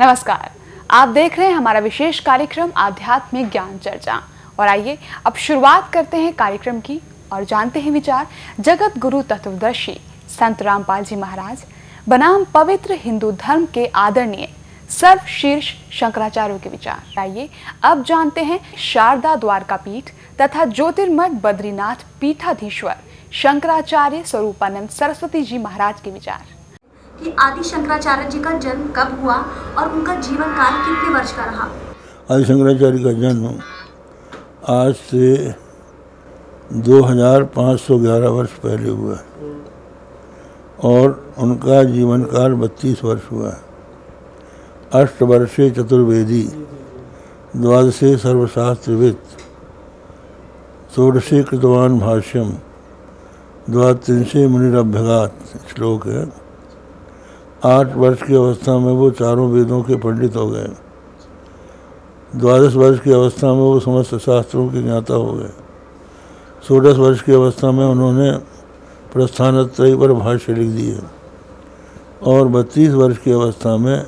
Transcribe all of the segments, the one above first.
नमस्कार। आप देख रहे हैं हमारा विशेष कार्यक्रम आध्यात्मिक ज्ञान चर्चा। और आइए, अब शुरुआत करते हैं कार्यक्रम की और जानते हैं विचार। जगत गुरु तत्वदर्शी संत रामपाल जी महाराज, बनाम पवित्र हिंदू धर्म के आदरणीय सर्वशीर्ष शंकराचार्यों के विचार। आइए, अब जानते हैं शारदा द्वारका पीठ तथा ज्योतिर्मठ बद्रीनाथ पीठाधीश्वर शंकराचार्य स्वरूपानंद सरस्वती जी महाराज के विचार। कि आदि शंकराचार्य जी का जन्म कब हुआ और उनका जीवन काल कितने वर्ष का रहा? आदि शंकराचार्य का जन्म आज से 2511 वर्ष पहले हुआ और उनका जीवन काल बत्तीस वर्ष हुआ अष्टवर्षे चतुर्वेदी, द्वादशे सर्वशास्त्रविद, षोडशे कृतवान भाष्यम, द्वात्रिंशे मुनिरभ्यगात श्लोक है। आठ वर्ष की अवस्था में वो चारों वेदों के पंडित हो गए। द्वादश वर्ष की अवस्था में वो समस्त शास्त्रों के ज्ञाता हो गए। सोलह वर्ष की अवस्था में उन्होंने प्रस्थानत्रयी पर भाष्य लिख दिए। और बत्तीस वर्ष की अवस्था में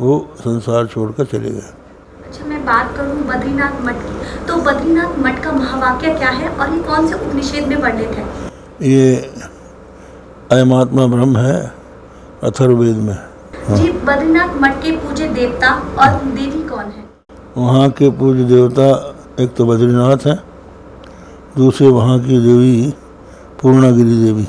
वो संसार छोड़कर चले गए। अच्छा मैं बात करूँ बद्रीनाथ मठ की। तो बद्रीनाथ मठ का महावाक्य क्या है और ये कौन से उपनिषेद में वर्णित है? ये अयमात्मा ब्रह्म है। अथर्ववेद में। जी बद्रीनाथ मठ के पूज्य देवता और देवी कौन है? वहाँ के पूज्य देवता एक तो बद्रीनाथ है दूसरे वहाँ की देवी पूर्णागिरी देवी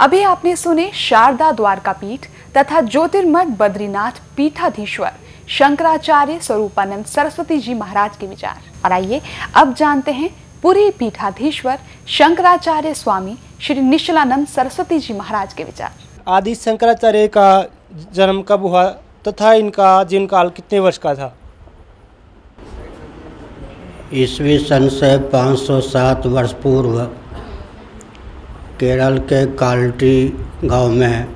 अभी आपने सुने शारदा द्वारका पीठ तथा ज्योतिर्मठ बद्रीनाथ पीठाधीश्वर शंकराचार्य स्वरूपानंद सरस्वती जी महाराज के विचार। और आइए अब जानते हैं पूरी पीठाधीश्वर शंकराचार्य स्वामी श्री निश्चलानंद सरस्वती जी महाराज के विचार। आदि शंकराचार्य का जन्म कब हुआ तथा इनका जीवन काल कितने वर्ष का था? ईस्वी सन से 507 वर्ष पूर्व केरल के काल्टी गाँव में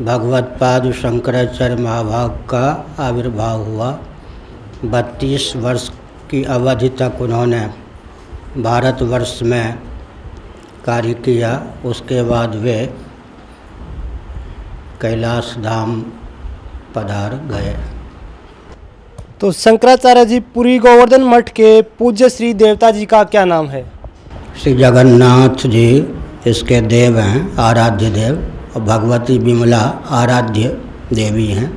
भगवत पाद शंकराचार्य महाभाग का आविर्भाव हुआ। बत्तीस वर्ष की अवधि तक उन्होंने भारतवर्ष में कार्य किया। उसके बाद वे कैलाश धाम पधार गए। तो शंकराचार्य जी पुरी गोवर्धन मठ के पूज्य श्री देवता जी का क्या नाम है? श्री जगन्नाथ जी इसके देव हैं आराध्य देव और भगवती विमला आराध्य देवी हैं।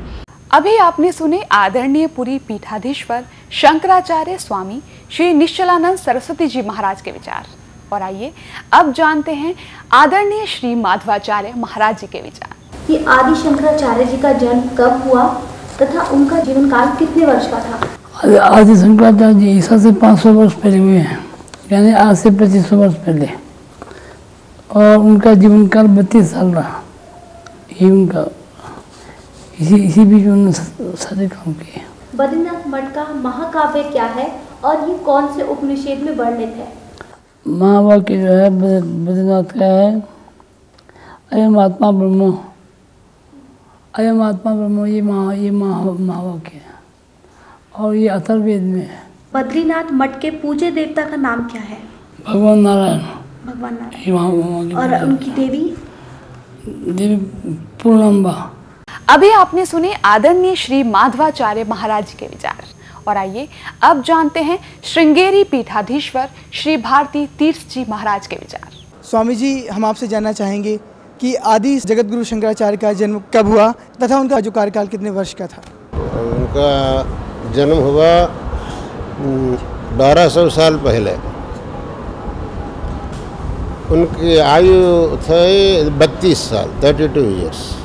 अभी आपने सुने आदरणीय पुरी पीठाधीश्वर शंकराचार्य स्वामी श्री निश्चलानंद सरस्वती जी महाराज के विचार। और आइए अब जानते हैं आदरणीय श्री माधवाचार्य महाराज जी के विचार। कि आदि शंकराचार्य जी का जन्म कब हुआ तथा उनका जीवन काल कितने वर्ष का था? आदि- शंकराचार्य जी ईसा से 500 वर्ष पहले हुए हैं यानी आज से पच्चीस सौ वर्ष पहले। और उनका जीवन काल बत्तीस साल रहा। ये उनका इसी इसी बीच उन्होंने सारे काम किए। बद्रीनाथ मठ का महाकाव्य क्या है और ये कौन से उपनिषेद में वर्णित है? महावाक्य जो है बद्रीनाथ का है। अयम आत्मा ब्रह्म। अयम आत्मा ब्रह्म ये महा ये महा महावाक्य है। और ये अथर्ववेद में है। बद्रीनाथ मठ के पूज्य देवता का नाम क्या है? भगवान नारायण। भगवान नारायण। की और उनकी देवी? देवी पूर्णम्बा। अभी आपने सुने आदरणीय श्री माधवाचार्य महाराज जी के विचार। और आइए अब जानते हैं श्रृंगेरी पीठाधीश्वर श्री भारती तीर्थ जी महाराज के विचार। स्वामी जी हम आपसे जानना चाहेंगे कि आदि जगत गुरु शंकराचार्य का जन्म कब हुआ तथा उनका जो कार्यकाल कितने वर्ष का था? उनका जन्म हुआ बारह सौ साल पहले। उनकी आयु थे बत्तीस साल थर्टी टू ईयर्स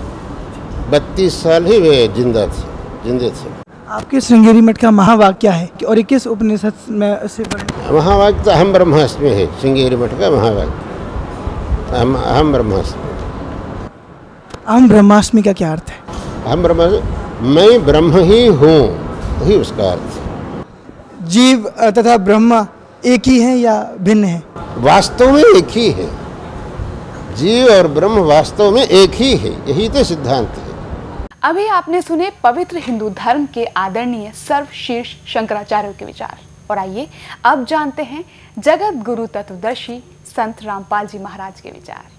बत्तीस साल ही वे ज़िंदा थे जिंदे थे। आपके श्रृंगेरी मठ का महावाक्य क्या है? कि- और ये किस उपनिषद में से वर्णित महावाक्य तो अहम ब्रह्मास्मि है श्रृंगेरी मठ का महावाक्य अहम ब्रह्मास्मि। अहम ब्रह्माष्टमी का क्या अर्थ है? अहम ब्रह्म मैं ब्रह्म ही हूँ वही उसका अर्थ है। जीव तथा ब्रह्म एक ही है या भिन्न है? वास्तव में एक ही है। जीव और ब्रह्म वास्तव में एक ही है यही तो सिद्धांत है। अभी आपने सुने पवित्र हिंदू धर्म के आदरणीय सर्वशीर्ष शंकराचार्य के विचार। और आइए अब जानते हैं जगत गुरु तत्वदर्शी संत रामपाल जी महाराज के विचार।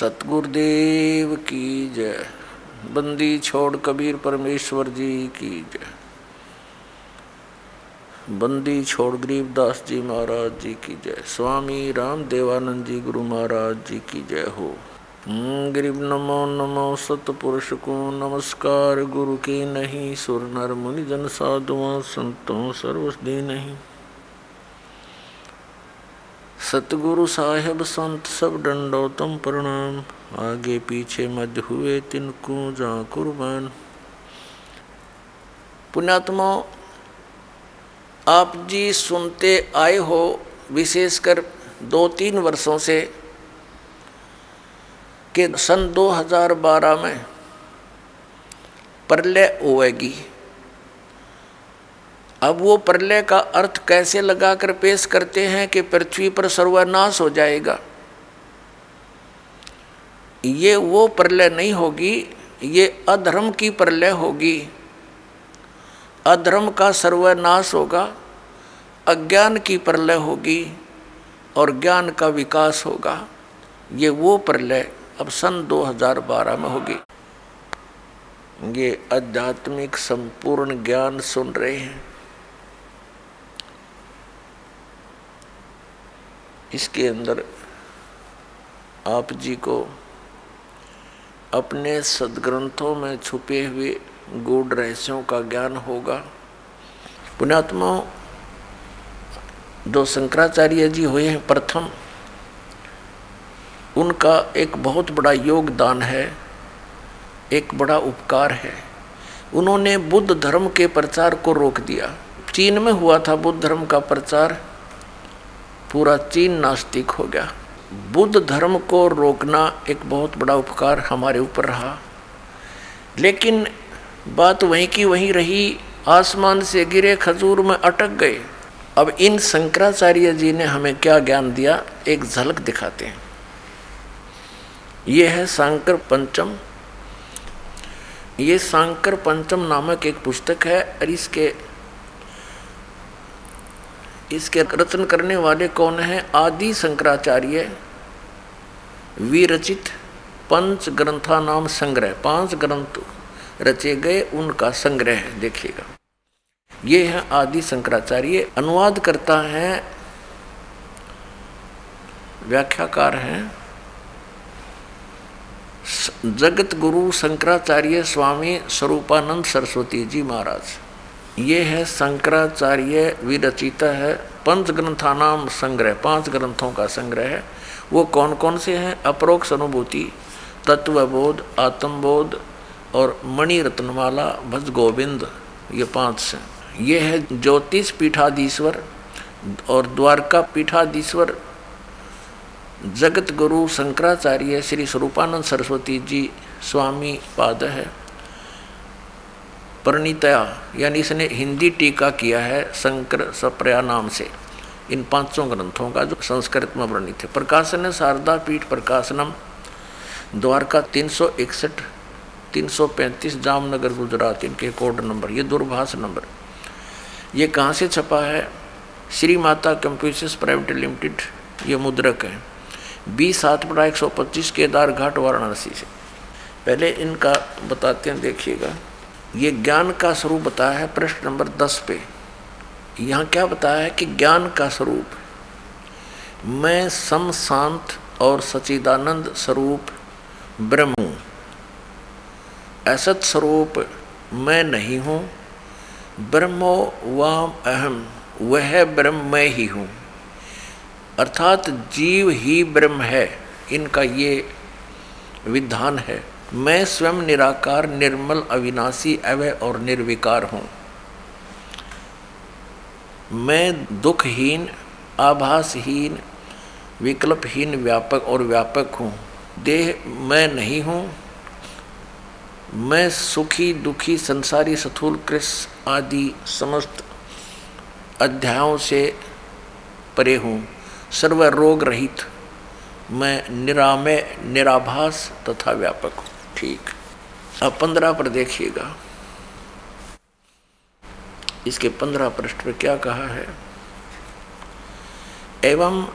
सतगुरुदेव की जय। बंदी छोड़ कबीर परमेश्वर जी की जय। बंदी छोड़ गरीबदास जी महाराज जी की जय। स्वामी राम देवानंद जी गुरु महाराज जी की जय हो। गरीब नमो नमो सतपुरुष को नमस्कार। गुरु की नहीं, सुर नर मुनि जन साधुओं संतों सर्वस्दी नहीं। सतगुरु साहेब संत सब दंडोतम प्रणाम। आगे पीछे मध्य हुए तिनको जा कुर्बान। पुण्यात्मा, आप जी सुनते आए हो विशेषकर दो तीन वर्षों से कि सन 2012 में प्रलय होएगी। अब वो प्रलय का अर्थ कैसे लगाकर पेश करते हैं कि पृथ्वी पर सर्वनाश हो जाएगा? ये वो प्रलय नहीं होगी, ये अधर्म की प्रलय होगी। अधर्म का सर्वनाश होगा, अज्ञान की प्रलय होगी और ज्ञान का विकास होगा। ये वो प्रलय अब सन 2012 में होगी। ये आध्यात्मिक संपूर्ण ज्ञान सुन रहे हैं। इसके अंदर आप जी को अपने सदग्रंथों में छुपे हुए गूढ़ रहस्यों का ज्ञान होगा। पुण्यात्मा जो शंकराचार्य जी हुए हैं प्रथम, उनका एक बहुत बड़ा योगदान है, एक बड़ा उपकार है। उन्होंने बुद्ध धर्म के प्रचार को रोक दिया। चीन में हुआ था बुद्ध धर्म का प्रचार। पूरा चीन नास्तिक हो गया। बुद्ध धर्म को रोकना एक बहुत बड़ा उपकार हमारे ऊपर रहा। लेकिन बात वहीं की वहीं रही, आसमान से गिरे खजूर में अटक गए। अब इन शंकराचार्य जी ने हमें क्या ज्ञान दिया? एक झलक दिखाते हैं। ये है सांकर पंचम। ये सांकर पंचम नामक एक पुस्तक है और इसके इसके रचन करने वाले कौन हैं? आदि शंकराचार्य, विरचित, पंच ग्रंथा नाम संग्रह। पाँच ग्रंथ रचे गए, उनका संग्रह देखिएगा। ये है आदि शंकराचार्य। अनुवाद करता है, व्याख्याकार हैं जगत गुरु शंकराचार्य स्वामी स्वरूपानंद सरस्वती जी महाराज। ये है शंकराचार्य विरचित है। पंच ग्रंथानाम संग्रह, पाँच ग्रंथों का संग्रह है। वो कौन कौन से हैं? अप्रोक्ष अनुभूति तत्वबोध, आत्मबोध और मणि रत्नमाला भज गोविंद ये पाँच से ये है ज्योतिष पीठाधीश्वर और द्वारका पीठाधीश्वर। जगत गुरु शंकराचार्य श्री स्वरूपानंद सरस्वती जी स्वामी पाद है। परिणीतया यानी इसने हिंदी टीका किया है शंकर सप्रया नाम से, इन पाँचों ग्रंथों का जो संस्कृत में वर्णित है। प्रकाशन शारदा पीठ प्रकाशनम, द्वारका तीन सौ इकसठ, तीन सौ पैंतीस, जामनगर, गुजरात, इनके कोड नंबर, ये दूरभाष नंबर। ये कहाँ से छपा है? Shri Mata computers private limited, ये मुद्रक है। बी सात बड़ा एक सौ पच्चीस केदार घाट वाराणसी से। पहले इनका बताते हैं, देखिएगा। ये ज्ञान का स्वरूप बताया है प्रश्न नंबर दस पे। यहाँ क्या बताया है कि ज्ञान का स्वरूप, मैं सम शांत और सचिदानंद स्वरूप ब्रह्म हूँ। असत स्वरूप मैं नहीं हूँ, ब्रह्मो वाम अहम, वह ब्रह्म मैं ही हूँ। अर्थात जीव ही ब्रह्म है, इनका ये विधान है। मैं स्वयं निराकार, निर्मल, अविनाशी अवय और निर्विकार हूँ। मैं दुखहीन, आभासहीन, विकल्पहीन, व्यापक और व्यापक हूँ। देह मैं नहीं हूँ। मैं सुखी, दुखी, संसारी, सथूल, कृष आदि समस्त अध्यायों से परे हूँ। सर्व रोग रहित मैं निरामय, निराभास तथा व्यापक हूँ। ठीक। अब पंद्रह पर देखिएगा। इसके पंद्रह पृष्ठ पर क्या कहा है? एवं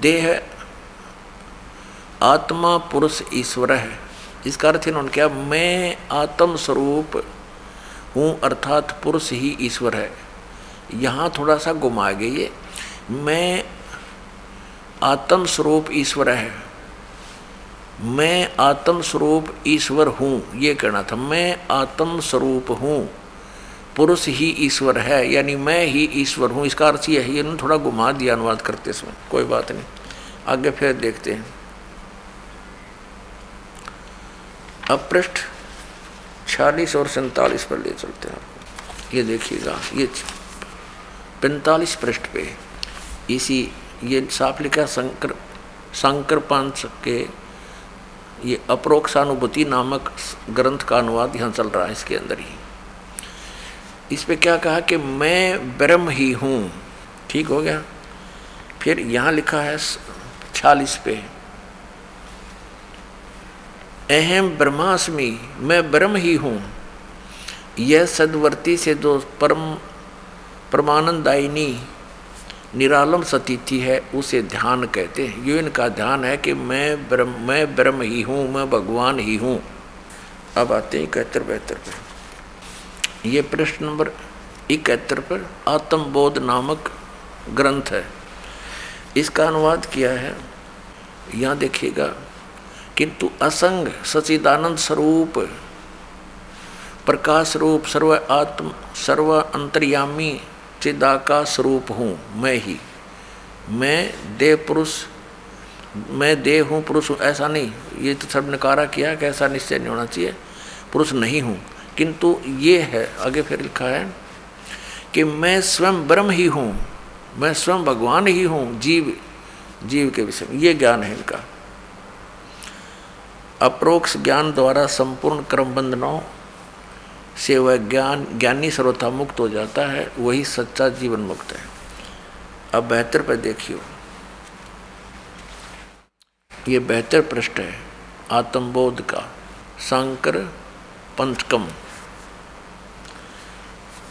देह आत्मा पुरुष ईश्वर है। इसका अर्थ इन्होंने क्या मैं आत्म स्वरूप हूँ, अर्थात पुरुष ही ईश्वर है। यहाँ थोड़ा सा गुमा गई ये। मैं आत्म स्वरूप ईश्वर है। मैं आत्म स्वरूप ईश्वर हूँ, ये कहना था, मैं आत्म स्वरूप हूँ। पुरुष ही ईश्वर है, यानी मैं ही ईश्वर हूँ। इसका अर्थ यह है, ये थोड़ा घुमा दिया अनुवाद करते समय, कोई बात नहीं। आगे फिर देखते हैं। अब पृष्ठ छियालीस और सैतालीस पर ले चलते हैं। ये देखिएगा, ये पैंतालीस पृष्ठ पे, इसी ये साफ़ लिखा शंकर शंकर पंच के ये अप्रोक्षानुभूति नामक ग्रंथ का अनुवाद यहाँ चल रहा है इसके अंदर ही। इस पे क्या कहा कि मैं ब्रह्म ही हूँ। ठीक हो गया? फिर यहाँ लिखा है छालीस पे। अहम ब्रह्मास्मि, मैं ब्रह्म ही हूँ। यह सदवर्ती से जो परम परमानंदायिनी निरालम सतीथि है, उसे ध्यान कहते हैं। ये इनका ध्यान है कि मैं ब्रह्म मैं ब्रह्म ही हूँ, मैं भगवान ही हूँ। अब आते हैं इकहत्तर बहत्तर पर ये प्रश्न नंबर इकहत्तर पर आत्मबोध नामक ग्रंथ है। इसका अनुवाद किया है। यहाँ देखिएगा, किंतु असंग सचिदानंद स्वरूप, प्रकाश रूप, सर्व आत्म, सर्व अंतर्यामी चिदा स्वरूप हूँ मैं ही। मैं देव पुरुष, मैं देव हूँ पुरुष हूँ, ऐसा नहीं। ये तो सब नकारा किया कि ऐसा निश्चय नहीं होना चाहिए। पुरुष नहीं हूँ। किंतु ये है, आगे फिर लिखा है कि मैं स्वयं ब्रह्म ही हूँ, मैं स्वयं भगवान ही हूँ, जीव जीव के विषय में। ये ज्ञान है इनका। अप्रोक्ष ज्ञान द्वारा संपूर्ण क्रम बंधनों से वह ज्ञान, ज्ञानी सर्वथा मुक्त हो जाता है, वही सच्चा जीवन मुक्त है। अब बेहतर पर देखियो। ये बेहतर पृष्ठ है, आत्मबोध का। शंकर पंचकम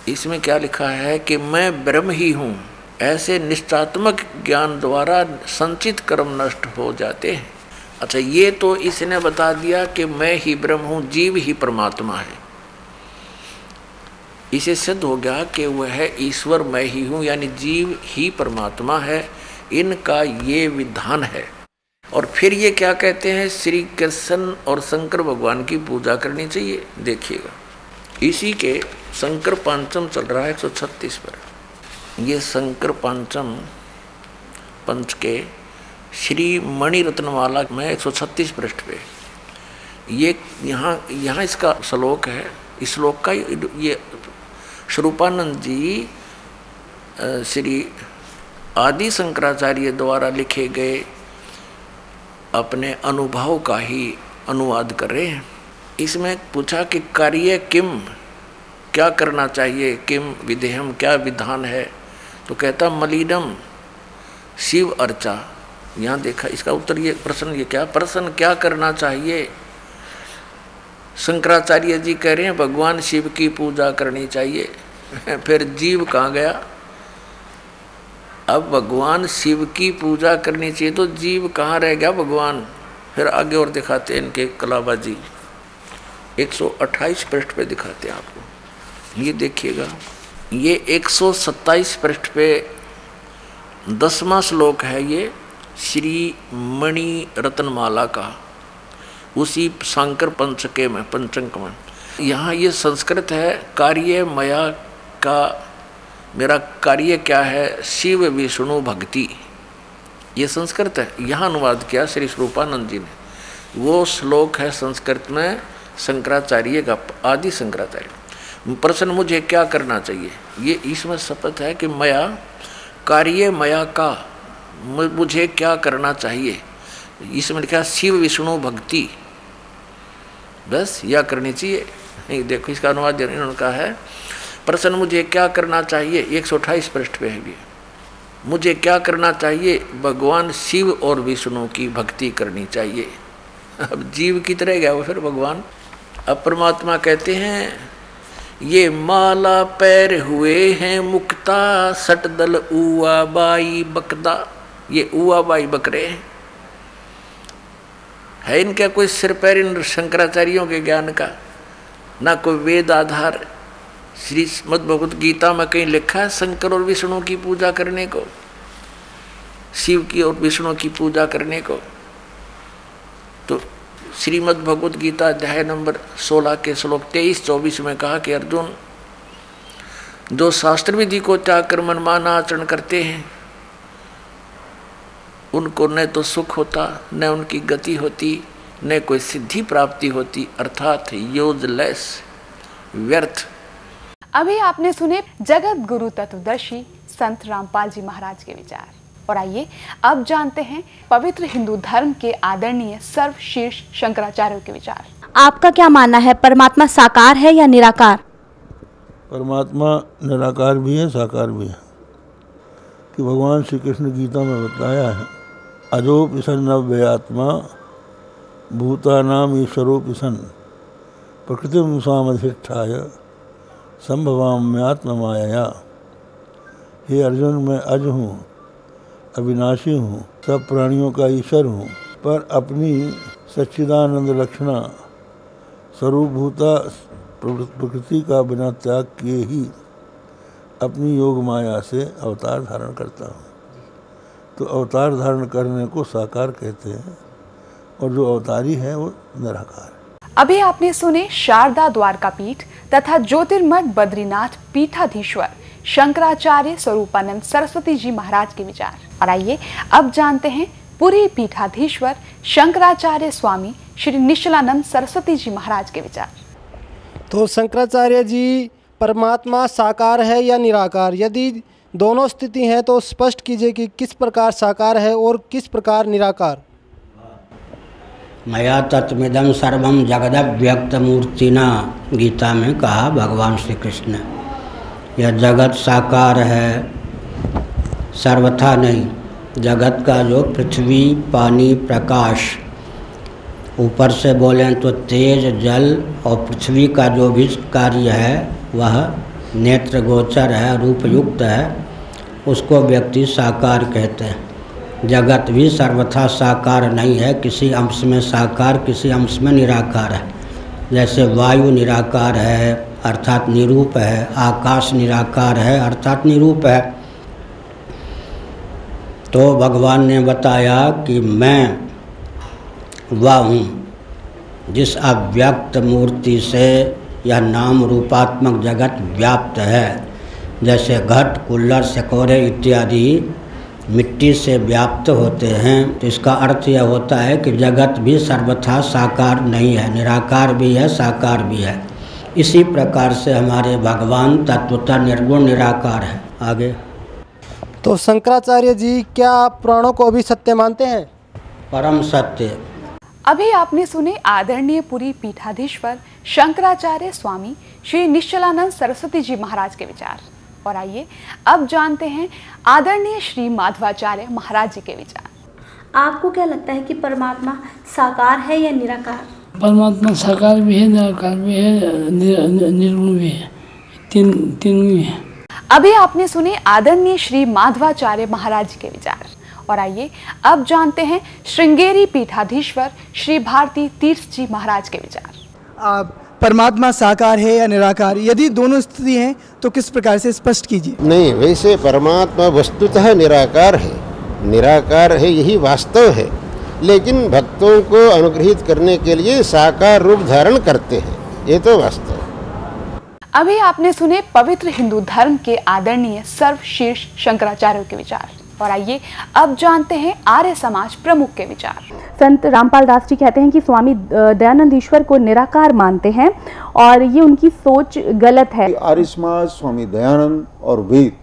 इसमें क्या लिखा है कि मैं ब्रह्म ही हूँ, ऐसे निष्ठात्मक ज्ञान द्वारा संचित कर्म नष्ट हो जाते हैं। अच्छा ये तो इसने बता दिया कि मैं ही ब्रह्म हूँ, जीव ही परमात्मा है। इसे सिद्ध हो गया कि वह ईश्वर, मैं ही हूँ, यानी जीव ही परमात्मा है, इनका ये विधान है। और फिर ये क्या कहते हैं? श्री कृष्ण और शंकर भगवान की पूजा करनी चाहिए। देखिएगा, इसी के शंकर पांचम चल रहा है एक पर। ये शंकर पांचम पंच के श्री मणि रत्नवाला में 136 पृष्ठ पे। ये यहाँ यहाँ इसका श्लोक है। इस श्लोक का ये स्वरूपानंद जी श्री आदि शंकराचार्य द्वारा लिखे गए अपने अनुभव का ही अनुवाद कर रहे हैं। इसमें पूछा कि कार्य किम, क्या करना चाहिए, किम विधेयम, क्या विधान है? तो कहता, मलिनम, शिव अर्चा। यहाँ देखा, इसका उत्तर ये प्रश्न, ये क्या प्रश्न, क्या करना चाहिए? शंकराचार्य जी कह रहे हैं, भगवान शिव की पूजा करनी चाहिए। फिर जीव कहाँ गया? अब भगवान शिव की पूजा करनी चाहिए तो जीव कहाँ रह गया भगवान? फिर आगे और दिखाते हैं इनके कलाबाजी। 128 पृष्ठ पे दिखाते हैं आपको। ये देखिएगा, ये 127 पृष्ठ पे दसवां श्लोक है ये, श्री मणि रत्नमाला का। उसी शंकर पंचके में पंचंक में। यहाँ ये संस्कृत है, कार्य मया का, मेरा कार्य क्या है? शिव विष्णु भक्ति। ये संस्कृत है। यहाँ अनुवाद किया श्री स्वरूपानंद जी ने। वो श्लोक है संस्कृत में, शंकराचार्य का, आदि शंकराचार्य। प्रश्न, मुझे क्या करना चाहिए? ये इसमें शपथ है कि मया, कार्य मया का मुझे क्या करना चाहिए? इसमें लिखा शिव विष्णु भक्ति। बस यह करनी चाहिए। नहीं, देखो, इसका अनुवाद इन्होंने कहा है, प्रश्न, मुझे क्या करना चाहिए? एक सौ अट्ठाईस पृष्ठ पे है भी मुझे क्या करना चाहिए? भगवान शिव और विष्णु की भक्ति करनी चाहिए। अब जीव की तरह गया वो फिर भगवान? अब परमात्मा कहते हैं, ये माला पैर हुए हैं मुक्ता सटदल उआ बाई बकदा। ये उआ बाई बकरे हैं। है इनका कोई सिर पैर इन शंकराचार्यों के ज्ञान का? ना कोई वेद आधार। श्री मद भगवत गीता में कहीं लिखा है शंकर और विष्णु की पूजा करने को? शिव की और विष्णु की पूजा करने को? तो श्रीमद् भगवत गीता अध्याय नंबर 16 के श्लोक 23 24 में कहा कि अर्जुन जो शास्त्र विधि को त्याग कर मनमाना आचरण करते हैं। उनको न तो सुख होता न उनकी गति होती न कोई सिद्धि प्राप्ति होती अर्थात यूजलेस व्यर्थ। अभी आपने सुने जगत गुरु तत्वदर्शी संत रामपाल जी महाराज के विचार। और आइए अब जानते हैं पवित्र हिंदू धर्म के आदरणीय सर्वशीर्ष शंकराचार्य के विचार। आपका क्या मानना है परमात्मा साकार है या निराकार? परमात्मा निराकार भी है साकार भी है। कि भगवान श्री कृष्ण गीता में बताया है अजोपिसन नव्यात्मा भूतानाम ईश्वरोपिसन प्रकृति सामधिष्ठाय संभवाम्यात्म माया हे अर्जुन, मैं अज हूँ, अविनाशी हूँ, सब प्राणियों का ईश्वर हूँ, पर अपनी सच्चिदानंद लक्षणा स्वरूपभूता प्रकृति का बिना त्याग किए ही अपनी योग माया से अवतार धारण करता हूँ। तो अवतार धारण करने को साकार कहते हैं और जो अवतारी है वो निराकार है। अभी आपने सुने शारदा द्वारका पीठ तथा ज्योतिर्मठ बद्रीनाथ पीठाधीश्वर शंकराचार्य स्वरूपानंद सरस्वती जी महाराज के विचार। और आइए अब जानते हैं पूरी पीठाधीश्वर शंकराचार्य स्वामी श्री निश्चलानंद सरस्वती जी महाराज के विचार। तो शंकराचार्य जी परमात्मा साकार है या निराकार? यदि दोनों स्थिति हैं तो स्पष्ट कीजिए कि किस प्रकार साकार है और किस प्रकार निराकार। मया तत्मिदम सर्वम जगद मूर्तिना गीता में कहा भगवान श्री कृष्ण ने यह जगत साकार है, सर्वथा नहीं, जगत का जो पृथ्वी, पानी, प्रकाश, ऊपर से बोलें तो तेज, जल और पृथ्वी का जो भी कार्य है, वह नेत्र गोचर है, रूपयुक्त है उसको व्यक्ति साकार कहते हैं। जगत भी सर्वथा साकार नहीं है, किसी अंश में साकार, किसी अंश में निराकार है। जैसे वायु निराकार है, अर्थात निरूप है, आकाश निराकार है, अर्थात निरूप है। तो भगवान ने बताया कि मैं वह हूँ, जिस अव्यक्त मूर्ति से यह नाम रूपात्मक जगत व्याप्त है। जैसे घट कुल्लर सकोरे इत्यादि मिट्टी से व्याप्त होते हैं। तो इसका अर्थ यह होता है कि जगत भी सर्वथा साकार नहीं है निराकार भी है साकार भी है। इसी प्रकार से हमारे भगवान तत्वता निर्गुण निराकार है। आगे। तो शंकराचार्य जी क्या आप पुराणों को भी सत्य मानते हैं? परम सत्य। अभी आपने सुने आदरणीय पुरी पीठाधीश्वर शंकराचार्य स्वामी श्री निश्चलानंद सरस्वती जी महाराज के विचार। और आइए अब जानते हैं आदरणीय श्री माधवाचार्य महाराज जी के विचार। आपको क्या लगता है कि परमात्मा साकार है या निराकार? परमात्मा साकार भी है निराकार भी है निर्गुण भी है। तीन तीन भी है। अभी आपने सुने आदरणीय श्री माधवाचार्य महाराज जी के विचार। और आइए अब जानते हैं श्रृंगेरी पीठाधीश्वर श्री भारती तीर्थ जी महाराज के विचार। आप परमात्मा साकार है या निराकार यदि दोनों स्थिति हैं तो किस प्रकार से स्पष्ट कीजिए? नहीं वैसे परमात्मा वस्तुतः निराकार है। निराकार है यही वास्तव है। लेकिन भक्तों को अनुग्रहित करने के लिए साकार रूप धारण करते हैं। ये तो वास्तव अभी आपने सुने पवित्र हिंदू धर्म के आदरणीय सर्वशीर्ष शंकराचार्य के विचार। और आइए अब जानते हैं आर्य समाज प्रमुख के विचार। संत रामपाल दास जी कहते हैं कि स्वामी दयानंद ईश्वर को निराकार मानते हैं और ये उनकी सोच गलत है। आर्य समाज स्वामी दयानंद और वेद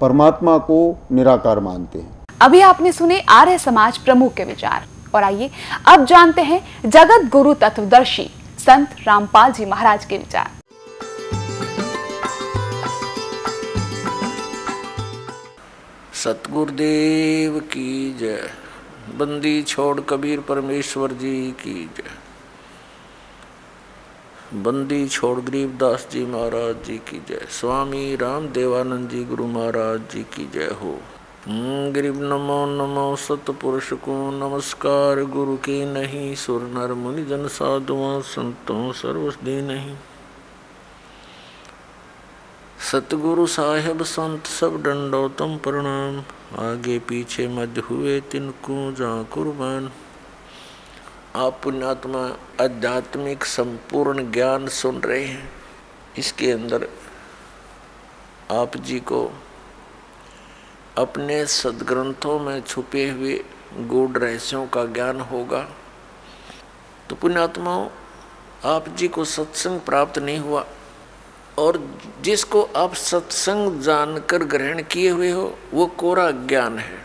परमात्मा को निराकार मानते हैं। अभी आपने सुने आर्य समाज प्रमुख के विचार और आइए अब जानते हैं जगत गुरु तत्वदर्शी संत रामपाल जी महाराज के विचार। सतगुरुदेव की जय। बंदी छोड़ कबीर परमेश्वर जी की जय। बंदी छोड़ गरीबदास जी महाराज जी की जय। स्वामी राम देवानंद जी गुरु महाराज जी की जय हो। गिरिब नमो नमो सतपुरुष को नमस्कार। गुरु की नहीं, सुर नर मुनि जन साधुओं संतों सर्वस्दी नहीं। सतगुरु साहेब संत सब दंडोतम प्रणाम। आगे पीछे मध्य हुए तिनको जा कुर्बान। आप पुण्यात्मा आध्यात्मिक संपूर्ण ज्ञान सुन रहे हैं। इसके अंदर आप जी को अपने सदग्रंथों में छुपे हुए गूढ़ रहस्यों का ज्ञान होगा। तो पुण्यात्माओं, आप जी को सत्संग प्राप्त नहीं हुआ। और जिसको आप सत्संग जानकर ग्रहण किए हुए हो, वो कोरा ज्ञान है।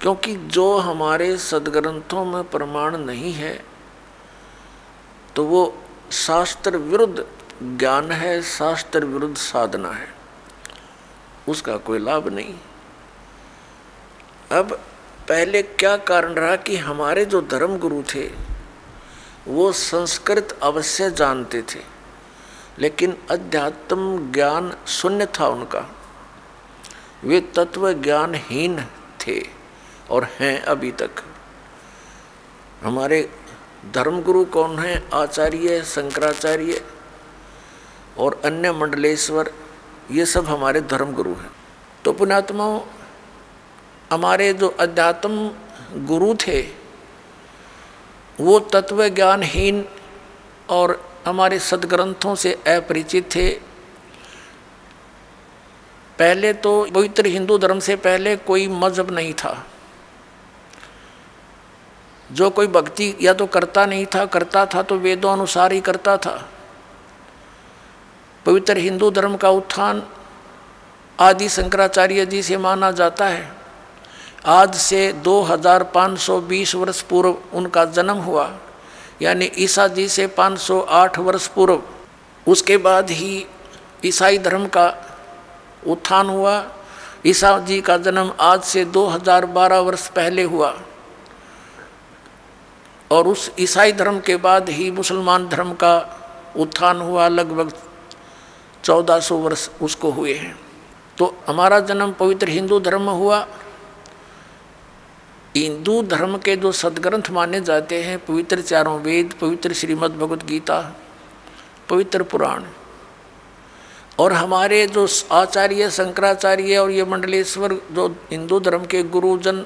क्योंकि जो हमारे सदग्रंथों में प्रमाण नहीं है तो वो शास्त्र विरुद्ध ज्ञान है, शास्त्र विरुद्ध साधना है। उसका कोई लाभ नहीं। अब पहले क्या कारण रहा कि हमारे जो धर्म गुरु थे, वो संस्कृत अवश्य जानते थे? लेकिन अध्यात्म ज्ञान शून्य था उनका। वे तत्व ज्ञानहीन थे और हैं अभी तक। हमारे धर्मगुरु कौन हैं? आचार्य, शंकराचार्य और अन्य मंडलेश्वर, ये सब हमारे धर्म गुरु हैं। तो पुणात्माओं हमारे जो अध्यात्म गुरु थे, वो तत्व ज्ञानहीन और हमारे सदग्रंथों से अपरिचित थे। पहले तो पवित्र हिंदू धर्म से पहले कोई मज़हब नहीं था। जो कोई भक्ति या तो करता नहीं था, करता था तो वेदों अनुसार ही करता था। पवित्र हिंदू धर्म का उत्थान आदि शंकराचार्य जी से माना जाता है। आज से 2520 वर्ष पूर्व उनका जन्म हुआ। यानी ईसा जी से 508 वर्ष पूर्व, उसके बाद ही ईसाई धर्म का उत्थान हुआ। ईसा जी का जन्म आज से 2012 वर्ष पहले हुआ और उस ईसाई धर्म के बाद ही मुसलमान धर्म का उत्थान हुआ। लगभग चौदह सौ वर्ष उसको हुए हैं। तो हमारा जन्म पवित्र हिंदू धर्म हुआ। हिंदू धर्म के जो सदग्रंथ माने जाते हैं, पवित्र चारों वेद, पवित्र श्रीमद् भगवद गीता, पवित्र पुराण। और हमारे जो आचार्य, शंकराचार्य और ये मंडलेश्वर जो हिंदू धर्म के गुरुजन,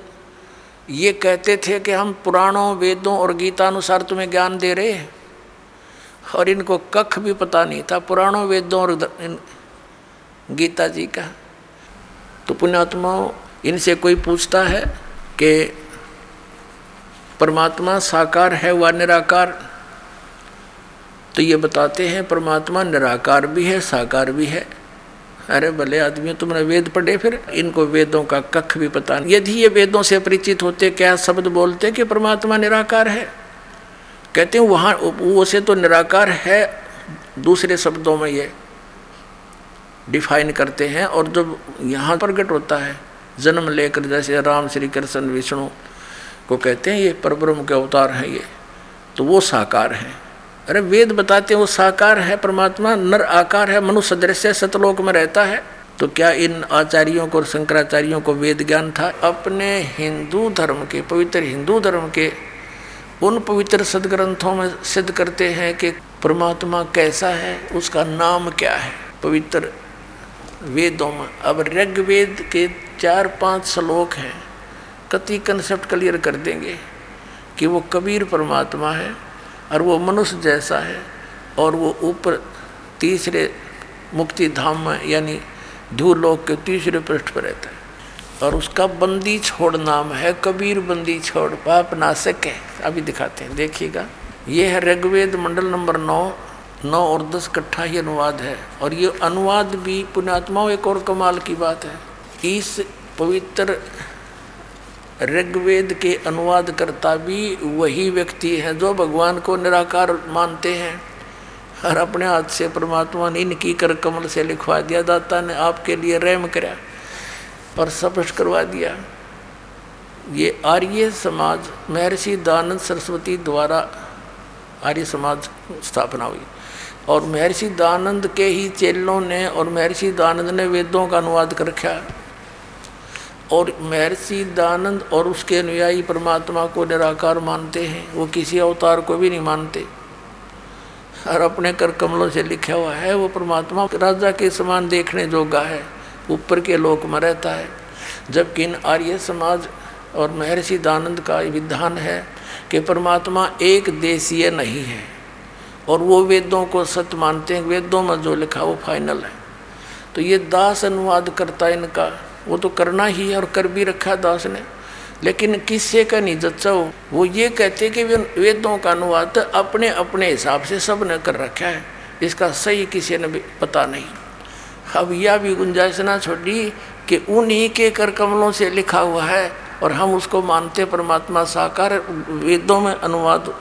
ये कहते थे कि हम पुराणों, वेदों और गीता अनुसार तुम्हें ज्ञान दे रहे हैं। और इनको कख भी पता नहीं था, पुराणों, वेदों और गीता जी का। तो पुण्यात्माओं, इनसे कोई पूछता है? कि परमात्मा साकार है व निराकार? तो ये बताते हैं, परमात्मा निराकार भी है, साकार भी है। अरे भले आदमी तुमने वेद पढ़े, फिर इनको वेदों का कख भी पता नहीं। यदि ये वेदों से परिचित होते, क्या शब्द बोलते कि परमात्मा निराकार है? कहते हैं, वहाँ वो से तो निराकार है, दूसरे शब्दों में ये डिफाइन करते हैं, और जब यहाँ प्रकट होता है जन्म लेकर जैसे राम श्री कृष्ण विष्णु को कहते हैं, ये परब्रह्म के अवतार हैं ये। तो वो साकार है। अरे, वेद बताते हैं वो साकार है, परमात्मा नर आकार है, मनुष्य दृश्य सतलोक में रहता है। तो क्या इन आचार्यों को और शंकराचार्यों को वेद ज्ञान था? अपने हिंदू धर्म के, पवित्र हिंदू धर्म के, उन पवित्र सदग्रंथों में सिद्ध करते हैं कि परमात्मा कैसा है, उसका नाम क्या है? पवित्र वेदों में। अब ऋग्वेद के चार पाँच श्लोक हैं, कति कंसेप्ट क्लियर कर देंगे कि वो कबीर परमात्मा है और वो मनुष्य जैसा है और वो ऊपर तीसरे मुक्ति धाम में, यानी धूलोक के तीसरे पृष्ठ पर रहता है। और उसका बंदी छोड़ नाम है, कबीर बंदी छोड़, पाप नाशक है। अभी दिखाते हैं, देखिएगा। ये है ऋग्वेद मंडल नंबर नौ नौ और दस कट्ठा ही अनुवाद है। और ये अनुवाद भी पुण्यात्माओं एक और कमाल की बात है। इस पवित्र ऋग्वेद के अनुवाद करता भी वही व्यक्ति है जो भगवान को निराकार मानते हैं। और अपने हाथ से परमात्मा ने इनकी कर कमल से लिखवा दिया, दाता ने आपके लिए रहम कराया और स्पष्ट करवा दिया। ये आर्य समाज, महर्षि दानंद सरस्वती द्वारा आर्य समाज स्थापना हुई। और महर्षि दानंद के ही चेलों ने और महर्षि दानंद ने वेदों का अनुवाद कर रखा और महर्षि दानंद और उसके अनुयायी परमात्मा को निराकार मानते हैं, वो किसी अवतार को भी नहीं मानते। और अपने कर कमलों से लिखा हुआ है, वो परमात्मा राजा के समान देखने जोगा है, ऊपर के लोक में रहता है। जबकि इन आर्य समाज और महर्षि दानंद का विधान है कि परमात्मा एक देशीय नहीं है। और वो वेदों को सत्य मानते हैं, वेदों में जो लिखा वो फाइनल है। तो ये दास अनुवाद करता इनका। वो तो करना ही है और कर भी रखा दास ने। लेकिन किससे का नहीं, जच्चा हो वो ये कहते कि वेदों का अनुवाद अपने अपने हिसाब से सबने कर रखा है। इसका सही किसी ने भी पता नहीं। अब यह भी गुंजाइश ना छोड़ी कि उन्हीं के कर कमलों से लिखा हुआ है और हम उसको मानते परमात्मा साकार। वेदों में अनुवाद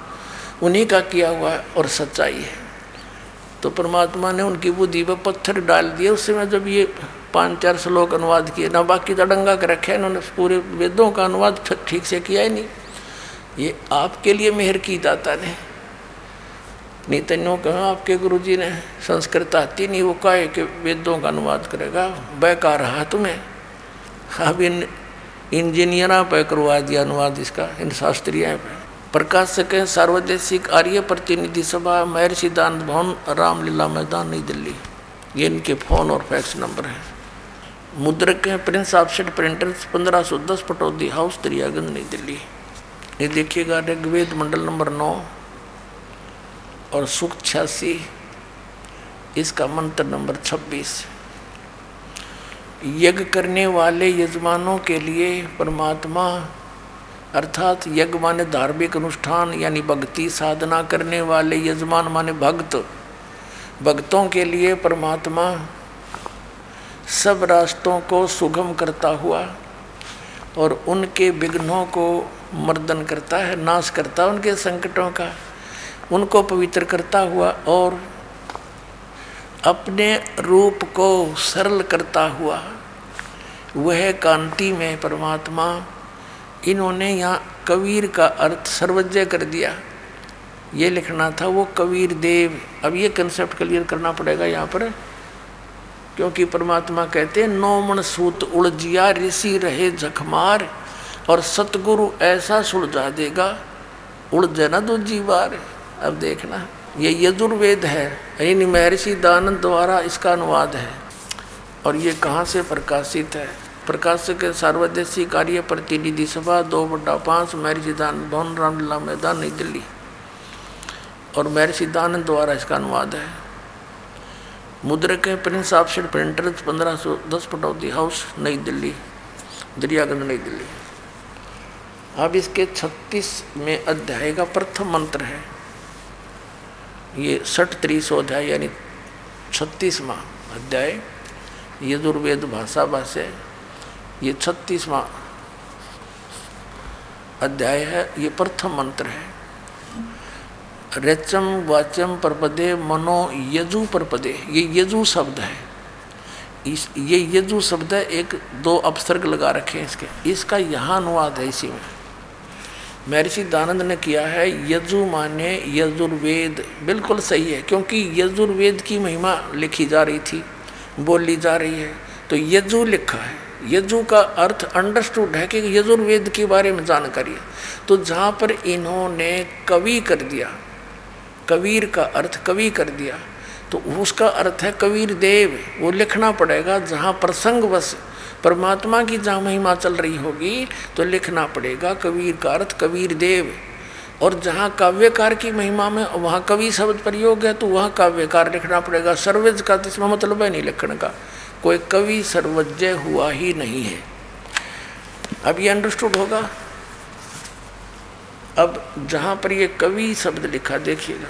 उन्हीं का किया हुआ है और सच्चाई है। तो परमात्मा ने उनकी बुद्धि पर पत्थर डाल दिए उस समय जब ये पाँच चार श्लोक अनुवाद किए, ना बाकी तो डंगा कर रखे इन्होंने पूरे वेदों का अनुवाद ठीक से किया ही नहीं। ये आपके लिए मेहर की दाता ने। नहीं तन्यों कहा, आपके गुरु जी ने संस्कृत आती नहीं, वो कहे कि वेदों का अनुवाद करेगा बैका रहा तुम्हें अब इन इंजीनियरा पर करवा दिया अनुवाद इसका, इन शास्त्रीय पे। प्रकाशक है सार्वदेशिक आर्य प्रतिनिधि सभा, महर्षि दान भवन, रामलीला मैदान, नई दिल्ली। ये इनके फ़ोन और फैक्स नंबर हैं। मुद्रक हैं प्रिंस ऑफसेट प्रिंटर्स, पंद्रह सौ दस पटौदी, हाउस दरियागंज नई दिल्ली। ये देखिएगा, ऋग्वेद मंडल नंबर नौ और सुख छियासी। इसका मंत्र नंबर छब्बीस। यज्ञ करने वाले यजमानों के लिए परमात्मा अर्थात यज्ञ माने धार्मिक अनुष्ठान, यानी भक्ति साधना करने वाले यजमान माने भक्त। भक्तों के लिए परमात्मा सब रास्तों को सुगम करता हुआ और उनके विघ्नों को मर्दन करता है, नाश करता है उनके संकटों का। उनको पवित्र करता हुआ और अपने रूप को सरल करता हुआ, वह कांति में परमात्मा इन्होंने यहाँ कबीर का अर्थ सर्वज्ञ कर दिया। ये लिखना था वो कबीर देव। अब ये कंसेप्ट क्लियर करना पड़ेगा यहाँ पर, क्योंकि परमात्मा कहते हैं, नौमन सूत उलझिया ऋषि रहे झकमार और सतगुरु ऐसा सुलझा देगा उलझे ना दो जीवार। अब देखना, ये यजुर्वेद है, यानी महर्षि दानंद द्वारा इसका अनुवाद है, और ये कहाँ से प्रकाशित है? प्रकाशक सार्वदेशी कार्य प्रतिनिधि सभा, दो बटा पाँच महर्षि दान भवन रामलीला मैदान, नई दिल्ली। और महर्षि दानंद द्वारा इसका अनुवाद है। मुद्रक है प्रिंस ऑप्शन प्रिंटर्स, पंद्रह सौ दस पटौदी हाउस, नई दिल्ली। दरियागंज, नई दिल्ली। अब इसके छत्तीस में अध्याय का प्रथम मंत्र है। ये षठ त्रीसो अध्याय, यानी छत्तीसवा अध्याय, यजुर्वेद भाषा भाष्य ये छत्तीसवा अध्याय है, ये प्रथम मंत्र है। रेचम वाचम परपदे मनो यजु परपदे, ये यजु शब्द है। इस, ये यजु शब्द है एक दो अपसर्ग लगा रखे हैं इसके। इसका यहाँ अनुवाद है इसी में। महर्षि दानंद ने किया है, यजु माने यजुर्वेद। बिल्कुल सही है, क्योंकि यजुर्वेद की महिमा लिखी जा रही थी, बोली जा रही है। तो यजु लिखा है। यजु का अर्थ अंडरस्टूड है कि यजुर्वेद के बारे में जानकारी है। तो जहाँ पर इन्होंने कवि कर दिया, कबीर का अर्थ कवि कर दिया तो उसका अर्थ है कबीर देव। वो लिखना पड़ेगा, जहाँ प्रसंग बस, परमात्मा की जहाँ महिमा चल रही होगी तो लिखना पड़ेगा कबीर का अर्थ कबीर देव। और जहाँ काव्यकार की महिमा में, वहाँ कवि शब्द प्रयोग है तो वहाँ काव्यकार लिखना पड़ेगा। सर्वज का तो इसमें मतलब है नहीं लिखने का। कोई कवि सर्वज्ञ हुआ ही नहीं है। अब ये अंडरस्टूड होगा। अब जहाँ पर ये कवि शब्द लिखा, देखिएगा।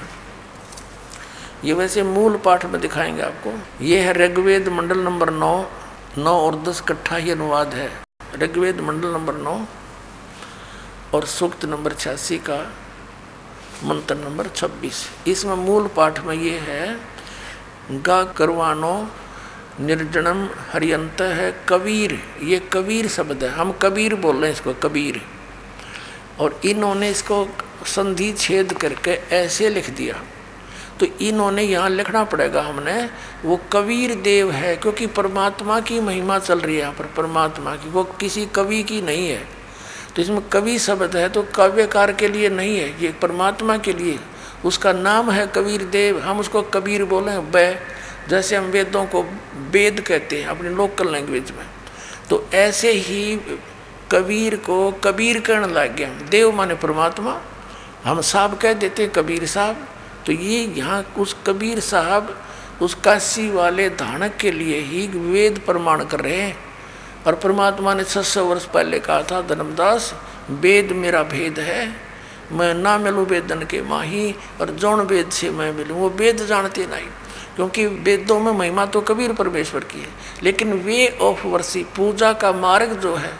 ये वैसे मूल पाठ में दिखाएँगे आपको। ये है ऋग्वेद मंडल नंबर नौ। नौ और दस कट्ठा ही अनुवाद है। ऋग्वेद मंडल नंबर नौ और सूक्त नंबर छियासी का मंत्र नंबर छब्बीस। इसमें मूल पाठ में ये है, गा करवानो निर्जनम हरियंत है कबीर। ये कबीर शब्द है। हम कबीर बोल रहे हैं इसको, कबीर। और इन्होंने इसको संधि छेद करके ऐसे लिख दिया। तो इन्होंने यहाँ लिखना पड़ेगा हमने, वो कबीर देव है, क्योंकि परमात्मा की महिमा चल रही है यहाँ पर, परमात्मा की। वो किसी कवि की नहीं है। तो इसमें कवि शब्द है तो काव्यकार के लिए नहीं है, ये परमात्मा के लिए। उसका नाम है कबीर देव। हम उसको कबीर बोले बै। जैसे हम वेदों को वेद कहते हैं, अपनी लोकल लैंग्वेज में। तो ऐसे ही कबीर को कबीर कहने लग गया देव माने परमात्मा, हम साहब कह देते हैं कबीर साहब। तो ये यहाँ उस कबीर साहब, उस काशी वाले धानक के लिए ही वेद प्रमाण कर रहे हैं। और परमात्मा ने छह सौ वर्ष पहले कहा था, धर्मदास, वेद मेरा भेद है। मैं ना मिलूँ वेदन के माही, और जौन वेद से मैं मिलूँ, वो वेद जानते नहीं। क्योंकि वेदों में महिमा तो कबीर परमेश्वर की है। लेकिन वे ऑफ़ वर्षी, पूजा का मार्ग जो है,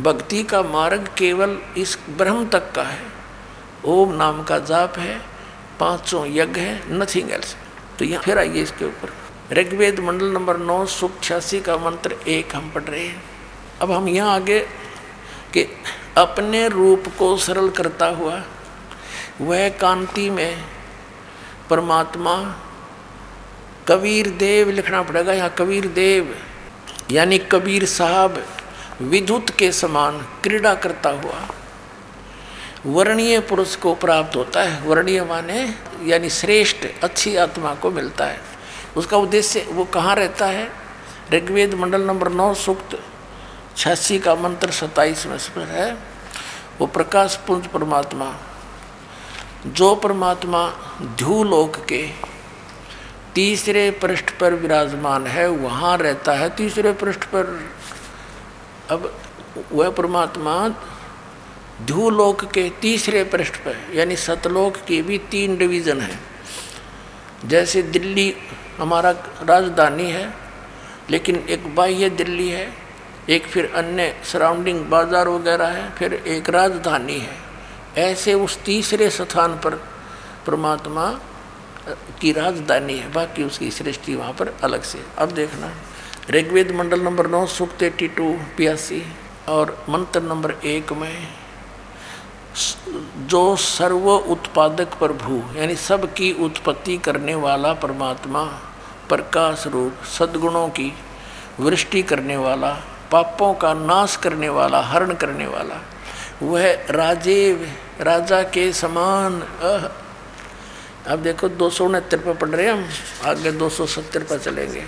भक्ति का मार्ग केवल इस ब्रह्म तक का है। ओम नाम का जाप है, पाँचों यज्ञ है नथिंग एल्स तो यहाँ फिर आइए इसके ऊपर। ऋग्वेद मंडल नंबर नौ, सुख छियासी का मंत्र एक हम पढ़ रहे हैं। अब हम यहाँ आगे कि अपने रूप को सरल करता हुआ वह कांति में परमात्मा कबीर देव लिखना पड़ेगा यहाँ, कबीर देव, यानी कबीर साहब विद्युत के समान क्रीड़ा करता हुआ। वर्णीय पुरुष को प्राप्त होता है, वर्णीय माने, यानी श्रेष्ठ, अच्छी आत्मा को मिलता है। उसका उद्देश्य वो कहाँ रहता है? ऋग्वेद मंडल नंबर नौ, सूक्त छियासी का मंत्र सत्ताईस में पर है। वो प्रकाश पुंज परमात्मा, जो परमात्मा ध्यूलोक के तीसरे पृष्ठ पर विराजमान है, वहाँ रहता है तीसरे पृष्ठ पर। अब वह परमात्मा ध्यूलोक के तीसरे पृष्ठ पर, यानी सतलोक की भी तीन डिवीज़न है। जैसे दिल्ली हमारा राजधानी है, लेकिन एक बाह्य दिल्ली है, एक फिर अन्य सराउंडिंग बाज़ार वगैरह है, फिर एक राजधानी है। ऐसे उस तीसरे स्थान पर परमात्मा की राजधानी है, बाकी उसकी सृष्टि वहाँ पर अलग से अब देखना, ऋग्वेद मंडल नंबर नौ, सुक्त एटी टू पियासी और मंत्र नंबर एक में, जो सर्व उत्पादक प्रभु यानी सबकी उत्पत्ति करने वाला परमात्मा, प्रकाश रूप, सद्गुणों की वृष्टि करने वाला, पापों का नाश करने वाला, हरण करने वाला, वह राजेव, राजा के समान अब देखो दो सौ उनहत्तर पर पढ़ रहे हम। आगे दो सौ सत्तर पर चलेंगे।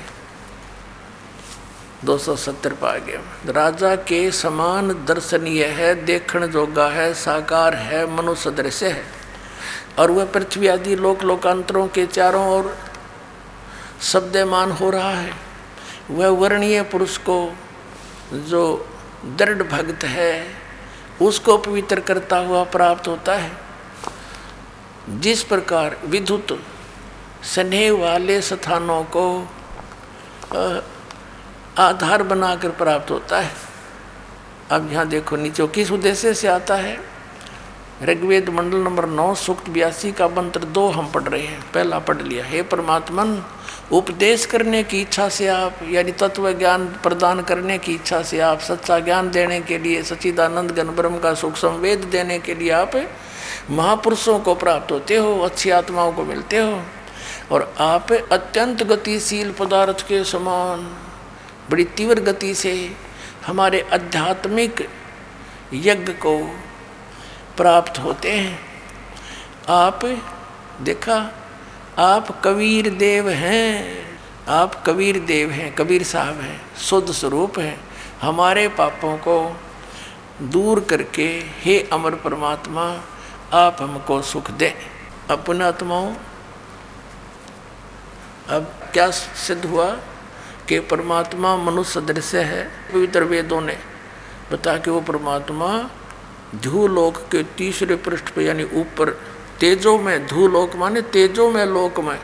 दो सौ सत्तर पा गए राजा के समान दर्शनीय है, देखण जोगा है, साकार है मनुष्य दृश्य है। और वह पृथ्वी आदि लोक लोकांतरों के चारों ओर शब्दमान हो रहा है। वह वर्णीय पुरुष को जो दृढ़ भक्त है, उसको पवित्र करता हुआ प्राप्त होता है। जिस प्रकार विद्युत स्नेह वाले स्थानों को आधार बनाकर प्राप्त होता है। अब यहाँ देखो, नीचे किस उद्देश्य से आता है? ऋग्वेद मंडल नंबर नौ, सुक्त बयासी का मंत्र दो हम पढ़ रहे हैं। पहला पढ़ लिया, हे परमात्मन, उपदेश करने की इच्छा से आप, यानी तत्व ज्ञान प्रदान करने की इच्छा से आप, सच्चा ज्ञान देने के लिए सचिदानंद गण ब्रह्म का सुख संवेद देने के लिए आप महापुरुषों को प्राप्त होते हो, अच्छी आत्माओं को मिलते हो और आप अत्यंत गतिशील पदार्थ के समान, बड़ी तीव्र गति से हमारे आध्यात्मिक यज्ञ को प्राप्त होते हैं। आप, देखा, आप कबीर देव हैं, आप कबीर देव हैं, कबीर साहब हैं, शुद्ध स्वरूप हैं। हमारे पापों को दूर करके हे अमर परमात्मा आप हमको सुख दें। अपना आत्माओं अब क्या सिद्ध हुआ कि परमात्मा मनुष्य दृश्य है, पवित्र वेदों ने। बता कि वो परमात्मा ध्यूलोक के तीसरे पृष्ठ पर यानी ऊपर, तेजो में, धूलोक माने तेजो में लोक में,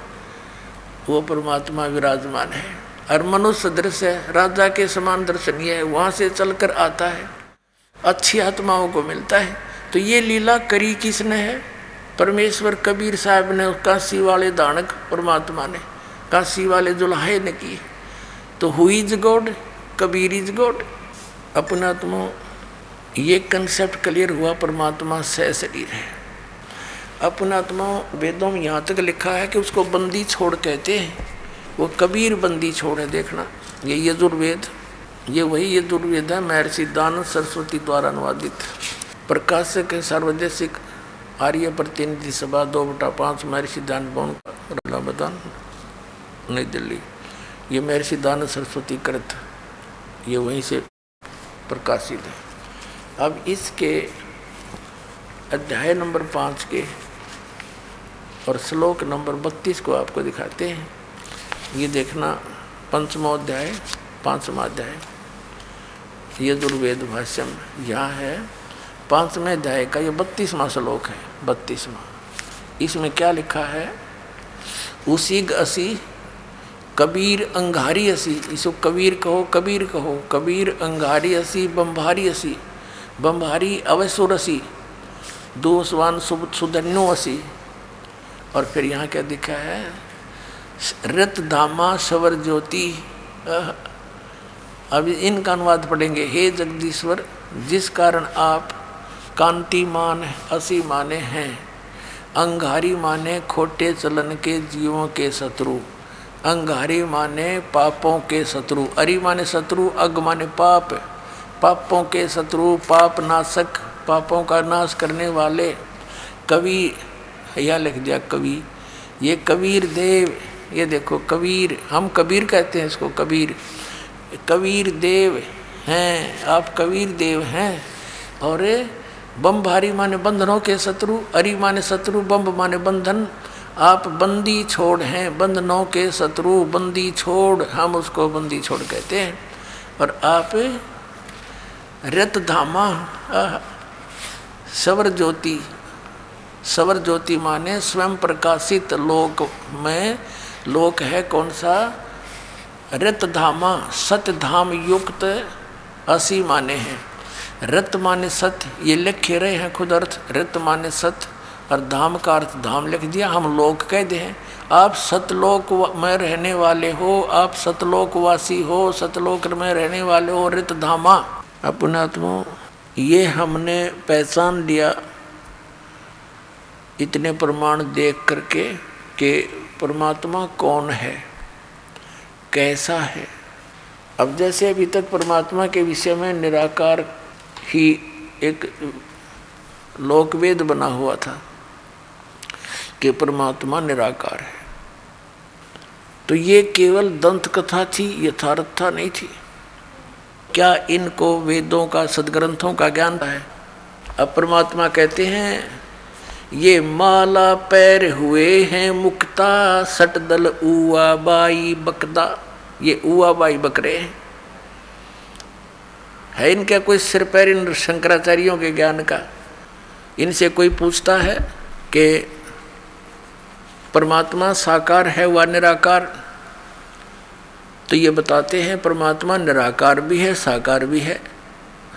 वो परमात्मा विराजमान है। और मनुष्य दृश्य है, राजा के समान दर्शनीय है, वहाँ से चलकर आता है। अच्छी आत्माओं को मिलता है। तो ये लीला करी किसने है? परमेश्वर कबीर साहब ने काशी वाले दानक परमात्मा ने। काशी वाले जुलाहे ने की तो हुई is God Kabir is God अपना तुम ये कंसेप्ट क्लियर हुआ, परमात्मा सह शरीर है। अपना अपनात्मा वेदों में यहाँ तक लिखा है कि उसको बंदी छोड़ कहते हैं। वो कबीर बंदी छोड़, देखना। ये यजुर्वेद, ये वही यजुर्वेद है, महर्षि दानंद सरस्वती द्वारा अनुवादित। प्रकाशक है सर्वदेशिक आर्य प्रतिनिधि सभा, दो बटा पाँच, महर्षि दान भवन इलाहाबाद नई दिल्ली। ये महर्षि दान सरस्वती कृत, ये वहीं से प्रकाशित है। अब इसके अध्याय नंबर पाँच के और श्लोक नंबर बत्तीस को आपको दिखाते हैं। ये देखना पंचमो अध्याय, पाँचवा अध्याय। ये दुर्वेद भाष्यम, यहाँ है पाँचवें अध्याय का ये बत्तीसवां श्लोक है, बत्तीसवा। इसमें क्या लिखा है? उसी असी, कबीर अंगारी असी, इसको कबीर कहो कबीर कहो, कबीर अंगारी असी बम्भारी असी बम्भारी अवसुर असी दोसवान सुधन्यो असी। और फिर यहाँ क्या दिखा है? रत धामा सवर ज्योति अब इनका अनुवाद पढ़ेंगे। हे जगदीश्वर, जिस कारण आप कांतिमान असी माने हैं। अंगारी माने खोटे चलन के जीवों के शत्रु। अंगारी माने पापों के शत्रु। अरि माने शत्रु, अग माने पाप। पापों के शत्रु, पाप नाशक, पापों का नाश करने वाले। कवि यह लिख दिया कवि, ये कबीर देव, ये देखो कबीर, हम कबीर कहते हैं इसको कबीर। कबीर देव हैं, आप कबीर देव हैं। और बम भारी माने बंधनों के शत्रु, अरि माने शत्रु, बम माने बंधन। आप बंदी छोड़ हैं, बंधनों के शत्रु, बंदी छोड़, हम उसको बंदी छोड़ कहते हैं। और आप रत धामा सवर ज्योति सवर ज्योति माने स्वयं प्रकाशित लोक में, लोक है कौन सा? रत धामा सत्य धाम युक्त असी माने हैं। रत माने सत्य ये लिखे रहे हैं खुद अर्थ। रत माने सत्य और धाम का अर्थ धाम लिख दिया, हम लोग कह दे हैं। आप सतलोक में रहने वाले हो, आप सतलोकवासी हो, सतलोक में रहने वाले हो, रित धामा। अपनात्मा ये हमने पहचान लिया, इतने प्रमाण देख करके कि परमात्मा कौन है, कैसा है। अब जैसे अभी तक परमात्मा के विषय में निराकार ही एक लोकवेद बना हुआ था कि परमात्मा निराकार है। तो ये केवल दंत कथा थी, यथार्थता नहीं थी। क्या इनको वेदों का, सदग्रंथों का ज्ञान है अब परमात्मा कहते हैं, ये माला पैर हुए हैं मुक्ता, सट दल उआ बाई बकदा। ये उआ बाई बकरे हैं। है इनका कोई सिर पैर इन शंकराचार्यों के ज्ञान का? इनसे कोई पूछता है कि परमात्मा साकार है व निराकार? तो ये बताते हैं, परमात्मा निराकार भी है, साकार भी है।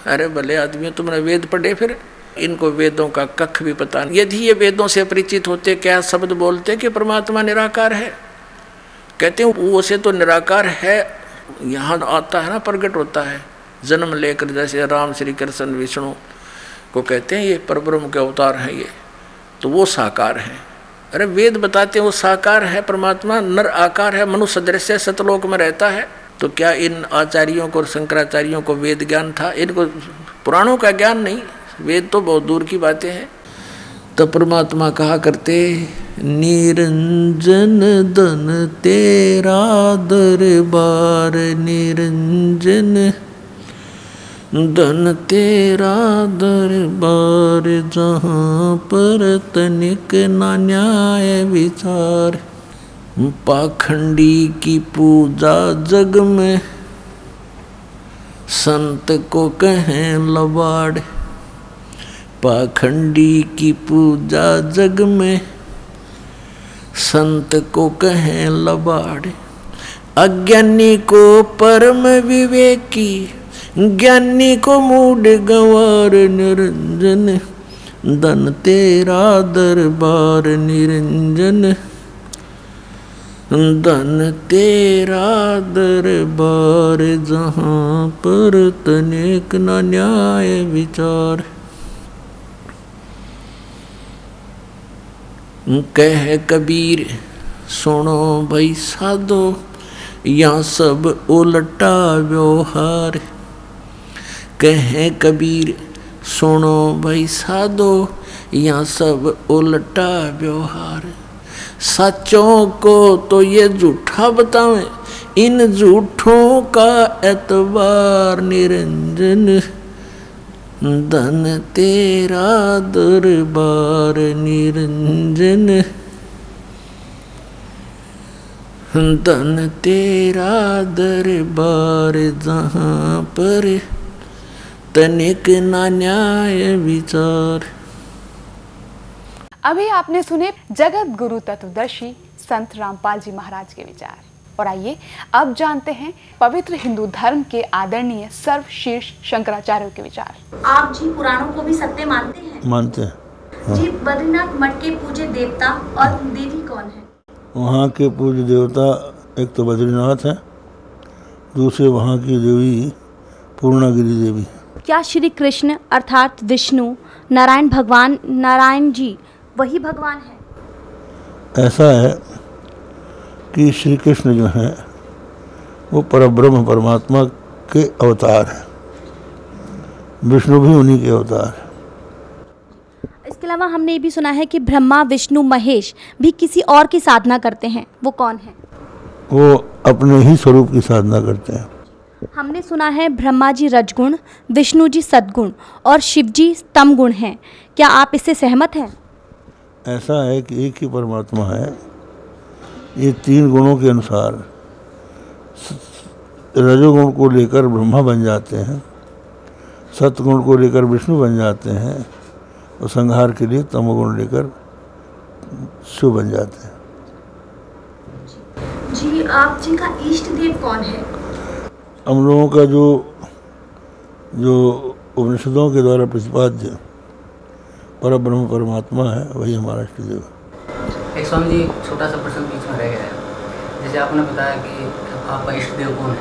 अरे भले आदमी तुमने वेद पढ़े फिर, इनको वेदों का कख भी पता नहीं। यदि ये वेदों से परिचित होते, क्या शब्द बोलते कि परमात्मा निराकार है? कहते हैं, वो से तो निराकार है, यहाँ आता है ना, प्रकट होता है। जन्म लेकर जैसे राम श्री कृष्ण विष्णु को कहते हैं, ये परब्रह्म के अवतार हैं ये। तो वो साकार हैं। अरे, वेद बताते हैं वो साकार है, परमात्मा नर आकार है, मनुष्य दृश्य सतलोक में रहता है। तो क्या इन आचार्यों को और शंकराचार्यों को वेद ज्ञान था? इनको पुराणों का ज्ञान नहीं, वेद तो बहुत दूर की बातें हैं। तो परमात्मा कहा करते, निरंजन धन तेरा दरबार, निरंजन धन तेरा दरबार, जहाँ पर तनिक ना न्याय विचार। पाखंडी की पूजा जग में, संत को कहें लबाड़। पाखंडी की पूजा जग में, संत को कहें लबाड़। अज्ञानी को परम विवेकी ज्ञानी को मूड गंवार निरंजन, धन तेरा दरबार निरंजन। धन तेरा दरबार जहाँ पर तनिक न न्याय विचार। कह कबीर, सुनो भाई साधो या सब उल्टा व्यवहार। कह कबीर, सुनो भाई साधो या सब उल्टा व्यवहार। सचों को तो ये झूठा बतावे, इन झूठों का एतबार निरंजन। धन तेरा दरबार निरंजन। धन तेरा दरबार जहाँ पर तनिक ना न्याय विचार। अभी आपने सुने जगत गुरु तत्वदर्शी संत रामपाल जी महाराज के विचार। और आइए अब जानते हैं पवित्र हिंदू धर्म के आदरणीय सर्वशीर्ष शंकराचार्य के विचार। आप जी पुराणों को भी सत्य मानते हैं? मानते हैं। जी बद्रीनाथ मठ के पूज्य देवता और देवी कौन है? वहाँ के पूज्य देवता एक तो बद्रीनाथ है दूसरे वहाँ की देवी पूर्णागिरी देवी क्या श्री कृष्ण अर्थात विष्णु नारायण भगवान नारायण जी वही भगवान है? ऐसा है कि श्री कृष्ण जो है वो परब्रह्म परमात्मा के अवतार हैं। विष्णु भी उन्हीं के अवतार हैं। इसके अलावा हमने ये भी सुना है कि ब्रह्मा विष्णु महेश भी किसी और की साधना करते हैं। वो कौन है? वो अपने ही स्वरूप की साधना करते हैं। हमने सुना है ब्रह्मा जी रजगुण विष्णु जी सद्गुण और शिव जी तम गुण हैं। क्या आप इससे सहमत हैं? ऐसा है कि एक ही परमात्मा है। ये तीन गुणों के अनुसार रजोगुण को लेकर ब्रह्मा बन जाते हैं सतगुण को लेकर विष्णु बन जाते हैं और संहार के लिए तमोगुण लेकर शिव बन जाते हैं। जी आप जी का इष्ट देव कौन है? हम लोगों का जो जो उपनिषदों के द्वारा प्रतिपाद्य पर ब्रह्म परमात्मा है वही हमारा इष्ट देव है एक स्वामी जी छोटा सा प्रश्न बीच में रह गया है। जैसे आपने बताया कि आपका इष्ट देव कौन है?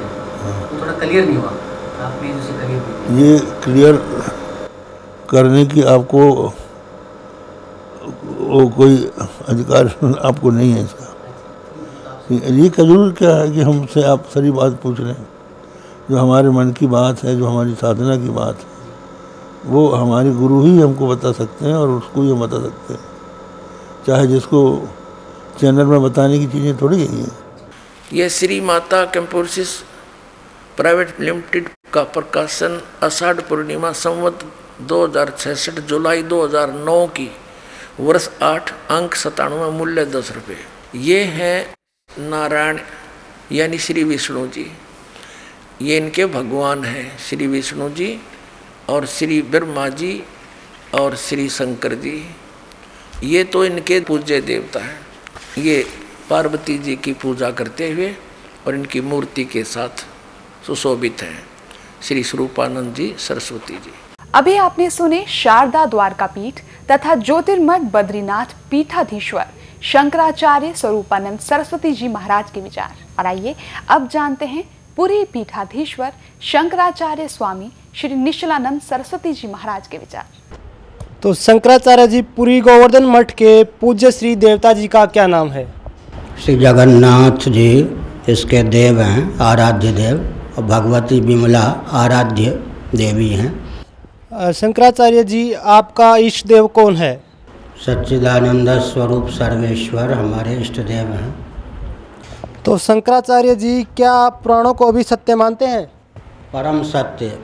तो थोड़ा क्लियर नहीं हुआ। आप प्लीज़ उसे क्लियर ये क्लियर करने की आपको वो कोई अधिकार आपको नहीं है इसका। ये ज़रूर क्या है कि हमसे आप सारी बात पूछ रहे हैं? जो हमारे मन की बात है, जो हमारी साधना की बात है, वो हमारे गुरु ही हमको बता सकते हैं और उसको ही हम बता सकते हैं। चाहे जिसको चैनल में बताने की चीज़ें थोड़ी यही है। यह श्री माता कैंपोसिस प्राइवेट लिमिटेड का प्रकाशन आषाढ़ पूर्णिमा संवत दो जुलाई 2009 की वर्ष आठ, अंक सतानवे मूल्य दस रुपये। ये हैं नारायण, यानी श्री विष्णु जी। ये इनके भगवान हैं, श्री विष्णु जी और श्री ब्रह्मा जी और श्री शंकर जी। ये तो इनके पूज्य देवता हैं। ये पार्वती जी की पूजा करते हुए और इनकी मूर्ति के साथ सुशोभित हैं। श्री स्वरूपानंद जी, सरस्वती जी। अभी आपने सुने शारदा द्वारका पीठ तथा ज्योतिर्मठ बद्रीनाथ पीठाधीश्वर शंकराचार्य स्वरूपानंद सरस्वती जी महाराज के विचार। और आइए, अब जानते हैं पुरी पीठाधीश्वर शंकराचार्य स्वामी श्री निश्चलानंद सरस्वती जी महाराज के विचार। तो शंकराचार्य जी पुरी गोवर्धन मठ के पूज्य श्री देवता जी का क्या नाम है? श्री जगन्नाथ जी इसके देव हैं आराध्य देव और भगवती विमला आराध्य देवी हैं। शंकराचार्य जी आपका इष्ट देव कौन है? सच्चिदानंद स्वरूप सर्वेश्वर हमारे इष्ट देव हैं। तो शंकराचार्य जी क्या आप पुराणों को अभी सत्य मानते हैं? परम सत्य।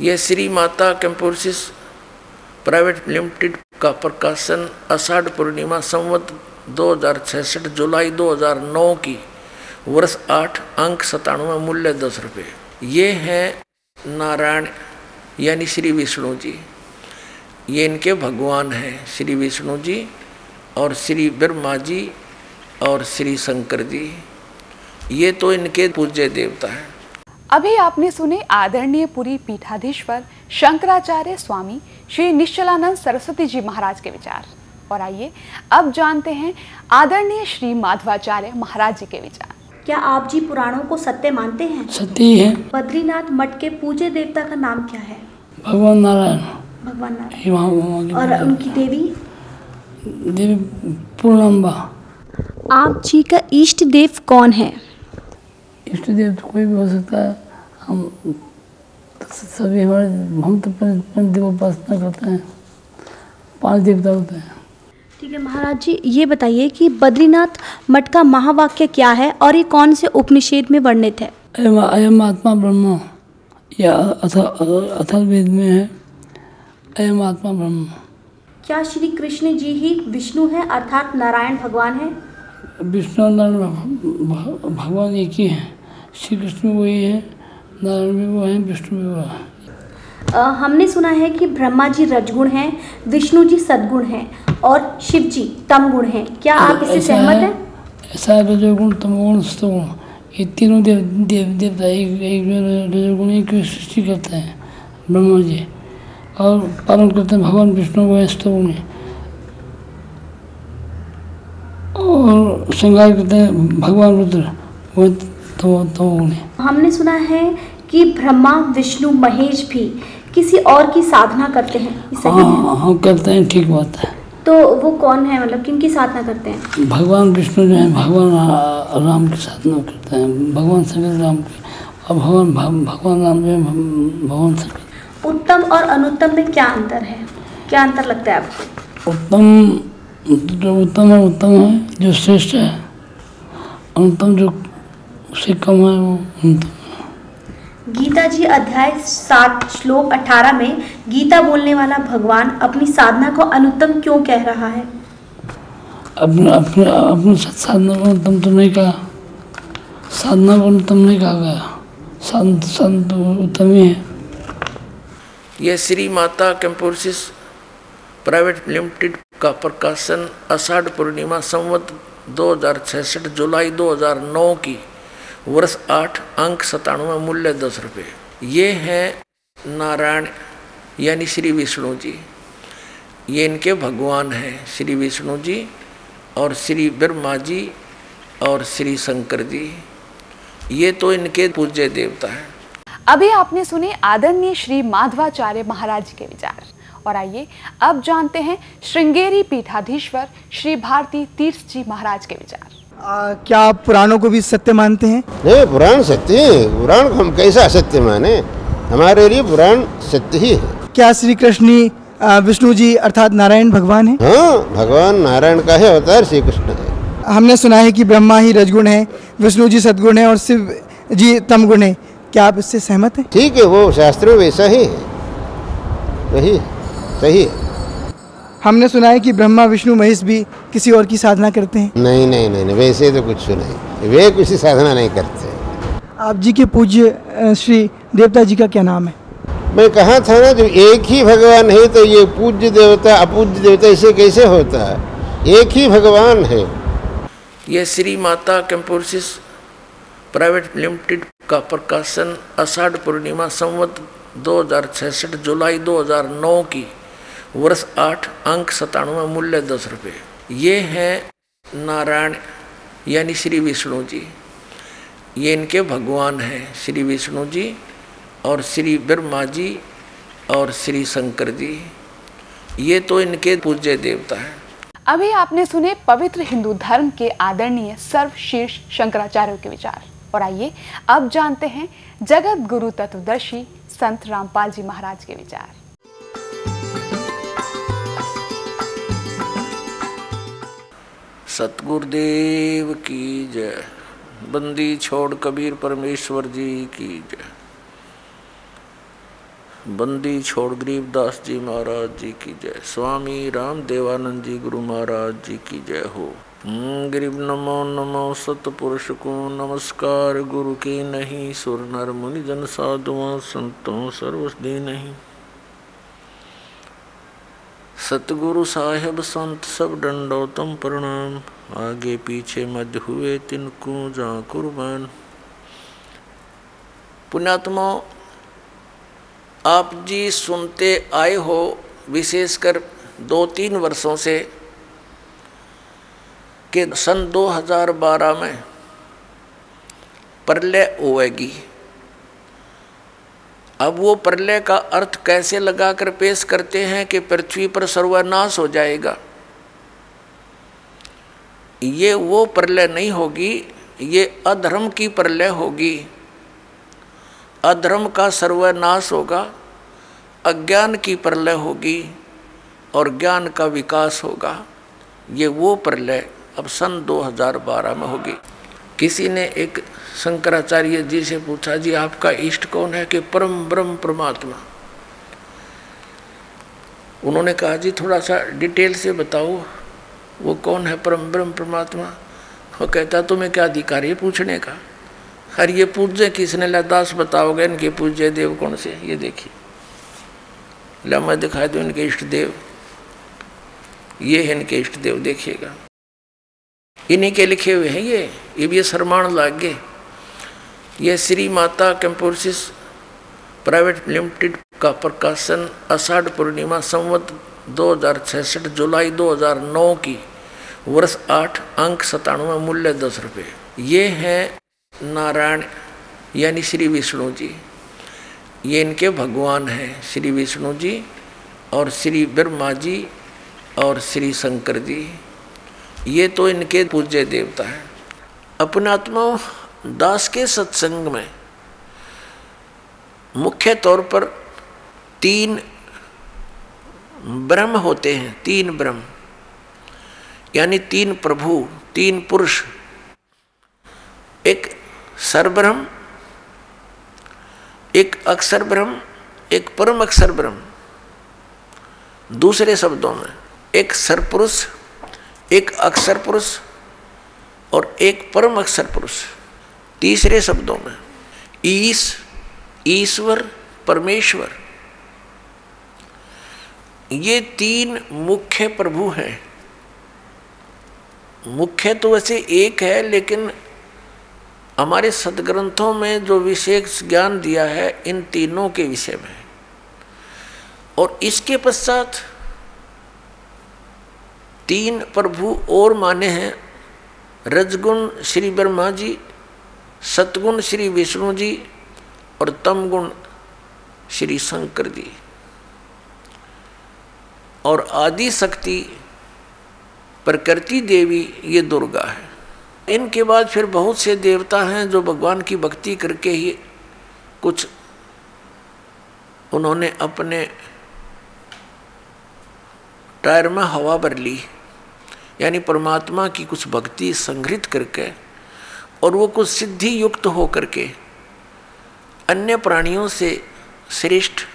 यह श्री माता कैंपोसिस प्राइवेट लिमिटेड का प्रकाशन आषाढ़ पूर्णिमा संवत दो जुलाई 2009 की वर्ष आठ अंक सतानवे मूल्य दस रुपये। ये हैं नारायण यानी श्री विष्णु जी। ये इनके भगवान हैं श्री विष्णु जी और श्री ब्रह्मा जी और श्री शंकर जी। ये तो इनके पूज्य देवता है। अभी आपने सुने आदरणीय पुरी पीठाधीश्वर शंकराचार्य स्वामी श्री निश्चलानंद सरस्वती जी महाराज के विचार। और आइए अब जानते हैं आदरणीय श्री माधवाचार्य महाराज जी के विचार। क्या आप जी पुराणों को सत्य मानते हैं? सत्य ही है। बद्रीनाथ मठ के पूज्य देवता का नाम क्या है? भगवान नारायण। भगवान नारायण। और उनकी देवी? देवी पूर्णम्बा। आप जी का इष्ट देव कौन है? इष्ट देव तो कोई भी हो सकता है हम सभी हमारे हम तो पंच देव उपासना करते हैं पाँच देवता होते हैं। ठीक है महाराज जी ये बताइए कि बद्रीनाथ मठ का महावाक्य क्या है और ये कौन से उपनिषेद में वर्णित है? अयम अयम आत्मा ब्रह्म या अथ अथर्व वेद में है अयम आत्मा ब्रह्म। क्या श्री कृष्ण जी ही विष्णु है अर्थात नारायण भगवान है? विष्णु नारायण भग- भग- भगवान एक ही हैं। श्री कृष्ण वही है नारायण भी वो हैं विष्णु भी वो है। हमने सुना है कि ब्रह्मा जी रजगुण हैं विष्णु जी सद्गुण हैं और शिव जी तम गुण हैं। क्या आप इससे सहमत है- ऐसा है रजोगुण तमोगुण सतोगुण ये तीनों देव देव देवता एक एक रजोगुण एक सृष्टि करते हैं ब्रह्मा जी। और पालन करते हैं भगवान विष्णु वो है सतोगुण और श्रृंगार करते हैं भगवान रुद्र वो है तो हमने सुना है कि ब्रह्मा विष्णु महेश भी किसी और की साधना करते हैं। ये सही है? हाँ हाँ करते हैं ठीक बात है। तो वो कौन है? मतलब किनकी साधना करते हैं? भगवान विष्णु जो है भगवान राम की साधना करते हैं। भगवान शंकर राम की और भगवान भगवान राम जो है भगवान शंकर। उत्तम और अनुत्तम में क्या अंतर है? क्या अंतर लगता है आपको? उत्तम जो उत्तम है उत्तम है जो श्रेष्ठ है अनुत्तम जो उससे कम है वो गीता जी अध्याय सात श्लोक अठारह में गीता बोलने वाला भगवान अपनी साधना को अनुत्तम क्यों कह रहा है? अपने अपने अपने साधना को उत्तम तो नहीं कहा। साधना को उत्तम नहीं कहा गया। साधन साधन तो उत्तम ही है। यह श्री माता कैंपोसिस प्राइवेट लिमिटेड का प्रकाशन आषाढ़ पूर्णिमा संवत दो जुलाई 2009 की वर्ष आठ अंक सतानवे मूल्य दस रुपये। ये हैं नारायण, यानी श्री विष्णु जी। ये इनके भगवान हैं, श्री विष्णु जी और श्री ब्रह्मा जी और श्री शंकर जी। ये तो इनके पूज्य देवता हैं। अभी आपने सुने आदरणीय श्री माधवाचार्य महाराज के विचार। और आइए, अब जानते हैं श्रृंगेरी पीठाधीश्वर श्री भारती तीर्थ जी महाराज के विचार। आ, क्या आप पुराणों को भी सत्य मानते हैं? नहीं पुराण सत्य है पुराण को हम कैसा असत्य माने? हमारे लिए पुराण सत्य ही है। क्या श्री कृष्ण विष्णु जी अर्थात नारायण भगवान है? हाँ भगवान नारायण का है अवतार श्री कृष्ण है। हमने सुना है कि ब्रह्मा ही रजगुण है विष्णु जी सदगुण है और शिव जी तमगुण है। क्या आप इससे सहमत हैं? ठीक है वो शास्त्र में वैसा ही है। वही सही है। हमने सुना है कि ब्रह्मा विष्णु महेश भी किसी और की साधना करते हैं। नहीं नहीं नहीं नहीं वैसे तो कुछ नहीं। वे किसी साधना नहीं करते। आप जी के पूज्य श्री देवता जी का क्या नाम है? मैं कहा था ना जो एक ही भगवान है तो ये पूज्य देवता अपूज्य देवता इसे कैसे होता है? एक ही भगवान है। यह श्री माता कैंपोसिस प्राइवेट लिमिटेड का प्रकाशन आषाढ़ पूर्णिमा संवत दो जुलाई 2009 की वर्ष आठ अंक सतानवे मूल्य दस रुपये। ये हैं नारायण, यानी श्री विष्णु जी। ये इनके भगवान हैं, श्री विष्णु जी और श्री ब्रह्मा जी और श्री शंकर जी। ये तो इनके पूज्य देवता हैं। अभी आपने सुने पवित्र हिंदू धर्म के आदरणीय सर्वशीर्ष शंकराचार्य के विचार। और आइए, अब जानते हैं जगत गुरु तत्वदर्शी संत रामपाल जी महाराज के विचार। सतगुरुदेव की जय। बंदी छोड़ कबीर परमेश्वर जी की जय। बंदी छोड़ गरीबदास जी महाराज जी की जय। स्वामी राम देवानंद जी गुरु महाराज जी की जय हो। हम्म, गरीब नमो नमो सतपुरुष को नमस्कार। गुरु की नहीं सुर नर मुनि जन साधुओं संतों सर्वस्दी नहीं। सतगुरु साहेब संत सब दंडोतम प्रणाम। आगे पीछे मध्य हुए तिनको जा कुर्बान। पुण्यात्मा, आप जी सुनते आए हो विशेषकर दो तीन वर्षों से कि सन 2012 में प्रलय होएगी। अब वो प्रलय का अर्थ कैसे लगाकर पेश करते हैं कि पृथ्वी पर सर्वनाश हो जाएगा? ये वो प्रलय नहीं होगी, ये अधर्म की प्रलय होगी। अधर्म का सर्वनाश होगा, अज्ञान की प्रलय होगी और ज्ञान का विकास होगा। ये वो प्रलय अब सन 2012 में होगी। किसी ने एक शंकराचार्य जी से पूछा, जी, आपका इष्ट कौन है कि परम ब्रह्म परमात्मा? उन्होंने कहा, जी थोड़ा सा डिटेल से बताओ, वो कौन है परम ब्रह्म परमात्मा? वो कहता, तुम्हें क्या अधिकार है पूछने का? हर ये पूज्य किसने लदास बताओगे इनके पूज्य देव कौन से? ये देखिए। ला, मैं दिखाई दो इनके इष्ट देव। ये है इनके इष्ट देव, देखिएगा। इन्हीं के लिखे हुए हैं ये। ये भी शरमाण लाग। ये श्री माता कैंपोसिस प्राइवेट लिमिटेड का प्रकाशन आषाढ़ पूर्णिमा संवत दो हज़ार छसठ जुलाई 2009 की वर्ष आठ, अंक सतानवे मूल्य दस रुपये। ये हैं नारायण, यानी श्री विष्णु जी। ये इनके भगवान हैं, श्री विष्णु जी और श्री ब्रह्मा जी और श्री शंकर जी। ये तो इनके पूज्य देवता है। अपने आत्मा दास के सत्संग में मुख्य तौर पर तीन ब्रह्म होते हैं, तीन ब्रह्म। यानी तीन प्रभु, तीन पुरुष। एक सरब्रह्म एक अक्षर ब्रह्म, एक परम अक्षर ब्रह्म। दूसरे शब्दों में एक सरपुरुष एक अक्षर पुरुष और एक परम अक्षर पुरुष, तीसरे शब्दों में ईश ईश्वर, परमेश्वर। ये तीन मुख्य प्रभु हैं। मुख्य तो वैसे एक है, लेकिन हमारे सदग्रंथों में जो विशेष ज्ञान दिया है, इन तीनों के विषय में। और इसके पश्चात तीन प्रभु और माने हैं। रजगुण श्री ब्रह्मा जी, सतगुण श्री विष्णु जी और तमगुण श्री शंकर जी। और आदि शक्ति प्रकृति देवी ये दुर्गा है। इनके बाद फिर बहुत से देवता हैं जो भगवान की भक्ति करके ही कुछ उन्होंने अपने टायर में हवा भर ली। यानी परमात्मा की कुछ भक्ति संग्रहित करके और वो कुछ सिद्धि युक्त हो करके अन्य प्राणियों से श्रेष्ठ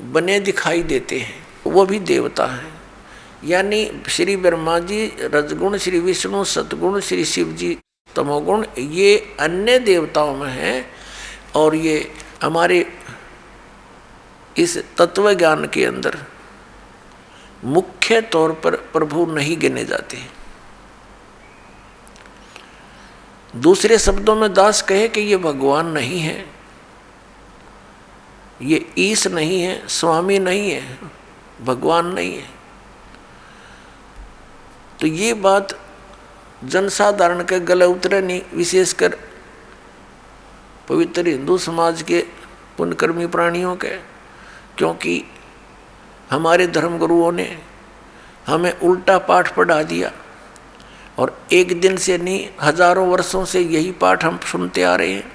बने दिखाई देते हैं। वो भी देवता हैं। यानी श्री ब्रह्मा जी, रजगुण, श्री विष्णु, सतगुण, श्री शिव जी, तमोगुण, ये अन्य देवताओं में हैं और ये हमारे इस तत्व ज्ञान के अंदर मुख्य तौर पर प्रभु नहीं गिने जाते हैं। दूसरे शब्दों में दास कहे कि ये भगवान नहीं है, ये ईश नहीं है, स्वामी नहीं है, भगवान नहीं है। तो ये बात जनसाधारण के गले उतरे नहीं, विशेषकर पवित्र हिंदू समाज के पुण्यकर्मी प्राणियों के, क्योंकि हमारे धर्मगुरुओं ने हमें उल्टा पाठ पढ़ा दिया। और एक दिन से नहीं, हज़ारों वर्षों से यही पाठ हम सुनते आ रहे हैं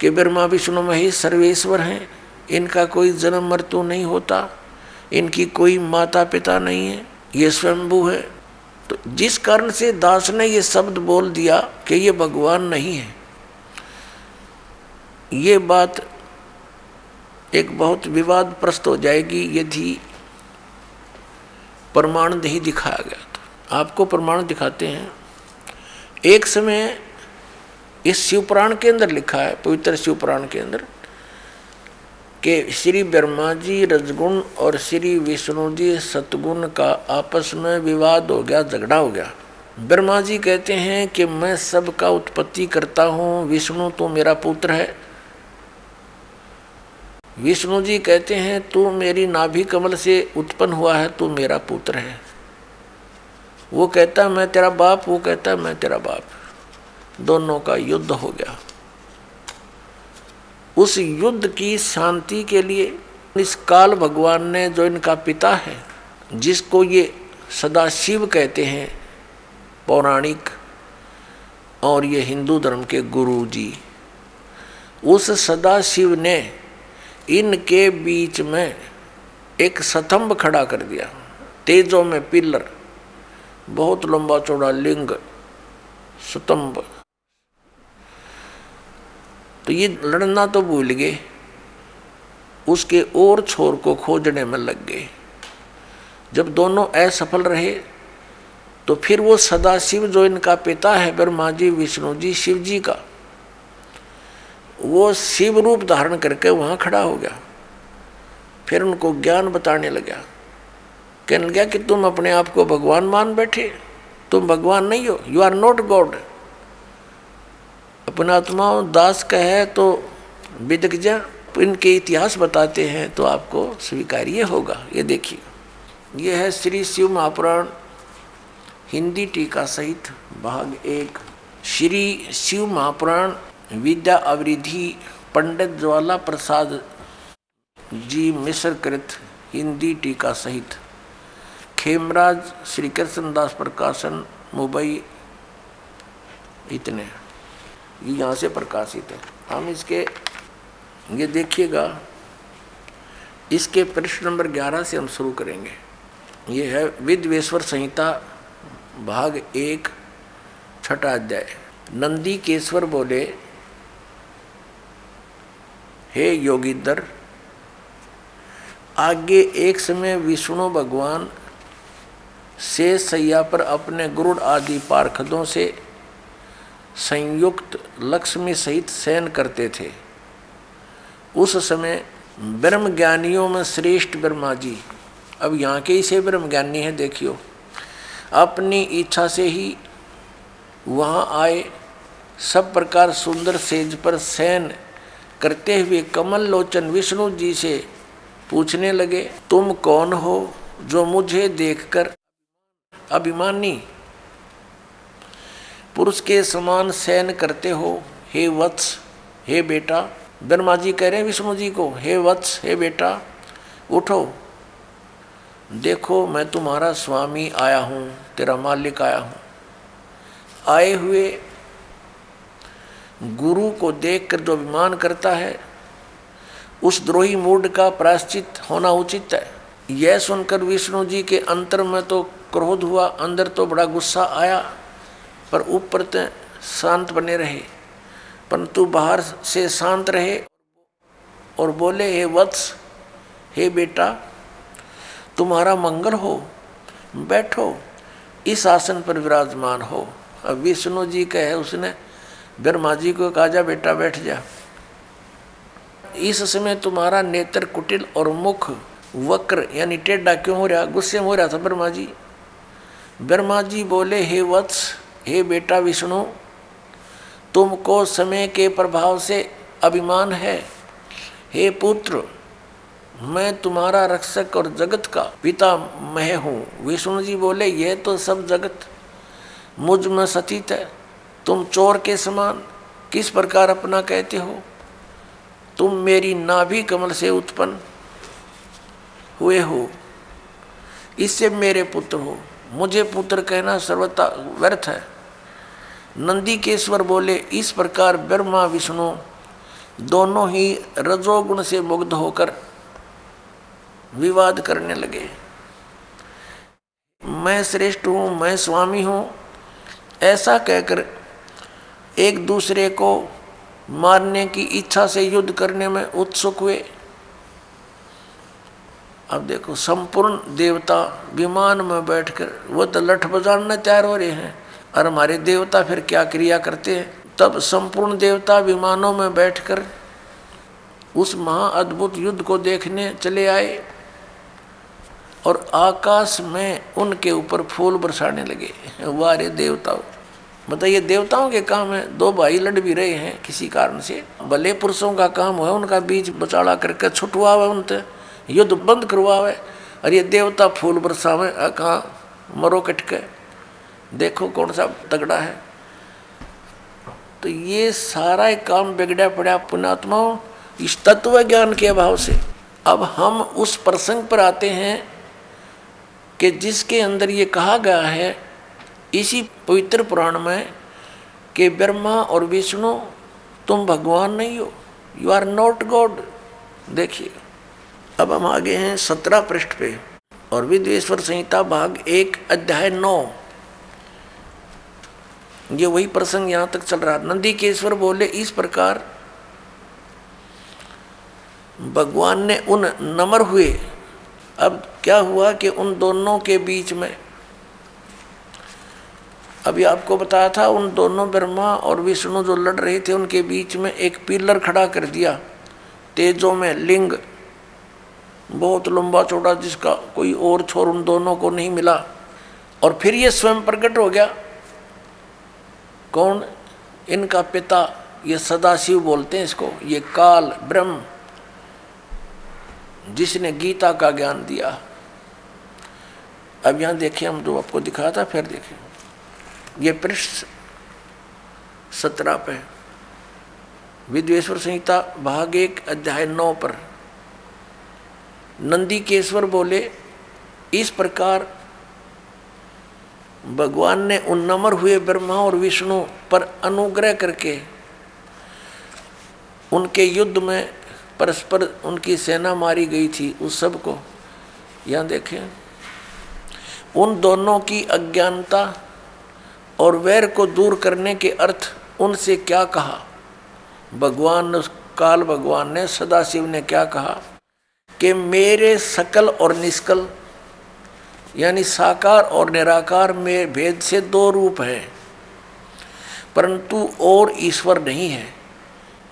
कि ब्रह्मा, विष्णु, महेश सर्वेश्वर हैं। इनका कोई जन्म मृत्यु नहीं होता। इनकी कोई माता पिता नहीं है। ये स्वयंभू है। तो जिस कारण से दास ने ये शब्द बोल दिया कि ये भगवान नहीं है। ये बात एक बहुत विवाद प्रस्त हो जाएगी यदि प्रमाण नहीं दिखाया गया तो आपको प्रमाण दिखाते हैं। एक समय इस शिवपुराण के अंदर लिखा है, पवित्र शिवपुराण के अंदर, कि श्री ब्रह्मा जी रजगुण और श्री विष्णु जी सतगुण का आपस में विवाद हो गया, झगड़ा हो गया। ब्रह्मा जी कहते हैं कि मैं सबका उत्पत्ति करता हूँ, विष्णु तो मेरा पुत्र है। विष्णु जी कहते हैं, तू मेरी नाभि कमल से उत्पन्न हुआ है, तू मेरा पुत्र है। वो कहता, मैं तेरा बाप वो कहता, मैं तेरा बाप दोनों का युद्ध हो गया। उस युद्ध की शांति के लिए इस काल भगवान ने, जो इनका पिता है, जिसको ये सदा शिव कहते हैं, पौराणिक और ये हिंदू धर्म के गुरु जी उस सदाशिव ने इनके बीच में एक स्तंभ खड़ा कर दिया। तेजों में पिलर, बहुत लंबा चौड़ा लिंग स्तंभ तो ये लड़ना तो भूल गए। उसके और छोर को खोजने में लग गए। जब दोनों असफल रहे तो फिर वो सदाशिव जो इनका पिता है, ब्रह्मा जी, विष्णु जी, शिव जी का वो शिव रूप धारण करके वहाँ खड़ा हो गया। फिर उनको ज्ञान बताने लगा। कहने लगा कि तुम अपने आप को भगवान मान बैठे। तुम भगवान नहीं हो यू आर नॉट गॉड अपना आत्मा दास का है तो विदग्जा इनके इतिहास बताते हैं तो आपको स्वीकार्य होगा। ये देखिए, ये है श्री शिव महापुराण, हिंदी टीका सहित भाग एक। श्री शिव महापुराण विद्या अवरिधि पंडित ज्वाला प्रसाद जी मिश्र कृत हिंदी टीका सहित। खेमराज श्री कृष्णदास प्रकाशन मुंबई। इतने। ये यहाँ से प्रकाशित है। हम इसके, ये देखिएगा। इसके प्रश्न नंबर 11 से हम शुरू करेंगे। ये है विद्वेश्वर संहिता भाग एक, छठा अध्याय। नंदी केश्वर बोले हे योगीधर, आगे एक समय विष्णु भगवान से सैया पर अपने गुरुड़ आदि पार्षदों से संयुक्त लक्ष्मी सहित शयन करते थे। उस समय ब्रह्म ज्ञानियों में श्रेष्ठ ब्रह्मा जी, अब यहाँ के ही से ब्रह्म ज्ञानी है, देखियो। अपनी इच्छा से ही वहाँ आए, सब प्रकार सुंदर सेज पर शयन करते हुए कमल लोचन विष्णु जी से पूछने लगे, तुम कौन हो जो मुझे देखकर अभिमानी? पुरुष के समान शयन करते हो, हे वत्स, हे बेटा। ब्रह्मा जी कह रहे हैं विष्णु जी को, हे वत्स, हे बेटा, उठो। देखो, मैं तुम्हारा स्वामी आया हूँ, तेरा मालिक आया हूँ। आए हुए गुरु को देखकर जो अभिमान करता है, उस द्रोही मूड का प्रायश्चित होना उचित है। यह सुनकर विष्णु जी के अंतर में तो क्रोध हुआ, अंदर तो बड़ा गुस्सा आया, पर ऊपर तो शांत बने रहे। परंतु बाहर से शांत रहे और बोले, हे वत्स, हे बेटा, तुम्हारा मंगल हो, बैठो, इस आसन पर विराजमान हो। अब विष्णु जी कहे, उसने ब्रह्मा जी को कहा, जा बेटा, बैठ जा। इस समय तुम्हारा नेत्र कुटिल और मुख वक्र, यानी टेढ़ा क्यों हो रहा? गुस्से में हो रहा था ब्रह्मा जी ब्रह्मा जी बोले, हे वत्स, हे बेटा विष्णु, तुमको समय के प्रभाव से अभिमान है। हे पुत्र, मैं तुम्हारा रक्षक और जगत का पिता मैं हूँ। विष्णु जी बोले, यह तो सब जगत मुझमें सतीत है। तुम चोर के समान किस प्रकार अपना कहते हो? तुम मेरी नाभि कमल से उत्पन्न हुए हो। इससे मेरे पुत्र हो। मुझे पुत्र कहना सर्वता व्यर्थ है। नंदी केश्वर बोले, इस प्रकार ब्रह्मा, विष्णु दोनों ही रजोगुण से मुग्ध होकर विवाद करने लगे। मैं श्रेष्ठ हूँ, मैं स्वामी हूँ, ऐसा कहकर एक दूसरे को मारने की इच्छा से युद्ध करने में उत्सुक हुए। अब देखो, संपूर्ण देवता विमान में बैठकर, वो तो लठ बजाने तैयार हो रहे हैं। और हमारे देवता फिर क्या क्रिया करते हैं? तब संपूर्ण देवता विमानों में बैठकर उस महा अद्भुत युद्ध को देखने चले आए और आकाश में उनके ऊपर फूल बरसाने लगे। वारे देवताओं। ये देवताओं के काम है। दो भाई लड़ भी रहे हैं किसी कारण से। भले पुरुषों का काम है, उनका बीच बचाड़ा करके छुटवावे उनसे युद्ध बंद करवावे। और ये देवता फूल बरसावे कहाँ? मरो कटके। देखो कौन सा तगड़ा है। तो ये सारा एक काम बिगड़ा पड़ा पुणात्माओं इस तत्व ज्ञान के अभाव से। अब हम उस प्रसंग पर आते हैं कि जिसके अंदर ये कहा गया है इसी पवित्र पुराण में कि ब्रह्मा और विष्णु, तुम भगवान नहीं हो यू आर नॉट गॉड देखिए, अब हम आगे हैं सत्रह पृष्ठ पे, और विद्वेश्वर संहिता भाग एक अध्याय नौ। ये वही प्रसंग यहाँ तक चल रहा। नंदी केश्वर बोले, इस प्रकार, भगवान ने उन नमर हुए। अब क्या हुआ कि उन दोनों के बीच में अभी आपको बताया था, उन दोनों ब्रह्मा और विष्णु जो लड़ रहे थे, उनके बीच में एक पिलर खड़ा कर दिया। तेजों में लिंग, बहुत लंबा चौड़ा, जिसका कोई और छोर उन दोनों को नहीं मिला। और फिर ये स्वयं प्रकट हो गया। कौन? इनका पिता, ये सदाशिव बोलते हैं इसको, ये काल ब्रह्म, जिसने गीता का ज्ञान दिया। अब यहाँ देखिए, हम जो आपको दिखाया था, फिर देखिए ये पृष्ठ सत्रह पे विद्वेश्वर संहिता भाग एक, अध्याय नौ पर। नंदी केश्वर बोले, इस प्रकार भगवान ने उन नमर हुए ब्रह्मा और विष्णु पर अनुग्रह करके उनके युद्ध में परस्पर उनकी सेना मारी गई थी, उस सबको। यहाँ देखें, उन दोनों की अज्ञानता और वैर को दूर करने के अर्थ उनसे क्या कहा? भगवान, काल भगवान ने, सदाशिव ने क्या कहा? कि मेरे सकल और निष्कल, यानी साकार और निराकार में भेद से दो रूप हैं, परंतु और ईश्वर नहीं है।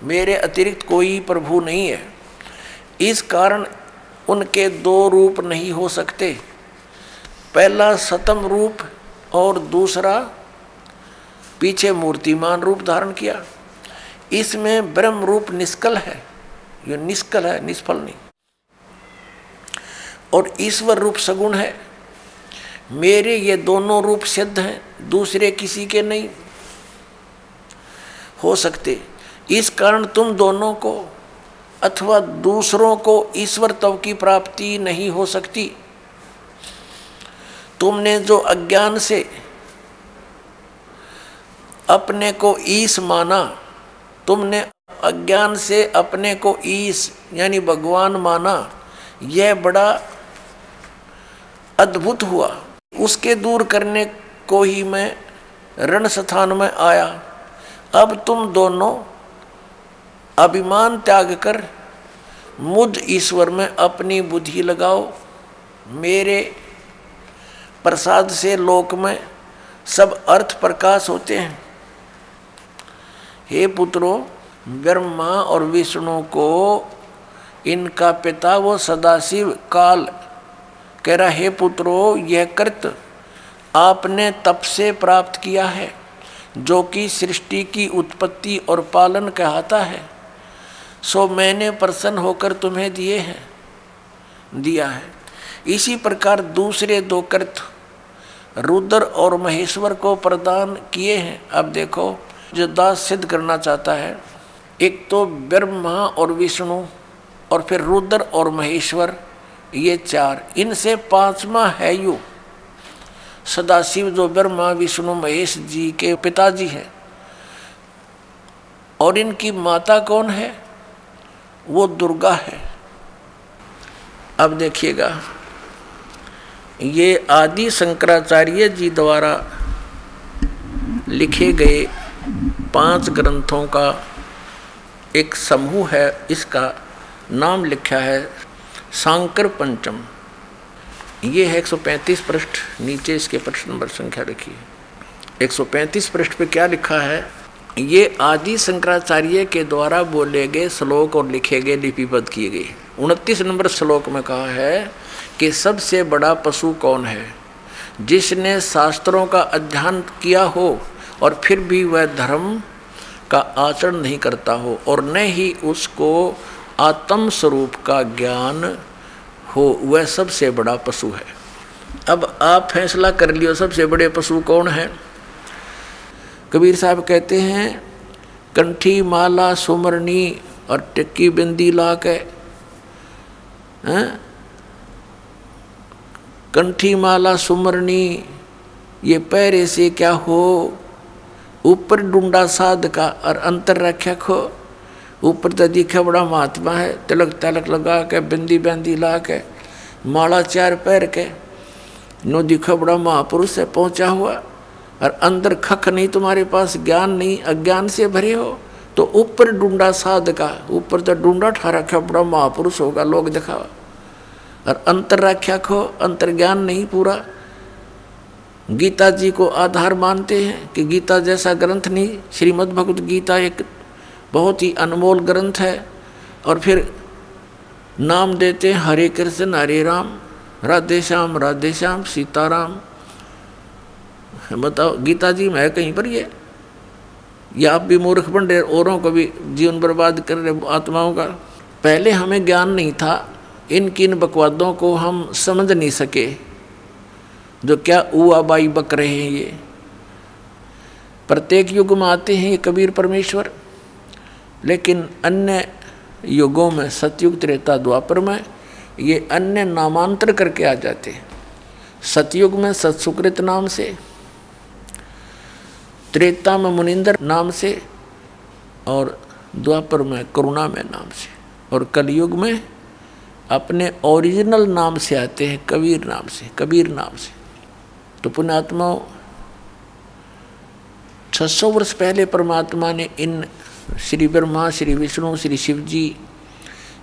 मेरे अतिरिक्त कोई प्रभु नहीं है। इस कारण उनके दो रूप नहीं हो सकते। पहला सतम रूप और दूसरा पीछे मूर्तिमान रूप धारण किया। इसमें ब्रह्म रूप निष्कल है। ये निष्कल है, निष्फल नहीं। और ईश्वर रूप सगुण है। मेरे ये दोनों रूप सिद्ध हैं, दूसरे किसी के नहीं। हो सकते, इस कारण तुम दोनों को अथवा दूसरों को ईश्वर तव की प्राप्ति नहीं हो सकती। तुमने जो अज्ञान से अपने को ईश माना, तुमने अज्ञान से अपने को ईश यानी भगवान माना, यह बड़ा अद्भुत हुआ। उसके दूर करने को ही मैं रण स्थान में आया। अब तुम दोनों अभिमान त्याग कर, मुझ ईश्वर में अपनी बुद्धि लगाओ। मेरे प्रसाद से लोक में सब अर्थ प्रकाश होते हैं। हे पुत्रो ब्रह्मा और विष्णु को इनका पिता वो सदाशिव काल कह रहा, हे पुत्रो, यह कृत आपने तप से प्राप्त किया है, जो कि सृष्टि की उत्पत्ति और पालन कहता है। सो मैंने प्रसन्न होकर तुम्हें दिए हैं, दिया है। इसी प्रकार दूसरे दो कृत, रुद्र और महेश्वर को प्रदान किए हैं। अब देखो जो दास सिद्ध करना चाहता है, एक तो ब्रह्मा और विष्णु और फिर रुद्र और महेश्वर, ये चार। इनसे पांचवा है यू। सदाशिव जो ब्रह्मा, विष्णु, महेश जी के पिताजी हैं। और इनकी माता कौन है? वो दुर्गा है। अब देखिएगा, ये आदि शंकराचार्य जी द्वारा लिखे गए पाँच ग्रंथों का एक समूह है, इसका नाम लिखा है सांकर पंचम। ये है 135 पृष्ठ, नीचे इसके प्रश्न नंबर संख्या लिखी है। 135 पृष्ठ पे क्या लिखा है? ये आदि शंकराचार्य के द्वारा बोले गए श्लोक और लिखे गए लिपिबद्ध किए गए उनतीस नंबर श्लोक में कहा है कि सबसे बड़ा पशु कौन है? जिसने शास्त्रों का अध्ययन किया हो और फिर भी वह धर्म का आचरण नहीं करता हो और न ही उसको आत्म स्वरूप का ज्ञान हो, वह सबसे बड़ा पशु है। अब आप फैसला कर लियो, सबसे बड़े पशु कौन है? कबीर साहब कहते हैं, कंठी, माला, सुमरनी और टिक्की, बिंदी ला के कंठी, माला, सुमरनी, ये पैरे से क्या हो? ऊपर डूडा साध का और अंतर रख्या खो। ऊपर तो दिखा बड़ा महात्मा है, तिलक तलक लगा के, बिंदी बंदी ला के, माला चार पैर के। नो दिखा बड़ा महापुरुष है, पहुँचा हुआ। और अंदर खख नहीं, तुम्हारे पास ज्ञान नहीं, अज्ञान से भरे हो। तो ऊपर डूडा साध का, ऊपर तो डूडा ठा रखा बड़ा महापुरुष होगा, लोग दिखावा। और अंतर रख्या खो, अंतर ज्ञान नहीं पूरा। गीता जी को आधार मानते हैं कि गीता जैसा ग्रंथ नहीं, श्रीमद् भगवत गीता एक बहुत ही अनमोल ग्रंथ है। और फिर नाम देते हैं हरे कृष्ण, हरे राम, राधे श्याम राधे श्याम, सीताराम। बताओ, गीता जी में है कहीं पर ये? या आप भी मूर्ख बन रहे औरों को भी जीवन बर्बाद कर रहे आत्माओं का? पहले हमें ज्ञान नहीं था इन किन बकवादों को हम समझ नहीं सके। जो क्या उआ बाई बक रहे हैं ये। प्रत्येक युग में आते हैं ये कबीर परमेश्वर, लेकिन अन्य युगों में सतयुग, त्रेता, द्वापर में ये अन्य नामांतर करके आ जाते हैं। सतयुग में सत्सुकृत नाम से, त्रेता में मुनिंदर नाम से, और द्वापर में करुणा में नाम से। और कलयुग में अपने ओरिजिनल नाम से आते हैं, कबीर नाम से, कबीर नाम से। तो पुण्यात्मा 600 वर्ष पहले परमात्मा ने इन श्री ब्रह्मा, श्री विष्णु, श्री शिव जी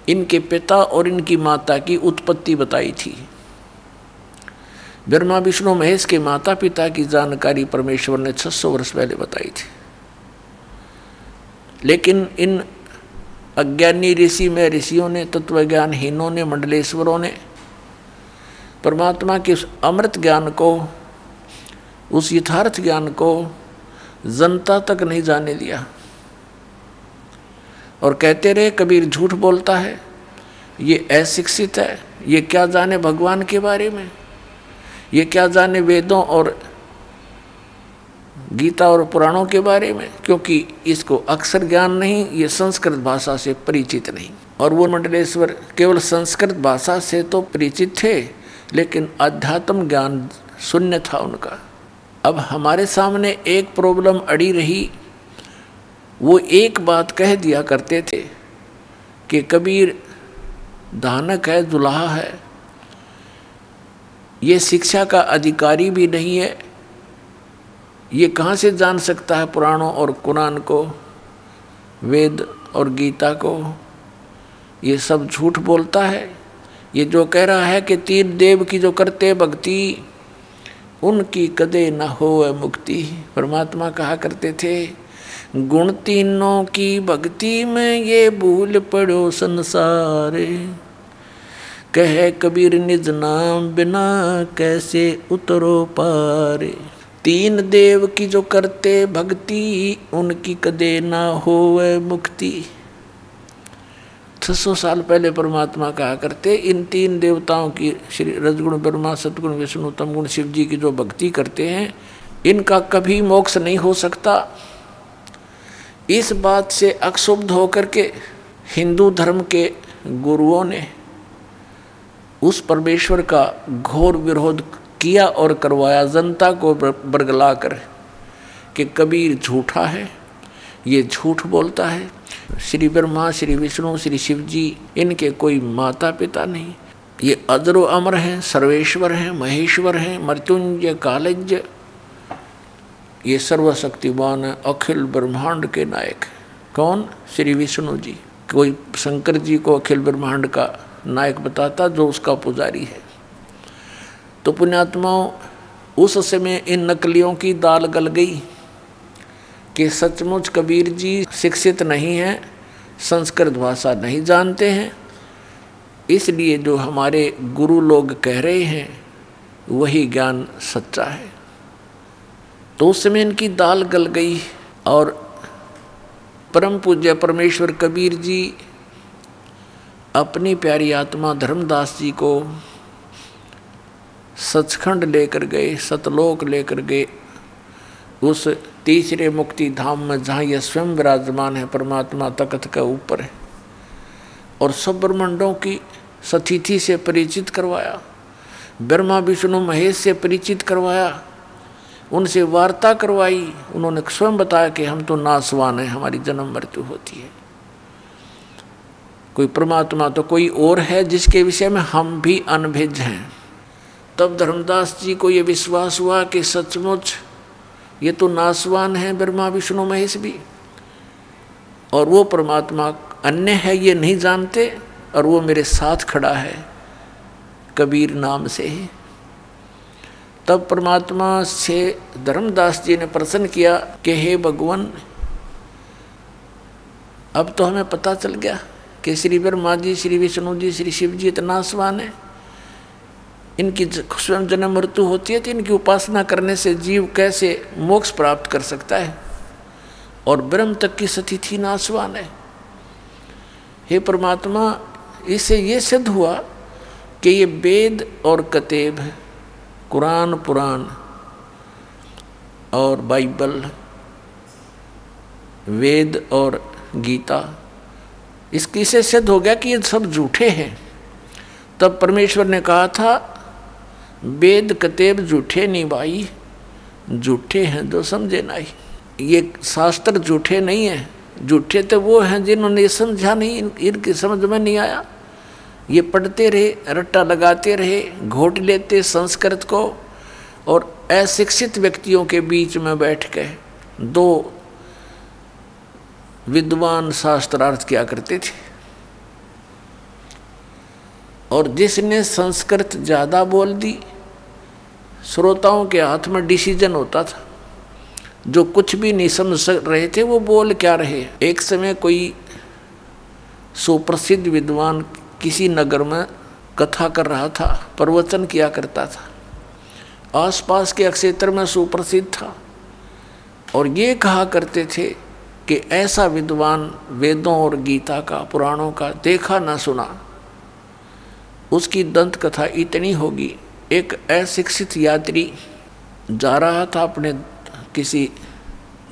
इनके पिता और इनकी माता की उत्पत्ति बताई थी। ब्रह्मा, विष्णु, महेश के माता पिता की जानकारी परमेश्वर ने 600 वर्ष पहले बताई थी। लेकिन इन अज्ञानी ऋषि में ऋषियों ने, तत्वज्ञानहीनों ने, मंडलेश्वरों ने परमात्मा के उस अमृत ज्ञान को उस यथार्थ ज्ञान को जनता तक नहीं जाने दिया। और कहते रहे, कबीर झूठ बोलता है, ये अशिक्षित है, ये क्या जाने भगवान के बारे में? ये क्या जाने वेदों और गीता और पुराणों के बारे में? क्योंकि इसको अक्सर ज्ञान नहीं, ये संस्कृत भाषा से परिचित नहीं। और वो मंडलेश्वर केवल संस्कृत भाषा से तो परिचित थे, लेकिन अध्यात्म ज्ञान शून्य था उनका। अब हमारे सामने एक प्रॉब्लम अड़ी रही। वो एक बात कह दिया करते थे कि कबीर, दानक है, दुल्हा है। ये शिक्षा का अधिकारी भी नहीं है। ये कहाँ से जान सकता है पुराणों और कुरान को, वेद और गीता को? ये सब झूठ बोलता है। ये जो कह रहा है कि तीन देव की जो करते भक्ति उनकी कदे न हो मुक्ति। परमात्मा कहा करते थे, गुण तीनों की भक्ति में ये भूल पड़ो संसारे। कह कबीर निज नाम बिना कैसे उतरो पारे। तीन देव की जो करते भक्ति, उनकी कदे ना हो मुक्ति। छह सौ साल पहले परमात्मा कहा करते, इन तीन देवताओं की, श्री रजगुण ब्रह्मा, सतगुण विष्णु, तमगुण शिव जी की जो भक्ति करते हैं, इनका कभी मोक्ष नहीं हो सकता। इस बात से अक्षुब्ध होकर के हिंदू धर्म के गुरुओं ने उस परमेश्वर का घोर विरोध किया और करवाया। जनता को बरगला कर कि कबीर झूठा है, ये झूठ बोलता है। श्री ब्रह्मा, श्री विष्णु, श्री शिव जी इनके कोई माता पिता नहीं। ये अजरो अमर हैं, सर्वेश्वर हैं, महेश्वर हैं, मृत्युंजय कालज। ये सर्वशक्तिमान अखिल ब्रह्मांड के नायक कौन? श्री विष्णु जी। कोई शंकर जी को अखिल ब्रह्मांड का नायक बताता जो उसका पुजारी है। तो पुण्यात्माओं, उस समय इन नकलियों की दाल गल गई। कि सचमुच कबीर जी शिक्षित नहीं हैं, संस्कृत भाषा नहीं जानते हैं। इसलिए जो हमारे गुरु लोग कह रहे हैं, वही ज्ञान सच्चा है। तो उस समय इनकी दाल गल गई और परम पूज्य परमेश्वर कबीर जी अपनी प्यारी आत्मा धर्मदास जी को सचखंड लेकर गए, सतलोक लेकर गए, उस तीसरे मुक्ति धाम में जहाँ यह स्वयं विराजमान है, परमात्मा तकत के ऊपर है। और सब ब्रह्मंडों की सतिथि से परिचित करवाया, ब्रह्मा, विष्णु, महेश से परिचित करवाया, उनसे वार्ता करवाई, उन्होंने स्वयं बताया कि हम तो नासवान हैं, हमारी जन्म मृत्यु होती है। कोई परमात्मा तो कोई और है जिसके विषय में हम भी अनभिज हैं। तब धर्मदास जी को ये विश्वास हुआ कि सचमुच ये तो नासवान है ब्रह्मा, विष्णु, महेश भी। और वो परमात्मा अन्य है, ये नहीं जानते, और वो मेरे साथ खड़ा है, कबीर नाम से ही। तब परमात्मा से धर्मदास जी ने प्रश्न किया कि, हे भगवान, अब तो हमें पता चल गया कि श्री ब्रह्मा जी, श्री विष्णु जी, श्री शिव जी इतना आसमान है। इनकी स्वयं जन्म मृत्यु होती है तो इनकी उपासना करने से जीव कैसे मोक्ष प्राप्त कर सकता है? और ब्रह्म तक की स्थिति नासवान है। हे परमात्मा इससे ये सिद्ध हुआ कि ये वेद और कतेब कुरान पुराण और बाइबल वेद और गीता। इसकी से सिद्ध हो गया कि ये सब झूठे हैं। तब परमेश्वर ने कहा था वेद कतेब झूठे नहीं भाई झूठे हैं जो समझे नहीं। ये शास्त्र झूठे नहीं हैं, झूठे तो वो हैं जिन्होंने समझा नहीं इनकी समझ में नहीं आया। ये पढ़ते रहे, रट्टा लगाते रहे, घोट लेते संस्कृत को और अशिक्षित व्यक्तियों के बीच में बैठ के दो विद्वान शास्त्रार्थ किया करते थे। और जिसने संस्कृत ज़्यादा बोल दी, श्रोताओं के हाथ में डिसीज़न होता था। जो कुछ भी नहीं समझ रहे थे, वो बोल क्या रहे एक समय कोई सुप्रसिद्ध विद्वान किसी नगर में कथा कर रहा था, प्रवचन किया करता था। आसपास के क्षेत्र में सुप्रसिद्ध था। और ये कहा करते थे कि ऐसा विद्वान वेदों और गीता का, पुराणों का देखा ना सुना। उसकी दंत कथा इतनी होगी। एक अशिक्षित यात्री जा रहा था अपने किसी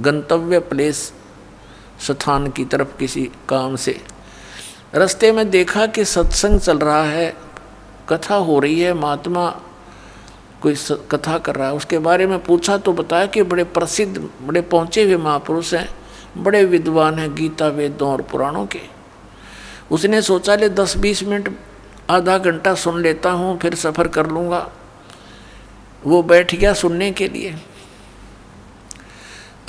गंतव्य प्लेस, स्थान की तरफ़ किसी काम से। रास्ते में देखा कि सत्संग चल रहा है, कथा हो रही है, महात्मा कोई कथा कर रहा है। उसके बारे में पूछा तो बताया कि बड़े प्रसिद्ध, बड़े पहुँचे हुए महापुरुष हैं, बड़े विद्वान हैं, गीता वेदों और पुराणों के। उसने सोचा, ले दस बीस मिनट आधा घंटा सुन लेता हूँ, फिर सफ़र कर लूँगा। वो बैठ गया सुनने के लिए।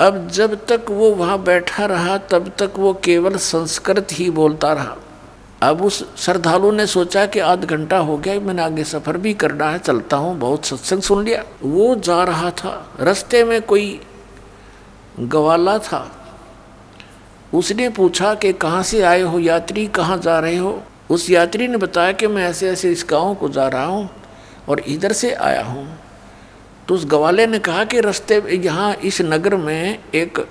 अब जब तक वो वहाँ बैठा रहा, तब तक वो केवल संस्कृत ही बोलता रहा। अब उस श्रद्धालु ने सोचा कि आध घंटा हो गया, मैंने आगे सफ़र भी करना है, चलता हूँ, बहुत सत्संग सुन लिया। वो जा रहा था। रास्ते में कोई गवाला था। उसने पूछा कि कहाँ से आए हो? यात्री कहाँ जा रहे हो? उस यात्री ने बताया कि मैं ऐसे ऐसे इस गाँव को जा रहा हूँ और इधर से आया हूँ। तो उस गवाले ने कहा कि रास्ते यहाँ इस नगर में एक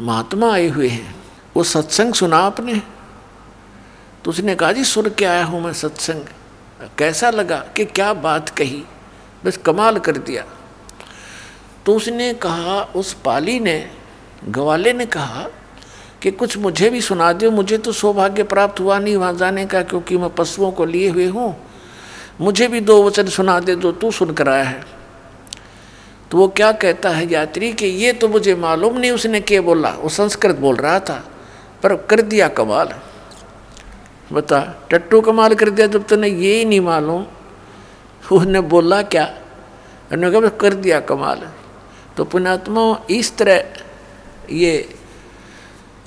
महात्मा आए हुए हैं। वो सत्संग सुना आपने? तो उसने कहा, जी, सुन के आया हूँ मैं सत्संग। कैसा लगा कि क्या बात कही? बस कमाल कर दिया। तो उसने कहा, उस पाली ने, गवाले ने कहा कि कुछ मुझे भी सुना दो, मुझे तो सौभाग्य प्राप्त हुआ नहीं वहाँ जाने का, क्योंकि मैं पशुओं को लिए हुए हूँ। मुझे भी दो वचन सुना दे जो तू सुन कर आया है। तो वो क्या कहता है यात्री कि ये तो मुझे मालूम नहीं, उसने क्या बोला? वो संस्कृत बोल रहा था, पर कर दिया कमाल। बता, टट्टू कमाल कर दिया जब तुमने ये ही नहीं मालूम। उसने बोला क्या? उन्होंने कहा कर दिया कमाल। तो पुणात्मा इस तरह ये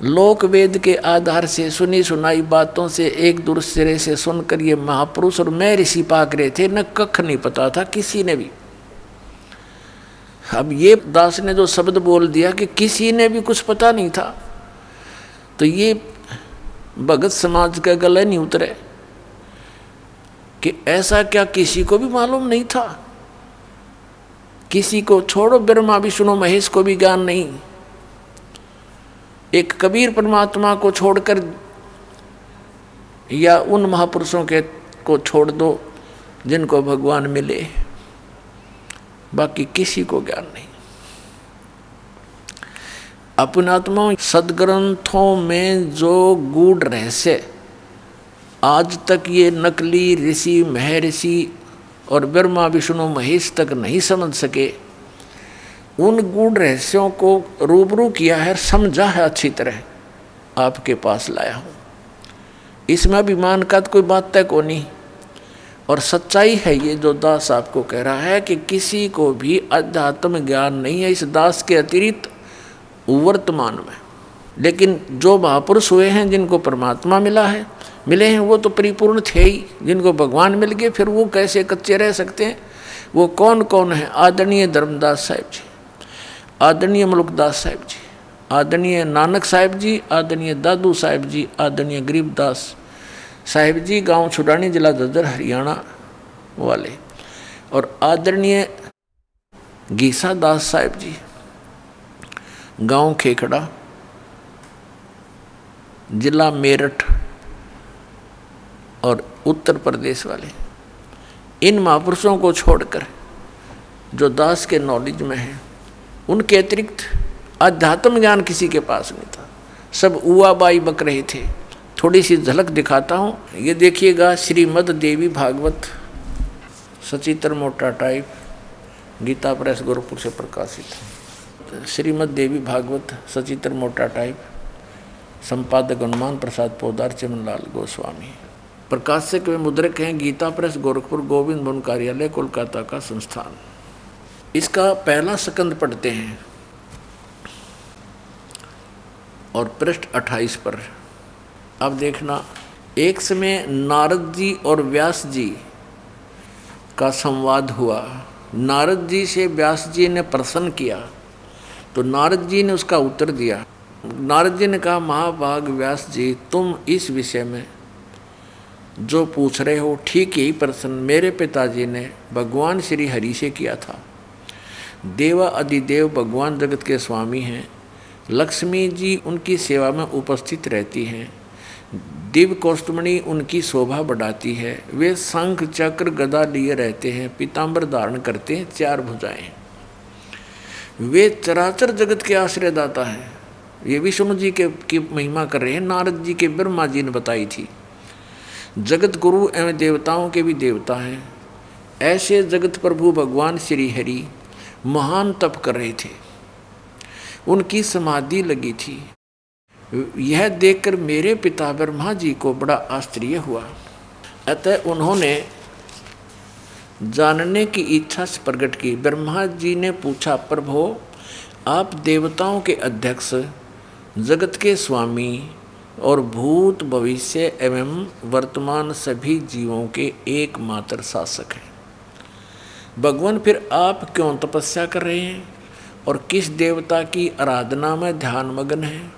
लोक वेद के आधार से सुनी सुनाई बातों से एक दूसरे से सुनकर ये महापुरुष और मैं ऋषि पाक रहे थे, न कख नहीं पता था किसी ने भी। अब ये दास ने जो शब्द बोल दिया कि किसी ने भी कुछ पता नहीं था तो ये भगत समाज का गले नहीं उतरे कि ऐसा क्या किसी को भी मालूम नहीं था। किसी को छोड़ो, ब्रह्मा, विष्णु, महेश को भी ज्ञान नहीं। एक कबीर परमात्मा को छोड़कर या उन महापुरुषों के को छोड़ दो, जिनको भगवान मिले। बाकी किसी को ज्ञान नहीं। अपनात्मा सदग्रंथों में जो गूढ़ रहस्य, आज तक ये नकली ऋषि, महर्षि और ब्रह्मा, विष्णु, महेश तक नहीं समझ सके उन गूढ़ रहस्यों को रूबरू किया है, समझा है, अच्छी तरह। आपके पास लाया हूँ। इसमें अभिमान का तो कोई बात तय को नहीं। और सच्चाई है ये जो दास आपको कह रहा है कि किसी को भी अध्यात्म ज्ञान नहीं है, इस दास के अतिरिक्त वर्तमान में। लेकिन जो महापुरुष हुए हैं, जिनको परमात्मा मिला है, मिले हैं, वो तो परिपूर्ण थे ही। जिनको भगवान मिल गए, फिर वो कैसे कच्चे रह सकते हैं? वो कौन कौन है? आदरणीय धर्मदास साहिब जी। आदरणीय मुल्कदास साहिब जी, आदरणीय नानक साहिब जी, आदरणीय दादू साहिब जी, आदरणीय गरीबदास साहिब जी, गाँव छुडानी जिला ददर, हरियाणा वाले। और आदरणीय गीसा दास साहिब जी, गाँव खेखड़ा, जिला मेरठ और उत्तर प्रदेश वाले। इन महापुरुषों को छोड़कर जो दास के नॉलेज में है उनके अतिरिक्त अध्यात्म ज्ञान किसी के पास नहीं था। सब उआ बाई बक रहे थे। थोड़ी सी झलक दिखाता हूँ। ये देखिएगा श्रीमद देवी भागवत सचित्र मोटा टाइप गीता प्रेस गोरखपुर से प्रकाशित। श्रीमद देवी भागवत सचित्र मोटा टाइप संपादक हनुमान प्रसाद पोदार, चमनलाल गोस्वामी। प्रकाशक व मुद्रक हैं, गीता प्रेस गोरखपुर, गोविंद भवन कार्यालय, कोलकाता का संस्थान। इसका पहला सकंद पढ़ते हैं। और पृष्ठ 28 पर। अब देखना, एक समय नारद जी और व्यास जी का संवाद हुआ। नारद जी से व्यास जी ने प्रसन्न किया तो नारद जी ने उसका उत्तर दिया। नारद जी ने कहा, महाभाग व्यास जी, तुम इस विषय में जो पूछ रहे हो, ठीक यही प्रश्न मेरे पिताजी ने भगवान श्री हरि से किया था। देवा अधिदेव भगवान जगत के स्वामी हैं। लक्ष्मी जी उनकी सेवा में उपस्थित रहती हैं। दिव्य कौस्तुमणि उनकी शोभा बढ़ाती है। वे शंख, चक्र, गदा लिए रहते हैं। पीताम्बर धारण करते हैं, चार भुजाएँ वे चराचर जगत के आश्रयदाता हैं। ये विष्णु जी के, की महिमा कर रहे हैं। नारद जी के, ब्रह्मा जी ने बताई थी। जगत गुरु एवं देवताओं के भी देवता हैं। ऐसे जगत प्रभु भगवान श्री हरि महान तप कर रहे थे। उनकी समाधि लगी थी। यह देखकर मेरे पिता ब्रह्मा जी को बड़ा आश्चर्य हुआ। अतः उन्होंने जानने की इच्छा से प्रकट की। ब्रह्मा जी ने पूछा, प्रभो, आप देवताओं के अध्यक्ष, जगत के स्वामी और भूत भविष्य एवं वर्तमान सभी जीवों के एकमात्र शासक हैं। भगवान, फिर आप क्यों तपस्या कर रहे हैं? और किस देवता की आराधना में ध्यान मग्न है?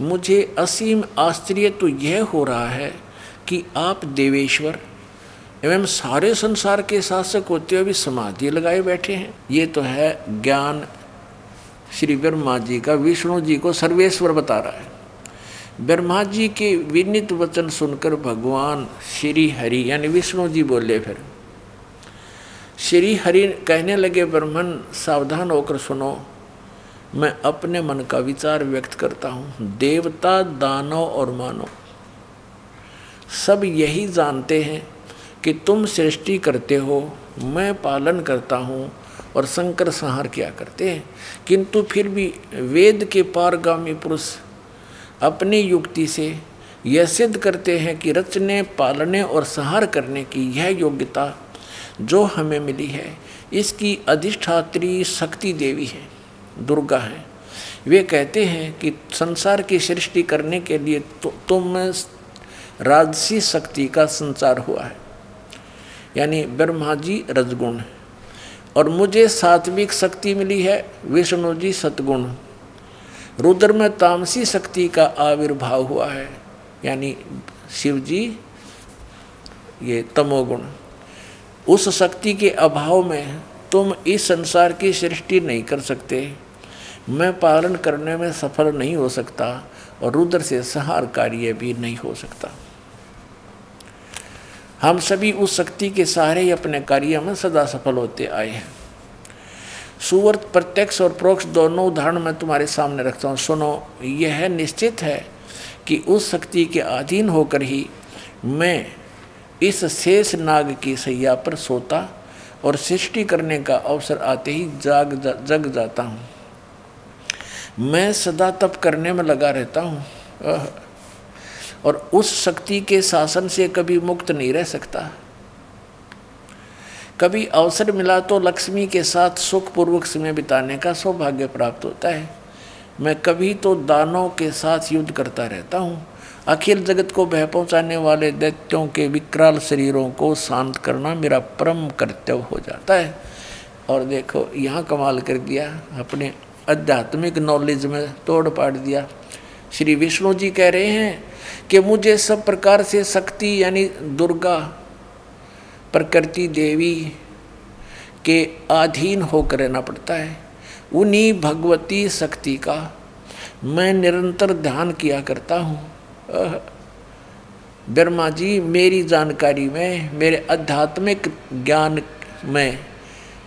मुझे असीम आश्चर्य तो यह हो रहा है कि आप देवेश्वर एवं सारे संसार के शासक होते हुए भी समाधि लगाए बैठे हैं। ये तो है ज्ञान। श्री ब्रह्मा जी का, विष्णु जी को सर्वेश्वर बता रहा है। ब्रह्मा जी के विनित वचन सुनकर भगवान श्री हरि, यानी विष्णु जी बोले फिर श्री हरि कहने लगे, ब्रह्मन, सावधान होकर सुनो। मैं अपने मन का विचार व्यक्त करता हूँ। देवता दानव और मानव। सब यही जानते हैं कि तुम सृष्टि करते हो, मैं पालन करता हूँ और शंकर संहार किया करते हैं। किंतु फिर भी वेद के पारगामी पुरुष अपनी युक्ति से यह सिद्ध करते हैं कि रचने, पालने और संहार करने की यह योग्यता जो हमें मिली है इसकी अधिष्ठात्री शक्ति देवी है दुर्गा है। वे कहते हैं कि संसार की सृष्टि करने के लिए तो, तुम राजसी शक्ति का संचार हुआ है। यानी ब्रह्मा जी रजगुण है। और मुझे सात्विक शक्ति मिली है विष्णु जी सतगुण रुद्र में तामसी शक्ति का आविर्भाव हुआ है यानी शिव जी ये तमोगुण। उस शक्ति के अभाव में तुम इस संसार की सृष्टि नहीं कर सकते। मैं पालन करने में सफल नहीं हो सकता और रुद्र से सहार कार्य भी नहीं हो सकता। हम सभी उस शक्ति के सहारे ही अपने कार्य में सदा सफल होते आए हैं। सुवर्त, प्रत्यक्ष और प्रोक्ष दोनों उदाहरण मैं तुम्हारे सामने रखता हूँ। सुनो, यह निश्चित है कि उस शक्ति के अधीन होकर ही मैं इस शेष नाग की सैया पर सोता और सृष्टि करने का अवसर आते ही जाग जा, जग जाता हूँ। मैं सदा तप करने में लगा रहता हूँ। और उस शक्ति के शासन से कभी मुक्त नहीं रह सकता। कभी अवसर मिला तो लक्ष्मी के साथ सुखपूर्वक समय बिताने का सौभाग्य प्राप्त होता है। मैं कभी तो दानों के साथ युद्ध करता रहता हूँ। अखिल जगत को बह पहुँचाने वाले दैत्यों के विकराल शरीरों को शांत करना मेरा परम कर्तव्य हो जाता है। और देखो, यहाँ कमाल कर दिया, अपने आध्यात्मिक नॉलेज में तोड़ पाड़ दिया। श्री विष्णु जी कह रहे हैं कि मुझे सब प्रकार से शक्ति यानी दुर्गा, प्रकृति देवी के अधीन होकर रहना पड़ता है। उन्हीं भगवती शक्ति का मैं निरंतर ध्यान किया करता हूँ। ब्रह्मा जी, मेरी जानकारी में, मेरे आध्यात्मिक ज्ञान में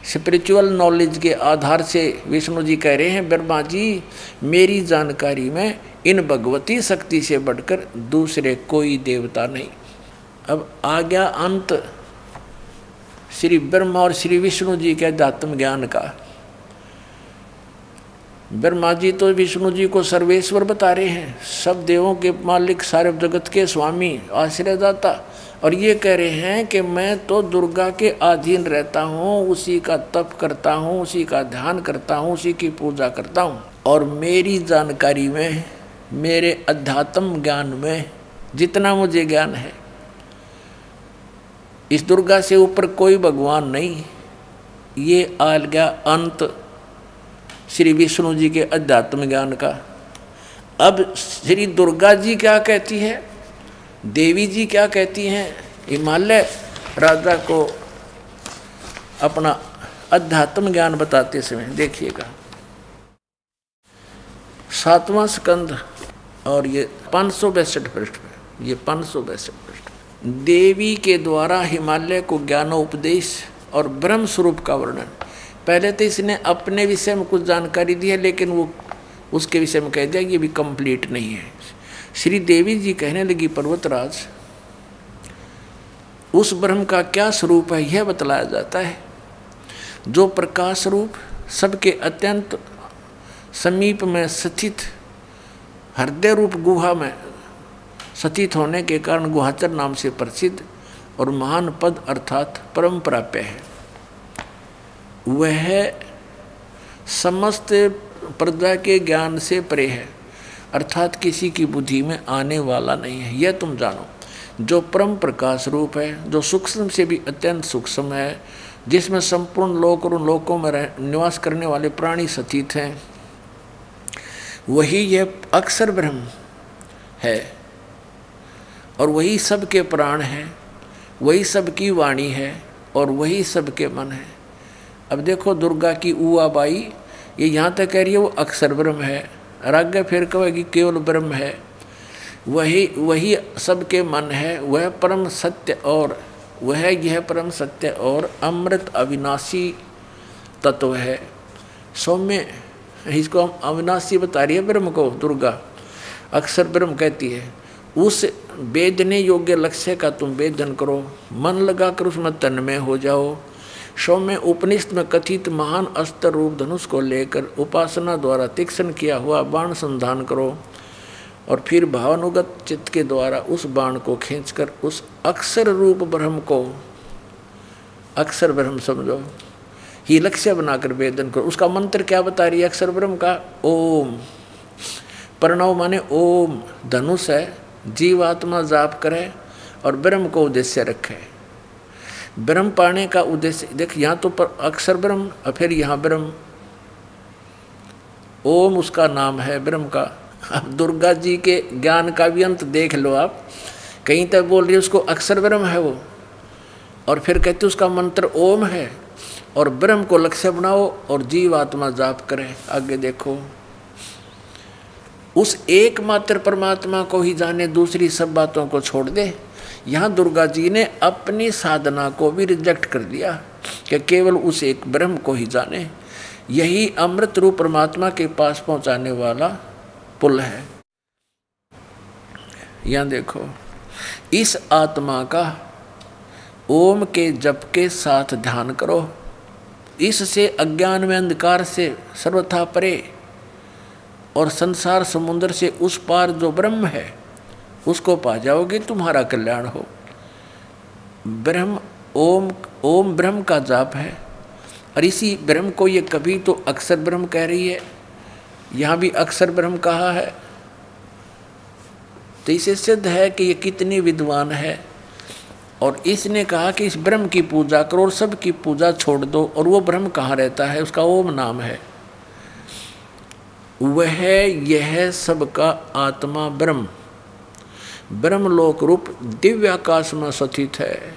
स्पिरिचुअल नॉलेज के आधार से विष्णु जी कह रहे हैं, ब्रह्मा जी, मेरी जानकारी में इन भगवती शक्ति से बढ़कर दूसरे कोई देवता नहीं। अब आ गया अंत। श्री ब्रह्मा और श्री विष्णु जी के अध्यात्म ज्ञान का। ब्रह्मा जी तो विष्णु जी को सर्वेश्वर बता रहे हैं। सब देवों के मालिक, सारे जगत के स्वामी, आश्रयदाता। और ये कह रहे हैं कि मैं तो दुर्गा के अधीन रहता हूँ, उसी का तप करता हूँ, उसी का ध्यान करता हूँ, उसी की पूजा करता हूँ। और मेरी जानकारी में, मेरे अध्यात्म ज्ञान में जितना मुझे ज्ञान है, इस दुर्गा से ऊपर कोई भगवान नहीं। ये आ गया अंत। श्री विष्णु जी के अध्यात्म ज्ञान का। अब श्री दुर्गा जी क्या कहती है? देवी जी क्या कहती हैं? हिमालय राजा को अपना अध्यात्म ज्ञान बताते समय देखिएगा। सातवां स्कंद और ये पाँच सौ बैसठ पृष्ठ में, ये पाँच सौ बैसठ पृष्ठ देवी के द्वारा हिमालय को ज्ञानोपदेश और ब्रह्म स्वरूप का वर्णन। पहले तो इसने अपने विषय में कुछ जानकारी दी है, लेकिन वो उसके विषय में कह दिया ये भी कंप्लीट नहीं है। श्री देवी जी कहने लगी, पर्वतराज, उस ब्रह्म का क्या स्वरूप है? यह बतलाया जाता है। जो प्रकाश रूप सबके अत्यंत समीप में स्थित, हृदय रूप गुहा में स्थित होने के कारण गुहाचर नाम से प्रसिद्ध और महान पद अर्थात परम प्राप्य है। वह समस्त प्रजा के ज्ञान से परे है। अर्थात किसी की बुद्धि में आने वाला नहीं है। यह तुम जानो, जो परम प्रकाश रूप है, जो सूक्ष्म से भी अत्यंत सूक्ष्म है, जिसमें संपूर्ण लोक और उन लोकों में रह, निवास करने वाले प्राणी सतीत हैं, वही यह अक्षर ब्रह्म है, और वही सबके प्राण हैं, वही सबकी वाणी है, और वही सबके मन है। अब देखो दुर्गा की ऊआ बाई ये यहाँ तक कह रही है, वो अक्षर ब्रह्म है। राग्य फिर कहेगी, केवल ब्रह्म है। वही वही सबके मन है, वह परम सत्य और, वह यह परम सत्य और अमृत अविनाशी तत्व है। सौम्य, इसको हम अविनाशी बता रही है ब्रह्म को, दुर्गा। अक्षर ब्रह्म कहती है, उस वेदने योग्य लक्ष्य का तुम वेदन करो, मन लगाकर उसमें तन्मय हो जाओ। सौम्य उपनिषद में कथित महान अस्त्र रूप धनुष को लेकर उपासना द्वारा तीक्ष्ण किया हुआ बाण संधान करो और फिर भावानुगत चित्त के द्वारा उस बाण को खींचकर उस अक्षर रूप ब्रह्म को, अक्षर ब्रह्म समझो ही लक्ष्य बनाकर वेदन करो। उसका मंत्र क्या बता रही है अक्षर ब्रह्म का? ओम। प्रणव माने ओम। धनुष है, जीवात्मा जाप करे और ब्रह्म को उद्देश्य रखे। ब्रह्म पाने का उद्देश्य, देख, यहाँ तो पर अक्षर ब्रह्म, और फिर यहाँ ब्रह्म। ओम उसका नाम है ब्रह्म का। अब दुर्गा जी के ज्ञान का भी अंत देख लो आप। कहीं तक बोल रही है, उसको अक्षर ब्रह्म है वो। और फिर कहते उसका मंत्र ओम है। और ब्रह्म को लक्ष्य बनाओ और जीव आत्मा जाप करें। आगे देखो। उस एकमात्र परमात्मा को ही जाने दूसरी सब बातों को छोड़ दे। यहाँ दुर्गा जी ने अपनी साधना को भी रिजेक्ट कर दिया कि केवल उस एक ब्रह्म को ही जाने। यही अमृत रूप परमात्मा के पास पहुँचाने वाला पुल है। यहाँ देखो, इस आत्मा का ओम के जप के साथ ध्यान करो। इससे अज्ञान में अंधकार से सर्वथा परे और संसार समुद्र से उस पार जो ब्रह्म है उसको पा जाओगे, तुम्हारा कल्याण हो। ब्रह्म, ओम ओम ब्रह्म का जाप है। और इसी ब्रह्म को ये कभी तो अक्सर ब्रह्म कह रही है। यहाँ भी अक्सर ब्रह्म कहा है। तो इसे सिद्ध है कि ये कितनी विद्वान है। और इसने कहा कि इस ब्रह्म की पूजा करो और सब की पूजा छोड़ दो, और वो ब्रह्म कहाँ रहता है, उसका ओम नाम है। वह, यह सबका आत्मा ब्रह्म। ब्रह्मलोक रूप दिव्य आकाश में स्थित है।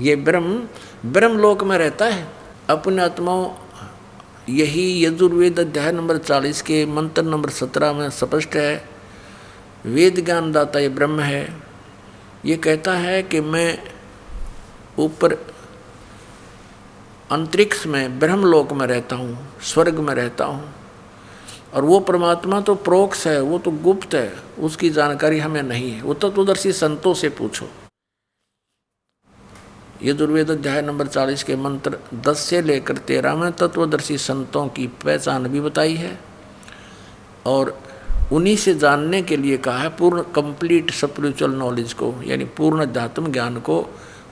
ये ब्रह्म, ब्रह्मलोक में रहता है। अपने आत्माओं, यही यजुर्वेद अध्याय नंबर चालीस के मंत्र नंबर सत्रह में स्पष्ट है। वेद ज्ञान दाता ये ब्रह्म है। ये कहता है कि मैं ऊपर अंतरिक्ष में ब्रह्मलोक में रहता हूँ, स्वर्ग में रहता हूँ। और वो परमात्मा तो प्रोक्ष है, वो तो गुप्त है, उसकी जानकारी हमें नहीं है। वो तत्वदर्शी संतों से पूछो। ये दुर्वेद अध्याय नंबर चालीस के मंत्र दस से लेकर तेरह में तत्वदर्शी संतों की पहचान भी बताई है और उन्हीं से जानने के लिए कहा है, पूर्ण कंप्लीट स्पिरिचुअल नॉलेज को, यानी पूर्ण अध्यात्म ज्ञान को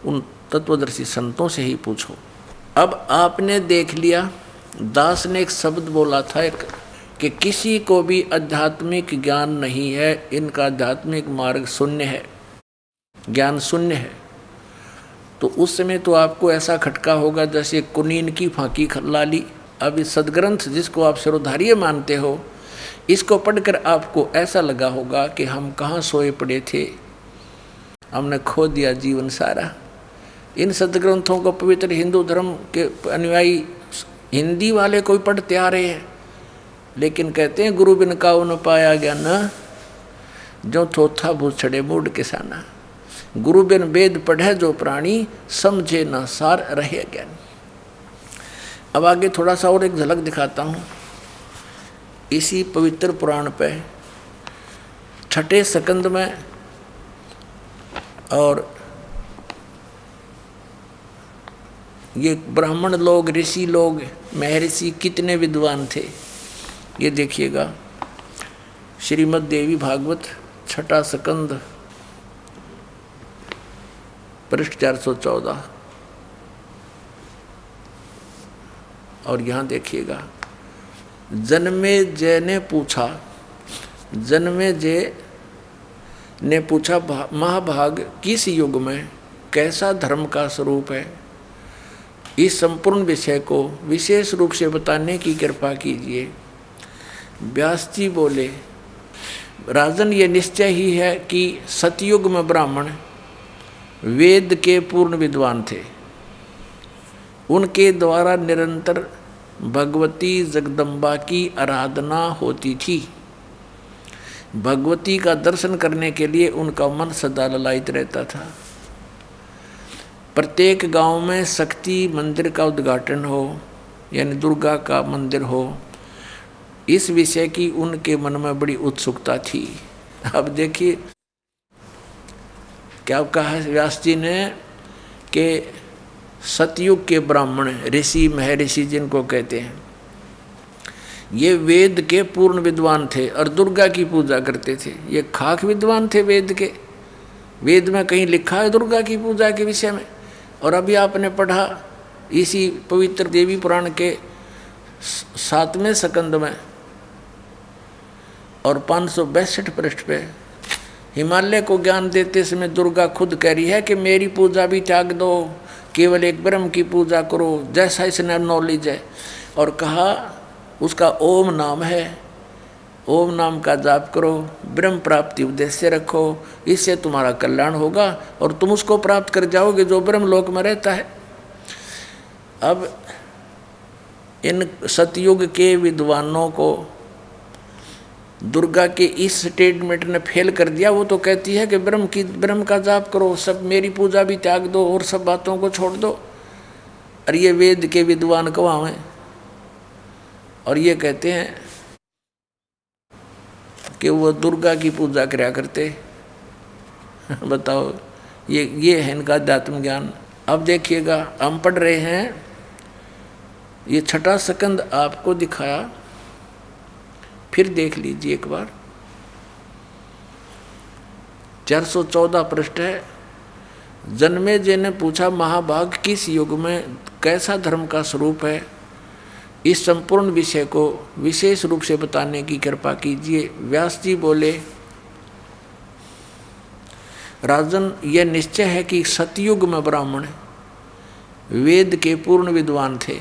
उन तत्वदर्शी संतों से ही पूछो। अब आपने देख लिया, दास ने एक शब्द बोला था, एक कि किसी को भी आध्यात्मिक ज्ञान नहीं है, इनका आध्यात्मिक मार्ग शून्य है। ज्ञान शून्य है। तो उस समय तो आपको ऐसा खटका होगा जैसे कुनीन की फांकी ला ली। अब इस सदग्रंथ जिसको आप सिरोधार्य मानते हो, इसको पढ़कर आपको ऐसा लगा होगा कि हम कहाँ सोए पड़े थे। हमने खो दिया जीवन सारा। इन सदग्रंथों को पवित्र हिंदू धर्म के अनुयायी, हिंदी वाले कोई पढ़ते आ रहे हैं। लेकिन कहते हैं, गुरु बिन का न पाया गया न, जो थोथा भूछड़े मूड किसाना। गुरु बिन वेद पढ़े जो प्राणी समझे न सार रहे ज्ञान। अब आगे थोड़ा सा और एक झलक दिखाता हूँ। इसी पवित्र पुराण पे छठे सकंद में और ये ब्राह्मण लोग, ऋषि लोग, महर्षि कितने विद्वान थे। ये देखिएगा। श्रीमद देवी भागवत, छठा सकंद, पृष्ठ चार सौ चौदह। और यहाँ देखिएगा, जन्मे जय ने पूछा, जन्मे जय ने पूछा, महाभाग किस युग में कैसा धर्म का स्वरूप है? इस संपूर्ण विषय को विशेष रूप से बताने की कृपा कीजिए। व्यास जी बोले, राजन, ये निश्चय ही है कि सतयुग में ब्राह्मण वेद के पूर्ण विद्वान थे। उनके द्वारा निरंतर भगवती जगदम्बा की आराधना होती थी। भगवती का दर्शन करने के लिए उनका मन सदा ललायित रहता था। प्रत्येक गाँव में शक्ति मंदिर का उद्घाटन हो, यानी दुर्गा का मंदिर हो इस विषय की उनके मन में बड़ी उत्सुकता थी। अब देखिए, क्या कहा व्यास जी ने कि सतयुग के ब्राह्मण, ऋषि, महर्षि जिनको कहते हैं, ये वेद के पूर्ण विद्वान थे और दुर्गा की पूजा करते थे। ये खाक विद्वान थे वेद के। वेद में कहीं लिखा है दुर्गा की पूजा के विषय में? और अभी आपने पढ़ा इसी पवित्र देवी पुराण के सातवें सकंद में और पाँच सौ बैसठ पृष्ठ पे, हिमालय को ज्ञान देते समय दुर्गा खुद कह रही है कि मेरी पूजा भी त्याग दो, केवल एक ब्रह्म की पूजा करो, जैसा इसने नॉलेज है। और कहा, उसका ओम नाम है। ओम नाम का जाप करो, ब्रह्म प्राप्ति उद्देश्य रखो, इससे तुम्हारा कल्याण होगा और तुम उसको प्राप्त कर जाओगे जो ब्रह्म लोक में रहता है। अब इन सतयुग के विद्वानों को दुर्गा के इस स्टेटमेंट ने फेल कर दिया, वो तो कहती है कि ब्रह्म की, ब्रह्म का जाप करो, सब मेरी पूजा भी त्याग दो और सब बातों को छोड़ दो। और ये वेद के विद्वान कवा हैं? और ये कहते हैं कि वो दुर्गा की पूजा कराया करते। बताओ, ये ये है इनका अध्यात्म ज्ञान। अब देखिएगा, हम पढ़ रहे हैं, ये छठा सकंद आपको दिखाया। फिर देख लीजिए एक बार। 414 पृष्ठ है। जन्मे जी ने पूछा महाभाग किस युग में कैसा धर्म का स्वरूप है? इस संपूर्ण विषय को विशेष रूप से बताने की कृपा कीजिए। व्यास जी बोले, राजन, यह निश्चय है कि सतयुग में ब्राह्मण वेद के पूर्ण विद्वान थे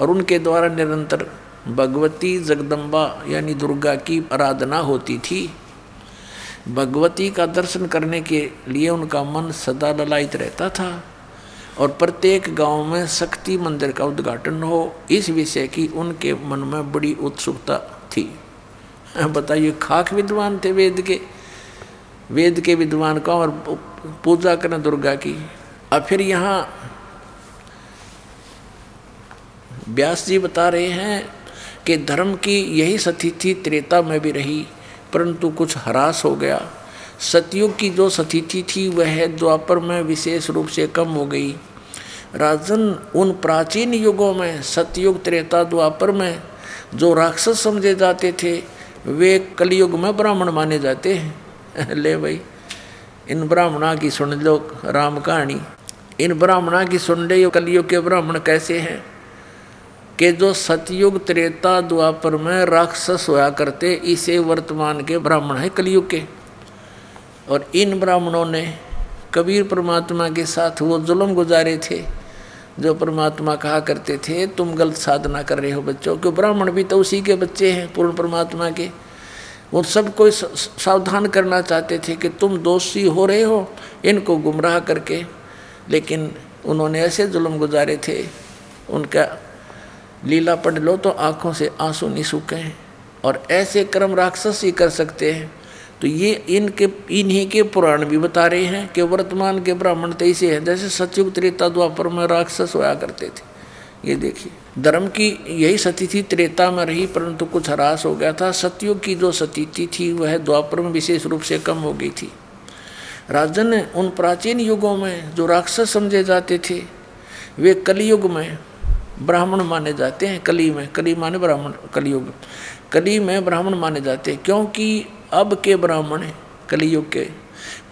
और उनके द्वारा निरंतर भगवती जगदम्बा यानी दुर्गा की आराधना होती थी। भगवती का दर्शन करने के लिए उनका मन सदा ललायित रहता था और प्रत्येक गाँव में शक्ति मंदिर का उद्घाटन हो, इस विषय की उनके मन में बड़ी उत्सुकता थी। बताइए, खाक विद्वान थे वेद के? वेद के विद्वान का और पूजा करें दुर्गा की। अब फिर यहाँ व्यास जी बता रहे हैं कि धर्म की यही स्थिति त्रेता में भी रही, परंतु कुछ हरास हो गया। सतयुग की जो स्थिति थी वह द्वापर में विशेष रूप से कम हो गई। राजन उन प्राचीन युगों में, सतयुग, त्रेता, द्वापर में, जो राक्षस समझे जाते थे, वे कलयुग में ब्राह्मण माने जाते हैं। ले भाई, इन ब्राह्मणा की सुन लो राम कहानी। इन ब्राह्मणा की सुन ले कलयुग के ब्राह्मण कैसे हैं? कि जो सतयुग त्रेता द्वापर में राक्षस होया करते, इसे वर्तमान के ब्राह्मण है कलयुग के। और इन ब्राह्मणों ने कबीर परमात्मा के साथ वो जुल्म गुजारे थे, जो परमात्मा कहा करते थे, तुम गलत साधना कर रहे हो बच्चों, क्यों ब्राह्मण भी तो उसी के बच्चे हैं, पूर्ण परमात्मा के। वो सबको सावधान करना चाहते थे कि तुम दोषी हो रहे हो, इनको गुमराह करके। लेकिन उन्होंने ऐसे जुल्म गुजारे थे, उनका लीला पढ़ लो तो आँखों से आँसू नहीं सूखे हैं। और ऐसे कर्म राक्षस ही कर सकते हैं। तो ये इनके, इन्हीं के पुराण भी बता रहे हैं कि वर्तमान के ब्राह्मण तो ऐसे हैं, जैसे सचयुग त्रेता द्वापर में राक्षस होया करते थे। ये देखिए, धर्म की यही स्थिति त्रेता में रही, परंतु कुछ हरास हो गया था। सतयुग की जो स्थिति थी वह द्वापर में विशेष रूप से कम हो गई थी। राजन उन प्राचीन युगों में जो राक्षस समझे जाते थे, वे कलयुग में ब्राह्मण माने जाते हैं, कली में। कली माने ब्राह्मण, कलयुग। कली में ब्राह्मण माने जाते हैं, क्योंकि अब के ब्राह्मण कलयुग के।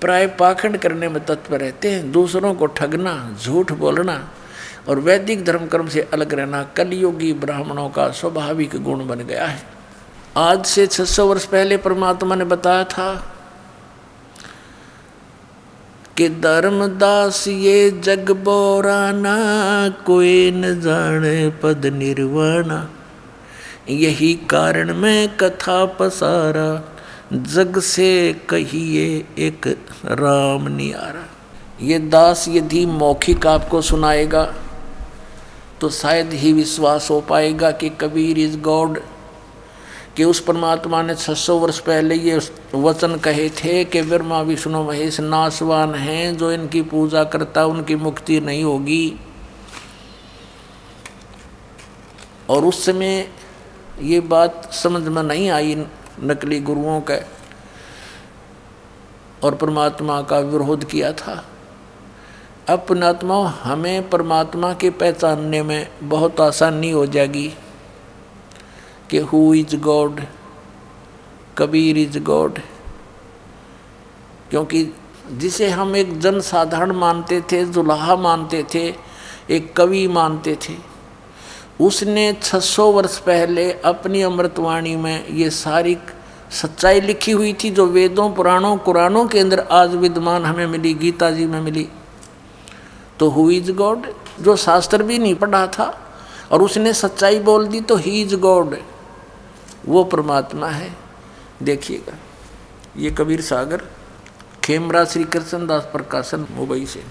प्राय पाखंड करने में तत्पर रहते हैं, दूसरों को ठगना, झूठ बोलना, और वैदिक धर्म कर्म से अलग रहना कलयुगी ब्राह्मणों का स्वाभाविक गुण बन गया है। आज से 600 वर्ष पहले परमात्मा ने बताया था कि धर्मदास ये जग बोराना, कोई न जाने पद निर्वाणा। यही कारण में कथा पसारा, जग से कहिए एक राम नियारा। ये दास यदि मौखिक आपको सुनाएगा तो शायद ही विश्वास हो पाएगा कि कबीर इज़ गॉड कि उस परमात्मा ने 600 वर्ष पहले ये वचन कहे थे कि ब्रह्मा विष्णु महेश नासवान हैं जो इनकी पूजा करता, उनकी मुक्ति नहीं होगी। और उस समय ये बात समझ में नहीं आई नकली गुरुओं का, और परमात्मा का विरोध किया था। अब पुणात्मा हमें परमात्मा के पहचानने में बहुत आसानी हो जाएगी। कि who is God Kabir is God क्योंकि जिसे हम एक जन साधारण मानते थे, जुलाहा मानते थे, एक कवि मानते थे, उसने 600 वर्ष पहले अपनी अमृतवाणी में ये सारी सच्चाई लिखी हुई थी जो वेदों, पुराणों, कुरानों के अंदर आज विद्यमान हमें मिली, गीता जी में मिली। तो हु इज़ गॉड जो शास्त्र भी नहीं पढ़ा था और उसने सच्चाई बोल दी तो ही इज़ गॉड वो परमात्मा है। देखिएगा, ये कबीर सागर, खेमरा श्री कृष्ण दास प्रकाशन मुंबई से।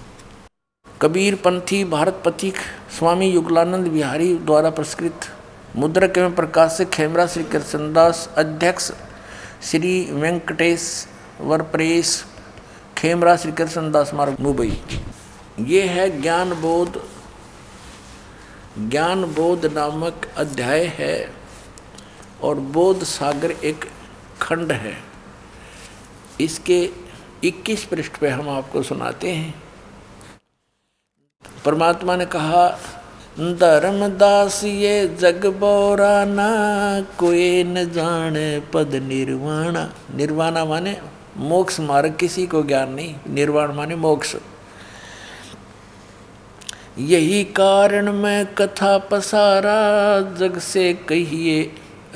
कबीर पंथी, भारत पथिक, स्वामी युगलानंद बिहारी द्वारा पुरस्कृत, मुद्रक एवं प्रकाशक खेमरा श्री कृष्णदास अध्यक्ष, श्री वेंकटेश वरप्रेस खेमरा श्री कृष्णदास मार्ग, मुंबई। ये है ज्ञान बोध ज्ञान बोध नामक अध्याय है। और बोध सागर एक खंड है। इसके 21 पृष्ठ पे हम आपको सुनाते हैं। परमात्मा ने कहा धर्मदास ये जग बोराना कोई न जाने पद निर्वाणा। निर्वाणा माने मोक्ष मार्ग, किसी को ज्ञान नहीं, निर्वाण माने मोक्ष। यही कारण मैं कथा पसारा, जग से कहिए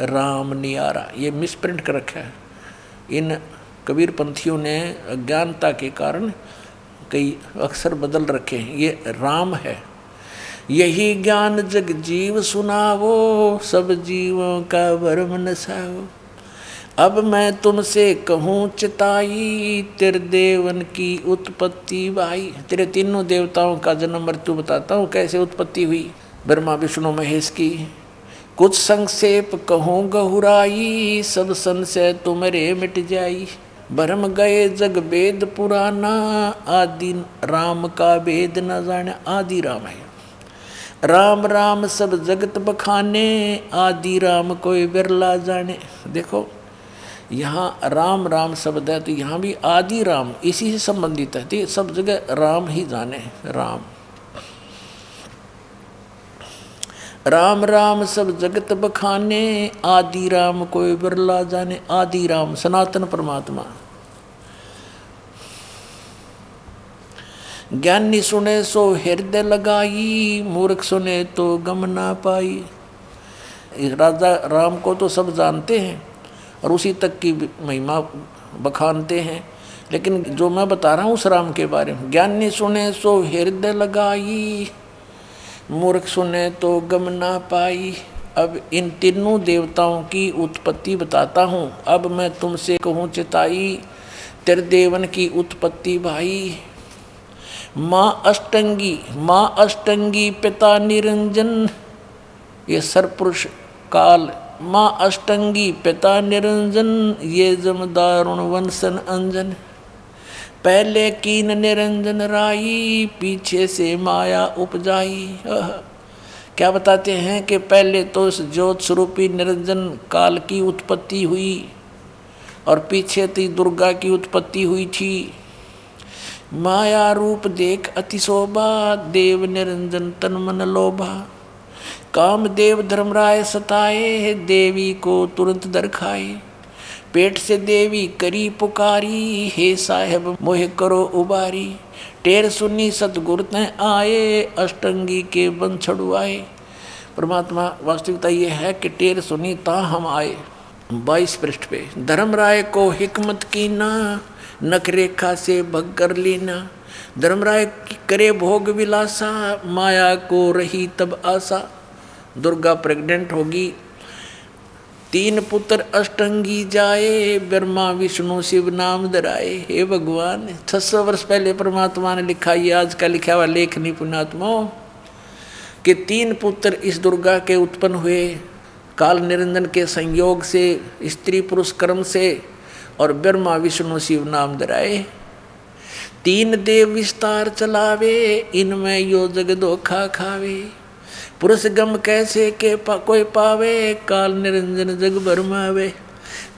राम नियारा, ये मिसप्रिंट कर रखा है। इन कबीर पंथियों ने अज्ञानता के कारण कई अक्षर बदल रखे हैं। ये राम है। यही ज्ञान जग जीव सुनावो, सब जीवों का वर्म नसाओ अब मैं तुमसे कहूँ, चिताई, तेरे देवन की उत्पत्ति भाई तेरे तीनों देवताओं का जन्म मृत्यु बताता हूँ, कैसे उत्पत्ति हुई। ब्रह्मा, विष्णु, महेश की। कुछ संक्षेप कहूँ, गहुराई, सब संशय तुम्हारे मिट जाई। भरम गए जग वेद पुराना, आदि राम का वेद न जाने, आदि राम है। राम राम सब जगत बखाने, आदि राम कोई बिरला जाने। देखो, यहाँ राम राम शब्द है तो यहाँ भी आदि, राम, इसी से संबंधित है। तो सब जगह राम ही जाने, राम। राम राम सब जगत बखाने, आदि राम कोई बिरला जाने, आदि राम सनातन परमात्मा। ज्ञानी सुने सो हृदय लगाई, मूर्ख सुने तो गम ना पाई। राजा राम को तो सब जानते हैं और उसी तक की महिमा बखानते हैं। लेकिन जो मैं बता रहा हूँ उस राम के बारे में, ज्ञानी सुने सो हृदय लगाई मूर्ख सुने तो गम ना पाई। अब इन तीनों देवताओं की उत्पत्ति बताता हूँ। अब मैं तुमसे कहूँ चिताई, तेरे देवन की उत्पत्ति भाई। माँ अष्टंगी माँ अष्टंगी पिता निरंजन। ये सरपुरुष काल, माँ अष्टंगी पिता निरंजन। ये जम दारुण वंशन अंजन। पहले कीन निरंजन राई पीछे से माया उपजाई क्या बताते हैं कि पहले तो इस ज्योत स्वरूपी निरंजन काल की उत्पत्ति हुई और पीछे थी दुर्गा की उत्पत्ति हुई थी। माया रूप देख अतिशोभा देव निरंजन तन मन लोभा। काम कामदेव धर्मराय सताए, देवी को तुरंत दरखाए। पेट से देवी करी पुकारी, हे साहेब मोह करो उबारी। टेर सुनी सतगुर सतगुरु आए, अष्टंगी के बन छड़ुआए। परमात्मा, वास्तविकता ये है कि टेर सुनी ता हम आए। बाईस पृष्ठ पे, धर्म राय को हिकमत की ना, नख रेखा से भग कर लेना। धर्मराय करे भोग विलासा, माया को रही तब आशा। दुर्गा प्रेग्नेंट होगी तीन पुत्र अष्टंगी जाए, ब्रह्मा, विष्णु, शिव नाम दराए हे भगवान, छह सौ वर्ष पहले परमात्मा ने लिखा ये आज का लिखा हुआ लेख नहीं पुणात्मा कि तीन पुत्र इस दुर्गा के उत्पन्न हुए, काल निरंजन के संयोग से, स्त्री पुरुष कर्म से, और ब्रह्मा, विष्णु, शिव नाम दराए तीन देव विस्तार चलावे, इनमें यो जग धोखा खावे। पुरुष गम कैसे के पा, कोई पावे? काल निरंजन जग भरमावे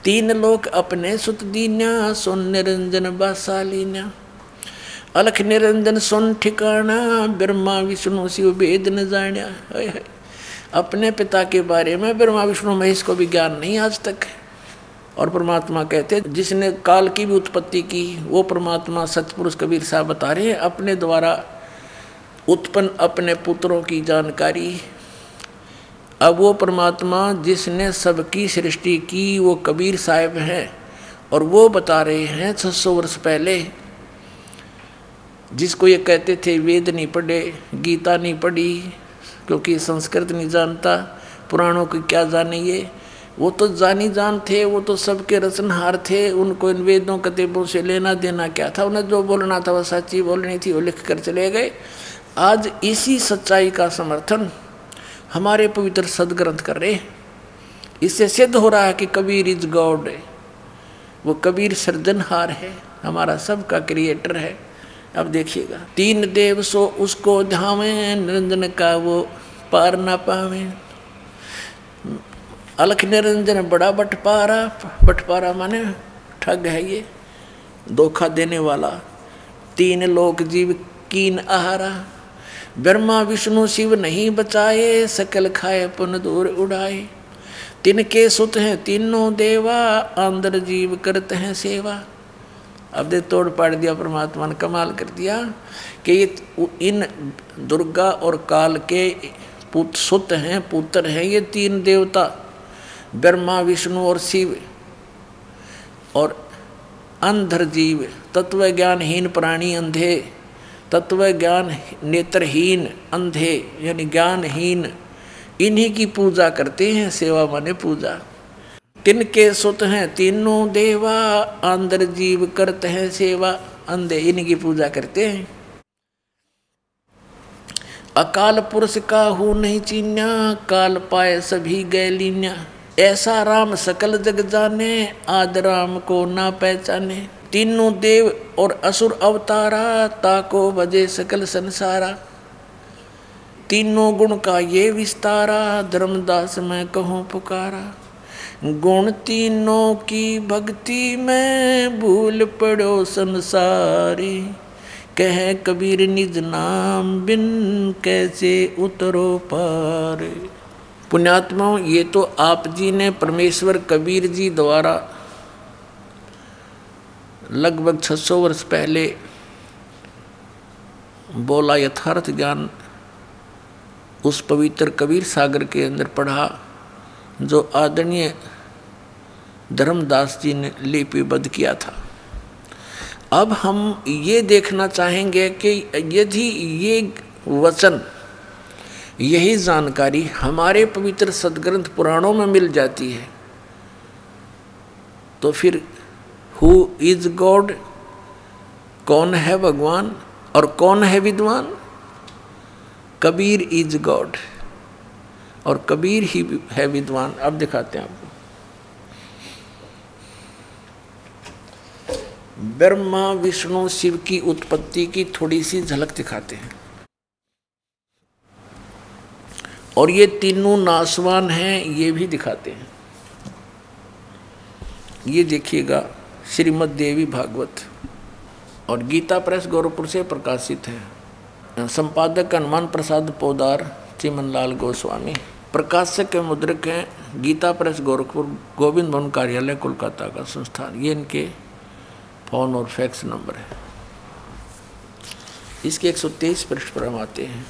तीन लोक अपने सुत दीन्या सुन निरंजन बासालीन्या अलख निरंजन सुन ठिकाना ब्रह्मा विष्णु शिव वेद न जाण्या। अपने पिता के बारे में ब्रह्मा विष्णु महेश को भी ज्ञान नहीं आज तक और परमात्मा कहते हैं जिसने काल की भी उत्पत्ति की वो परमात्मा सतपुरुष कबीर साहब बता रहे हैं अपने द्वारा उत्पन्न अपने पुत्रों की जानकारी। अब वो परमात्मा जिसने सबकी सृष्टि की, वो कबीर साहब हैं और वो बता रहे हैं 600 वर्ष पहले। जिसको ये कहते थे, वेद नहीं पढ़े, गीता नहीं पढ़ी, क्योंकि संस्कृत नहीं जानता, पुराणों की क्या जाने ये वो तो जानी जान थे, वो तो सबके रचनहार थे, उनको इन वेदों, कतेबों से लेना देना क्या था? उन्हें जो बोलना था, वो सच्ची बोलनी थी, वो लिख कर चले गए। आज इसी सच्चाई का समर्थन हमारे पवित्र सदग्रंथ कर रहे इससे सिद्ध हो रहा है कि कबीर इज़ गॉड वो कबीर सृजनहार है। हमारा सबका क्रिएटर है। अब देखिएगा, तीन देव सो उसको धावे निरंजन का वो पार ना पावे। अलख निरंजन, बड़ा बटपारा बटपारा माने ठग है ये, धोखा देने वाला। तीन लोक जीव कीन आहारा। ब्रह्मा विष्णु शिव नहीं बचाए, सकल खाए पुन दूर उड़ाए। तिनके सुत हैं, तीनों देवा अंदर जीव करते हैं सेवा। अब दे तोड़ पाड़ दिया, परमात्मा ने कमाल कर दिया कि ये इन दुर्गा और काल के पुत सुत हैं, पुत्र हैं, ये तीन देवता, ब्रह्मा, विष्णु और शिव। और अंधर जीव तत्व ज्ञानहीन प्राणी, अंधे। तत्व ज्ञान नेत्रहीन, अंधे, यानी ज्ञानहीन, इन्हीं की पूजा करते हैं सेवा माने पूजा। तिनके सुत हैं, तीनों देवा अंदर जीव करते हैं सेवा, अंधे इनकी पूजा करते हैं। अकाल पुरुष का हूँ नहीं चीन्या, काल पाए सभी गैलीन्या ऐसा राम सकल जग जाने, आद राम को ना पहचाने। तीनों देव और असुर अवतारा ताको बजे सकल संसारा। तीनों गुण का ये विस्तारा, धर्मदास मैं कहूँ पुकारा। गुण तीनों की भक्ति में भूल पड़ो संसारी। कह कबीर निज नाम बिन कैसे उतरो पार। पुण्यात्मा ये तो आप जी ने परमेश्वर कबीर जी द्वारा लगभग 600 वर्ष पहले बोला यथार्थ ज्ञान उस पवित्र कबीर सागर के अंदर पढ़ा, जो आदरणीय धर्मदास जी ने लिपिबद्ध किया था। अब हम ये देखना चाहेंगे कि यदि ये वचन, यही जानकारी हमारे पवित्र सदग्रंथ पुराणों में मिल जाती है तो फिर हु इज़ गॉड कौन है भगवान और कौन है विद्वान? कबीर इज़ गॉड और कबीर ही है विद्वान। अब दिखाते हैं आपको। ब्रह्मा, विष्णु, शिव की उत्पत्ति की थोड़ी सी झलक दिखाते हैं। और ये तीनों नासवान हैं, ये भी दिखाते हैं। ये देखिएगा श्रीमद देवी भागवत। और गीता प्रेस गोरखपुर से प्रकाशित है। संपादक हनुमान प्रसाद पोदार, चिमनलाल गोस्वामी। प्रकाशक के मुद्रक हैं गीता प्रेस गोरखपुर, गोविंद भवन कार्यालय, कोलकाता का संस्थान। ये इनके फ़ोन और फैक्स नंबर है। इसके 123 पृष्ठ पर हम आते हैं।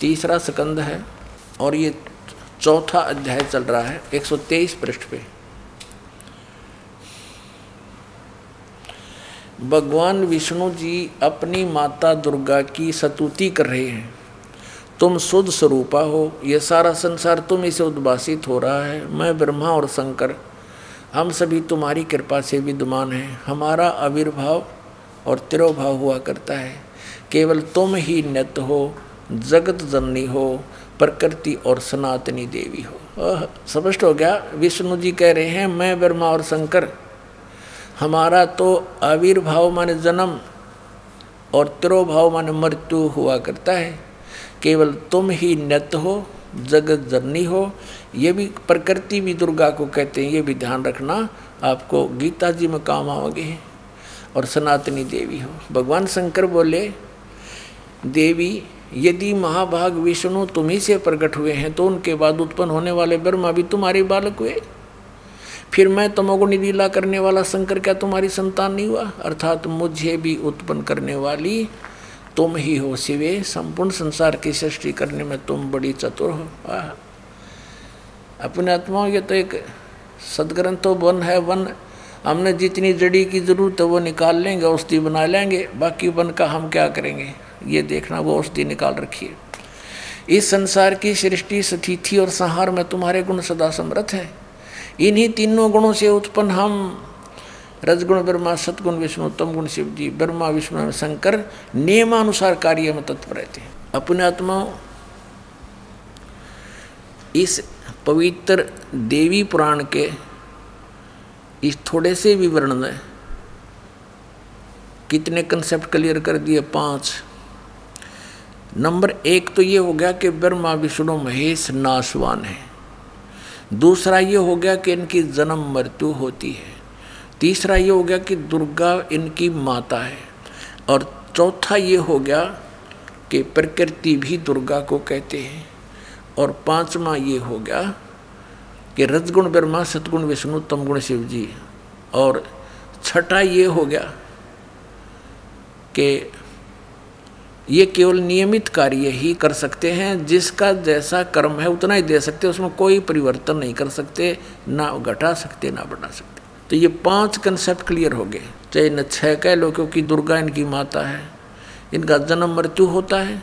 तीसरा स्कंद है और ये चौथा अध्याय चल रहा है 123 पृष्ठ पे। भगवान विष्णु जी अपनी माता दुर्गा की सतुति कर रहे हैं। तुम शुद्ध स्वरूपा हो, ये सारा संसार तुम इसे उद्भासित हो रहा है। मैं ब्रह्मा और शंकर, हम सभी तुम्हारी कृपा से विद्यमान हैं। हमारा आविर्भाव और तिरोभाव हुआ करता है। केवल तुम ही नित्य हो, जगत जननी हो, प्रकृति और सनातनी देवी हो। स्पष्ट हो गया? विष्णु जी कह रहे हैं, मैं ब्रह्मा और शंकर हमारा तो आविर्भाव माने जन्म और तिरोभाव माने मृत्यु हुआ करता है। केवल तुम ही नत हो जगत जननी हो, ये भी प्रकृति भी दुर्गा को कहते हैं, ये भी ध्यान रखना, आपको गीता जी में काम आओगे और सनातनी देवी हो। भगवान शंकर बोले, देवी, यदि महाभाग विष्णु तुम्ही से प्रकट हुए हैं तो उनके बाद उत्पन्न होने वाले ब्रह्मा भी तुम्हारे बालक हुए। फिर मैं तमोगुणी लीला करने वाला शंकर, क्या तुम्हारी संतान नहीं हुआ? अर्थात मुझे भी उत्पन्न करने वाली तुम ही हो शिवे। संपूर्ण संसार की सृष्टि करने में तुम बड़ी चतुर हो। अपने आत्माओं ये तो एक सदग्रंथ वन है, वन। हमने जितनी जड़ी की ज़रूरत है वो निकाल लेंगे, औषधि बना लेंगे। बाकी वन का हम क्या करेंगे? ये देखना, वो औषधि निकाल रखिए इस संसार की सृष्टि स्थिति और संहार में तुम्हारे गुण सदा समृत है। इन्हीं तीनों गुणों से उत्पन्न हम रजगुण, ब्रह्मा सतगुण विष्णु, उत्तम गुण शिव जी ब्रह्मा, विष्णु शंकर नियमानुसार कार्य में तत्पर रहते हैं। अपने आत्मा इस पवित्र देवी पुराण के इस थोड़े से विवरण में कितने कंसेप्ट क्लियर कर दिए? पाँच। नंबर एक तो ये हो गया कि ब्रह्मा, विष्णु, महेश नाशवान है। दूसरा ये हो गया कि इनकी जन्म मृत्यु होती है। तीसरा ये हो गया कि दुर्गा इनकी माता है। और चौथा ये हो गया कि प्रकृति भी दुर्गा को कहते हैं। और पांचवा ये हो गया कि रजगुण ब्रह्मा, सतगुण विष्णु, तमगुण शिव जी और छठा ये हो गया कि ये केवल नियमित कार्य ही कर सकते हैं, जिसका जैसा कर्म है उतना ही दे सकते उसमें कोई परिवर्तन नहीं कर सकते, ना घटा सकते, ना बढ़ा सकते। तो ये पाँच कंसेप्ट क्लियर हो गए। चाहे न छः कह लो क्योंकि दुर्गा इनकी माता है, इनका जन्म मृत्यु होता है,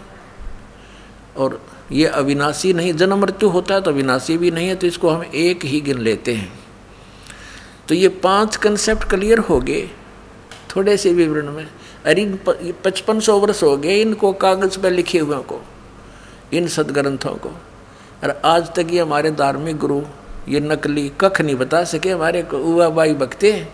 और ये अविनाशी नहीं, जन्म मृत्यु होता है तो अविनाशी भी नहीं है तो इसको हम एक ही गिन लेते हैं। तो ये पाँच कंसेप्ट क्लियर हो गए, थोड़े से विवरण में। अरे पचपन सौ वर्ष हो गए इनको कागज़ पर लिखे हुए को, इन सदग्रंथों को। और आज तक ये हमारे धार्मिक गुरु, ये नकली कख नहीं बता सके, हमारे उवा बाई बकते हैं।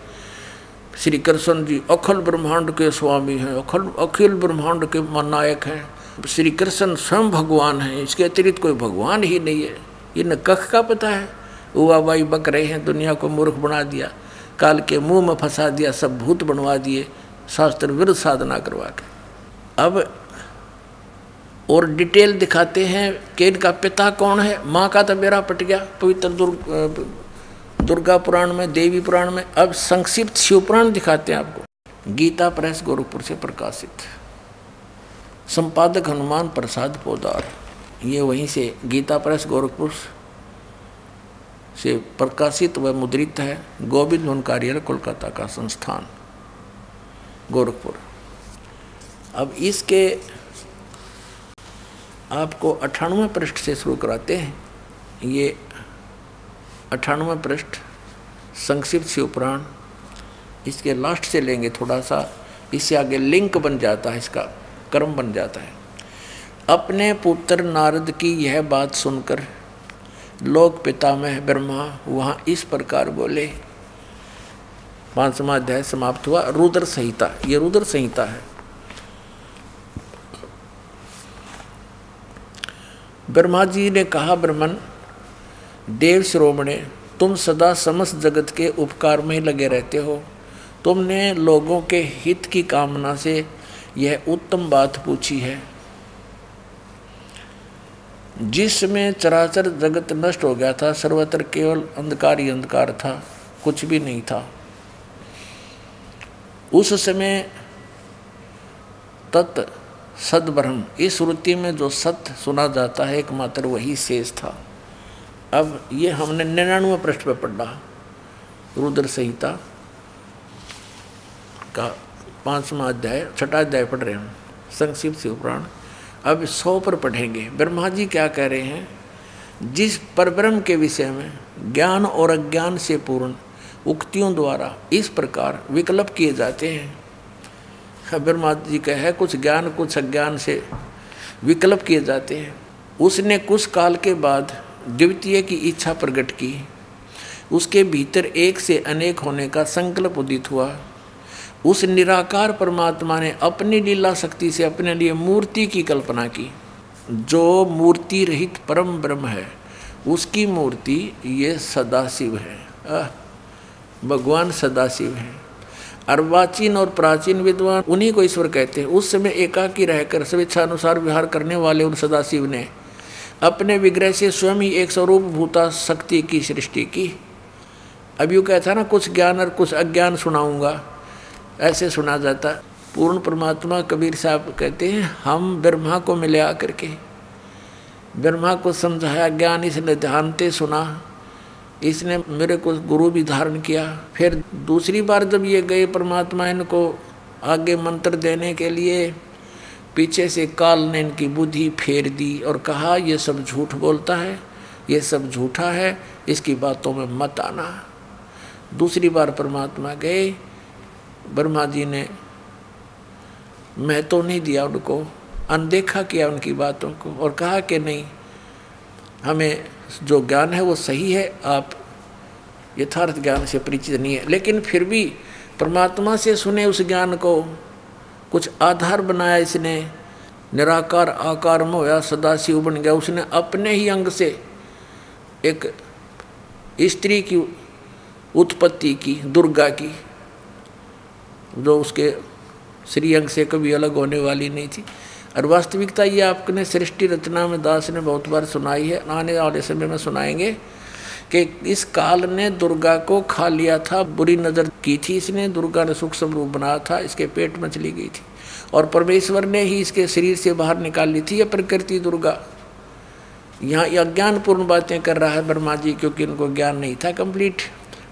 श्री कृष्ण जी अखिल ब्रह्मांड के स्वामी हैं, अखिल अखिल ब्रह्मांड के नायक हैं। श्री कृष्ण स्वयं भगवान हैं, इसके अतिरिक्त कोई भगवान ही नहीं है। ये न कख का पता है? उवा बाई बक रहे हैं, दुनिया को मूर्ख बना दिया, काल के मुँह में फंसा दिया, सब भूत बनवा दिए। शास्त्र विरुद्ध साधना करवा के। अब और डिटेल दिखाते हैं कि इनका पिता कौन है। माँ का तो मेरा पट गया, पवित्र दुर्ग दुर्गा पुराण में, देवी पुराण में। अब संक्षिप्त शिवपुराण दिखाते हैं आपको। गीता प्रेस गोरखपुर से प्रकाशित। संपादक हनुमान प्रसाद पोदार। ये वहीं से गीता प्रेस गोरखपुर से प्रकाशित व मुद्रित है। गोविंद वन कार्यालय कोलकाता का संस्थान। गोरखपुर। अब इसके आपको अठानवे पृष्ठ से शुरू कराते हैं। ये अठानवे पृष्ठ संक्षिप्त शिवपुराण इसके लास्ट से लेंगे थोड़ा सा इससे आगे लिंक बन जाता है, इसका कर्म बन जाता है। अपने पुत्र नारद की यह बात सुनकर लोक पितामह ब्रह्मा वहाँ इस प्रकार बोले पांचवा अध्याय समाप्त हुआ, रुद्र संहिता, ये रुद्र संहिता है। ब्रह्मा जी ने कहा, ब्रह्मन, देव श्रोमणे, तुम सदा समस्त जगत के उपकार में लगे रहते हो। तुमने लोगों के हित की कामना से यह उत्तम बात पूछी है। जिसमें चराचर जगत नष्ट हो गया था, सर्वत्र केवल अंधकार ही अंधकार था, कुछ भी नहीं था। उस समय तत् सदब्रह्म, इस श्रुति में जो सत्य सुना जाता है, एकमात्र वही शेष था। अब ये हमने निन्यानवे पृष्ठ पर पढ़ा रुद्र संहिता का पांचवा अध्याय, छठा अध्याय पढ़ रहे हैं, संक्षिप्त शिवपुराण अब सौ पर पढ़ेंगे। ब्रह्मा जी क्या कह रहे हैं? जिस परब्रह्म के विषय में ज्ञान और अज्ञान से पूर्ण उक्तियों द्वारा इस प्रकार विकल्प किए जाते हैं। ब्रह्मा जी का है कुछ ज्ञान, कुछ अज्ञान से विकल्प किए जाते हैं। उसने कुछ काल के बाद द्वितीय की इच्छा प्रकट की। उसके भीतर एक से अनेक होने का संकल्प उदित हुआ। उस निराकार परमात्मा ने अपनी लीला शक्ति से अपने लिए मूर्ति की कल्पना की। जो मूर्ति रहित परम ब्रह्म है, उसकी मूर्ति ये सदाशिव है। भगवान सदाशिव हैं। अर्वाचीन और प्राचीन विद्वान उन्हीं को ईश्वर कहते हैं। उस समय एकाकी रहकर स्वेच्छानुसार विहार करने वाले उन सदाशिव ने अपने विग्रह से स्वयं ही एक स्वरूप भूता शक्ति की सृष्टि की। अब यूँ कहता ना, कुछ ज्ञान और कुछ अज्ञान सुनाऊँगा। ऐसे सुना जाता पूर्ण परमात्मा कबीर साहब कहते हैं, हम ब्रह्मा को मिले आकर के। ब्रह्मा को समझाया, ज्ञान इसने ध्यानते सुना। इसने मेरे को गुरु भी धारण किया। फिर दूसरी बार जब ये गए परमात्मा इनको आगे मंत्र देने के लिए, पीछे से काल ने इनकी बुद्धि फेर दी और कहा, ये सब झूठ बोलता है, ये सब झूठा है, इसकी बातों में मत आना। दूसरी बार परमात्मा गए, ब्रह्मा जी ने मैं तो नहीं दिया उनको, अनदेखा किया उनकी बातों को और कहा कि नहीं हमें जो ज्ञान है वो सही है, आप यथार्थ ज्ञान से परिचित नहीं है। लेकिन फिर भी परमात्मा से सुने उस ज्ञान को, कुछ आधार बनाया इसने, निराकार आकार में होया सदाशिव बन गया। उसने अपने ही अंग से एक स्त्री की उत्पत्ति की, दुर्गा की, जो उसके श्रीअंग से कभी अलग होने वाली नहीं थी। और वास्तविकता ये आपने सृष्टि रचना में दास ने बहुत बार सुनाई है। आने वाले समय में सुनाएँगे कि इस काल ने दुर्गा को खा लिया था, बुरी नज़र की थी इसने, दुर्गा ने सूक्ष्म रूप बनाया था, इसके पेट में चली गई थी। और परमेश्वर ने ही इसके शरीर से बाहर निकाल ली थी यह प्रकृति दुर्गा। यहाँ यह अज्ञानपूर्ण बातें कर रहा है ब्रह्मा जी, क्योंकि इनको ज्ञान नहीं था कंप्लीट।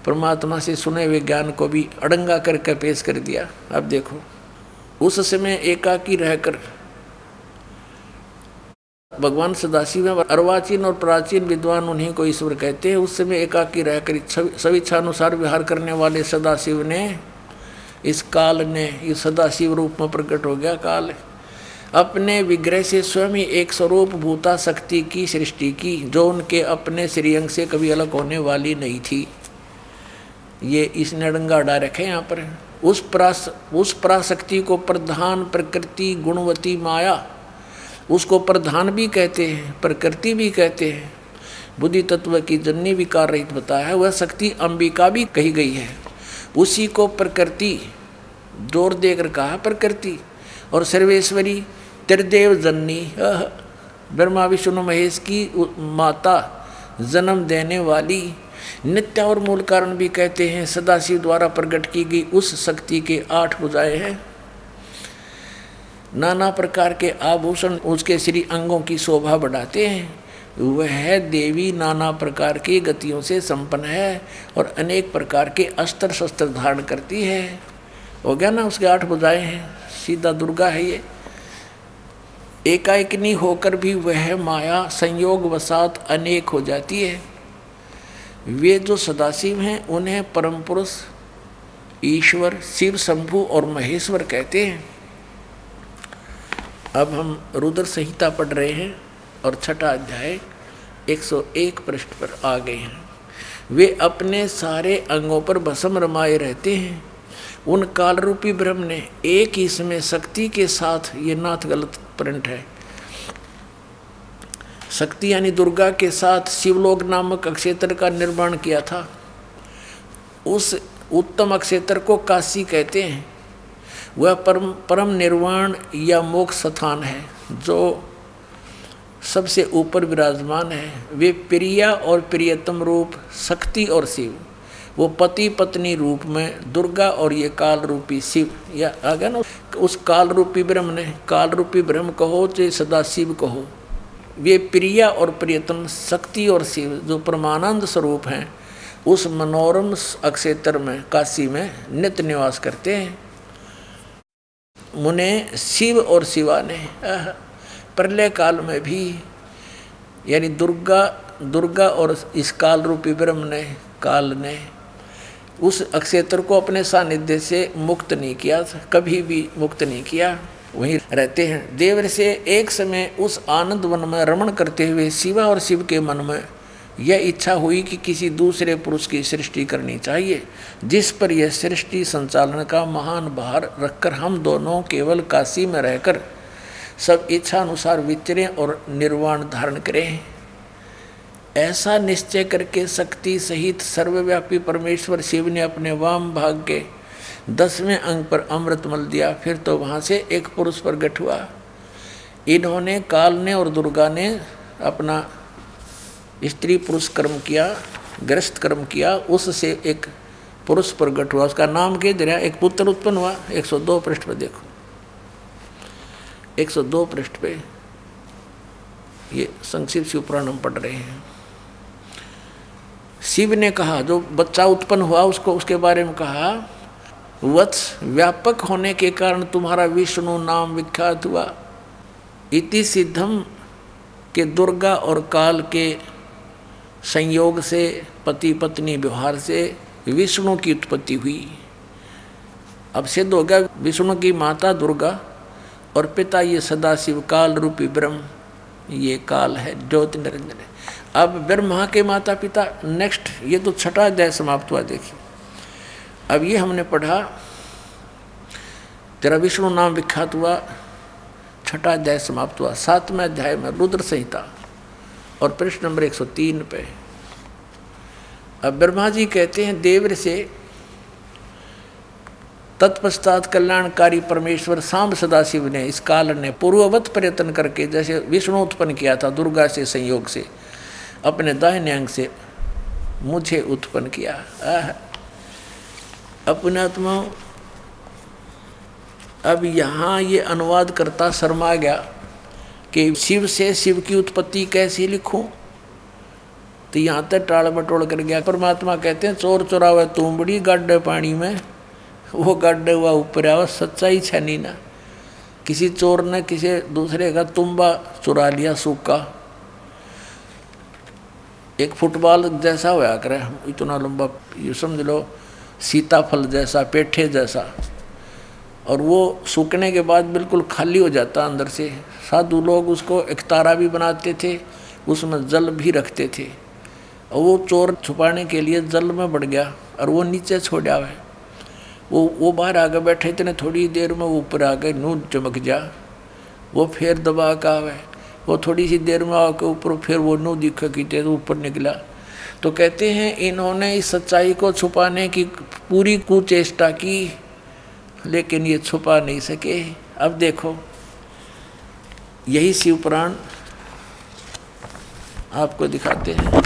परमात्मा से सुने हुए ज्ञान को भी अड़ंगा करके पेश कर दिया। अब देखो, उस समय एकाकी रहकर भगवान सदाशिव है अर्वाचीन और प्राचीन विद्वान उन्हीं को ईश्वर कहते हैं। उस समय एकाकी रहकर सभी इच्छानुसार विहार करने वाले सदाशिव ने इस काल ने इस सदाशिव रूप में प्रकट हो गया काल। अपने विग्रह से स्वयं ही एक स्वरूप भूता शक्ति की सृष्टि की, जो उनके अपने श्रीअंग से कभी अलग होने वाली नहीं थी। ये इसने डंगा डा रखे यहाँ पर। उस प्रास, उस पराशक्ति को प्रधान प्रकृति गुणवती माया उसको प्रधान भी कहते हैं, प्रकृति भी कहते हैं। बुद्धि तत्व की जन्य विकार रहित बताया है, वह शक्ति अंबिका भी कही गई है। उसी को प्रकृति, ज़ोर देकर कहा, प्रकृति। और सर्वेश्वरी, त्रिदेव जननी ब्रह्मा, विष्णु, महेश की माता, जन्म देने वाली, नित्य और मूल कारण भी कहते हैं, सदाशिव द्वारा प्रकट की गई उस शक्ति के आठ बुझाए हैं। नाना प्रकार के आभूषण उसके श्री अंगों की शोभा बढ़ाते हैं। वह देवी नाना प्रकार की गतियों से संपन्न है और अनेक प्रकार के अस्त्र शस्त्र धारण करती है। हो गया ना उसके आठ बुझाए हैं। सीधा दुर्गा है ये। एकाएकनी होकर भी वह माया, संयोग वसात अनेक हो जाती है। वे जो सदाशिव हैं, उन्हें परम पुरुष ईश्वर, शिव, शंभु और महेश्वर कहते हैं। अब हम रुद्र संहिता पढ़ रहे हैं और छठा अध्याय 101 पृष्ठ पर आ गए हैं। वे अपने सारे अंगों पर भस्म रमाए रहते हैं। उन काल रूपी ब्रह्म ने एक ही समय शक्ति के साथ ये नाथ गलत प्रिंट है। शक्ति यानी दुर्गा के साथ शिवलोक नामक अक्षेत्र का निर्माण किया था। उस उत्तम अक्षेत्र को काशी कहते हैं। वह परम परम निर्वाण या मोक्ष स्थान है, जो सबसे ऊपर विराजमान है। वे प्रिया और प्रियतम रूप, शक्ति और शिव। वो पति पत्नी रूप में, दुर्गा और ये काल रूपी शिव। या आ गया ना, उस काल रूपी ब्रह्म ने, काल रूपी ब्रह्म कहो, चाहे सदा शिव कहो। वे प्रिया और प्रियतम, शक्ति और शिव, जो परमानंद स्वरूप हैं, उस मनोरम अक्षेत्र में, काशी में नित्य निवास करते हैं। मुने शिव और शिवा ने प्रलय काल में भी, यानी दुर्गा दुर्गा और इस काल रूपी ब्रह्म ने, काल ने, उस अक्षेत्र को अपने सानिध्य से मुक्त नहीं किया, कभी भी मुक्त नहीं किया। वहीं रहते हैं। देवर से एक समय उस आनंद वन में रमण करते हुए शिवा और शिव के मन में यह इच्छा हुई कि किसी दूसरे पुरुष की सृष्टि करनी चाहिए, जिस पर यह सृष्टि संचालन का महान भार रखकर हम दोनों केवल काशी में रहकर सब इच्छा अनुसार विचरें और निर्वाण धारण करें। ऐसा निश्चय करके शक्ति सहित सर्वव्यापी परमेश्वर शिव ने अपने वाम भाग के दसवें अंग पर अमृत मल दिया। फिर तो वहाँ से एक पुरुष प्रकट हुआ। इन्होंने काल ने और दुर्गा ने अपना स्त्री पुरुष कर्म किया ग्रस्त कर्म किया, उससे एक पुरुष प्रकट हुआ, उसका नाम के दरिया एक पुत्र उत्पन्न हुआ 102 पृष्ठ पे देखो। 102 पृष्ठ पे ये संक्षिप्त शिव पुराण हम पढ़ रहे हैं। शिव ने कहा, जो बच्चा उत्पन्न हुआ, उसको, उसके बारे में कहा, वत्स व्यापक होने के कारण तुम्हारा विष्णु नाम विख्यात हुआ। इति सिद्धम के दुर्गा और काल के संयोग से पति पत्नी व्यवहार से विष्णु की उत्पत्ति हुई। अब सिद्ध हो गया, विष्णु की माता दुर्गा और पिता ये सदाशिव काल रूपी ब्रह्म। ये काल है, ज्योति निरंजन है। अब ब्रह्मा के माता पिता नेक्स्ट ये तो छठा अध्याय समाप्त हुआ, देखिए। अब ये हमने पढ़ा, तेरा विष्णु नाम विख्यात हुआ, छठा अध्याय समाप्त हुआ, सातवें अध्याय में रुद्र संहिता। और प्रश्न नंबर 103 पे अब ब्रह्मा जी कहते हैं, देवर से तत्पश्चात कल्याणकारी परमेश्वर सांब सदाशिव ने इस काल ने पूर्ववत प्रयत्न करके, जैसे विष्णु उत्पन्न किया था दुर्गा से, संयोग से, अपने दाहिने अंग से मुझे उत्पन्न किया। अपने आत्मा अब यहाँ ये अनुवाद करता शर्मा गया। कि शिव से शिव की उत्पत्ति कैसे लिखूं? तो यहाँ तक टाल मटोड़ कर गया। परमात्मा कहते हैं, चोर चोरावे तुम बड़ी गड्ढे पानी में। वो गड्ढे हुआ ऊपर आवा, सच्चाई छनी ना। किसी चोर ने किसी दूसरे का तुम्बा चुरा लिया, सूखा। एक फुटबॉल जैसा होया करे। इतना लंबा, ये समझ लो, सीताफल जैसा, पेठे जैसा। और वो सूखने के बाद बिल्कुल खाली हो जाता अंदर से। साधु लोग उसको एक तारा भी बनाते थे, उसमें जल भी रखते थे। और वो चोर छुपाने के लिए जल में बढ़ गया और वो नीचे छोड़ा हुआ वो वो बाहर आगे बैठे इतने थोड़ी देर में वो ऊपर आके नू चमक जा। वो फिर दबा का आवे। वो थोड़ी सी देर में आके ऊपर, फिर वो नू दिखा की तो ऊपर निकला। तो कहते हैं, इन्होंने इस सच्चाई को छुपाने की पूरी कुचेष्टा की। लेकिन ये छुपा नहीं सके। अब देखो, यही शिव पुराण आपको दिखाते हैं।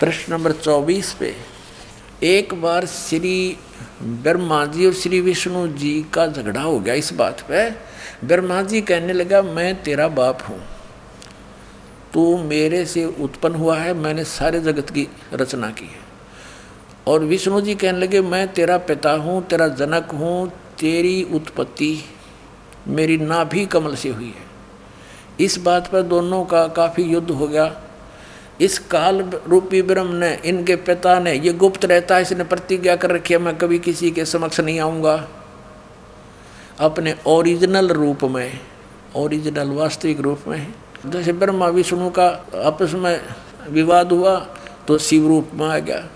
प्रश्न नंबर चौबीस पे, एक बार श्री ब्रह्मा जी और श्री विष्णु जी का झगड़ा हो गया इस बात पे। ब्रह्मा जी कहने लगा, मैं तेरा बाप हूँ। तू मेरे से उत्पन्न हुआ है। मैंने सारे जगत की रचना की है। और विष्णु जी कहने लगे, मैं तेरा पिता हूँ, तेरा जनक हूँ, तेरी उत्पत्ति मेरी नाभि कमल से हुई है। इस बात पर दोनों का काफ़ी युद्ध हो गया। इस काल रूपी ब्रह्म ने, इनके पिता ने, ये गुप्त रहता है, इसने प्रतिज्ञा कर रखी है, मैं कभी किसी के समक्ष नहीं आऊँगा। अपने ओरिजिनल रूप में, ओरिजिनल वास्तविक रूप में, जैसे ब्रह्मा विष्णु का आपस में विवाद हुआ तो शिव रूप में आ गया।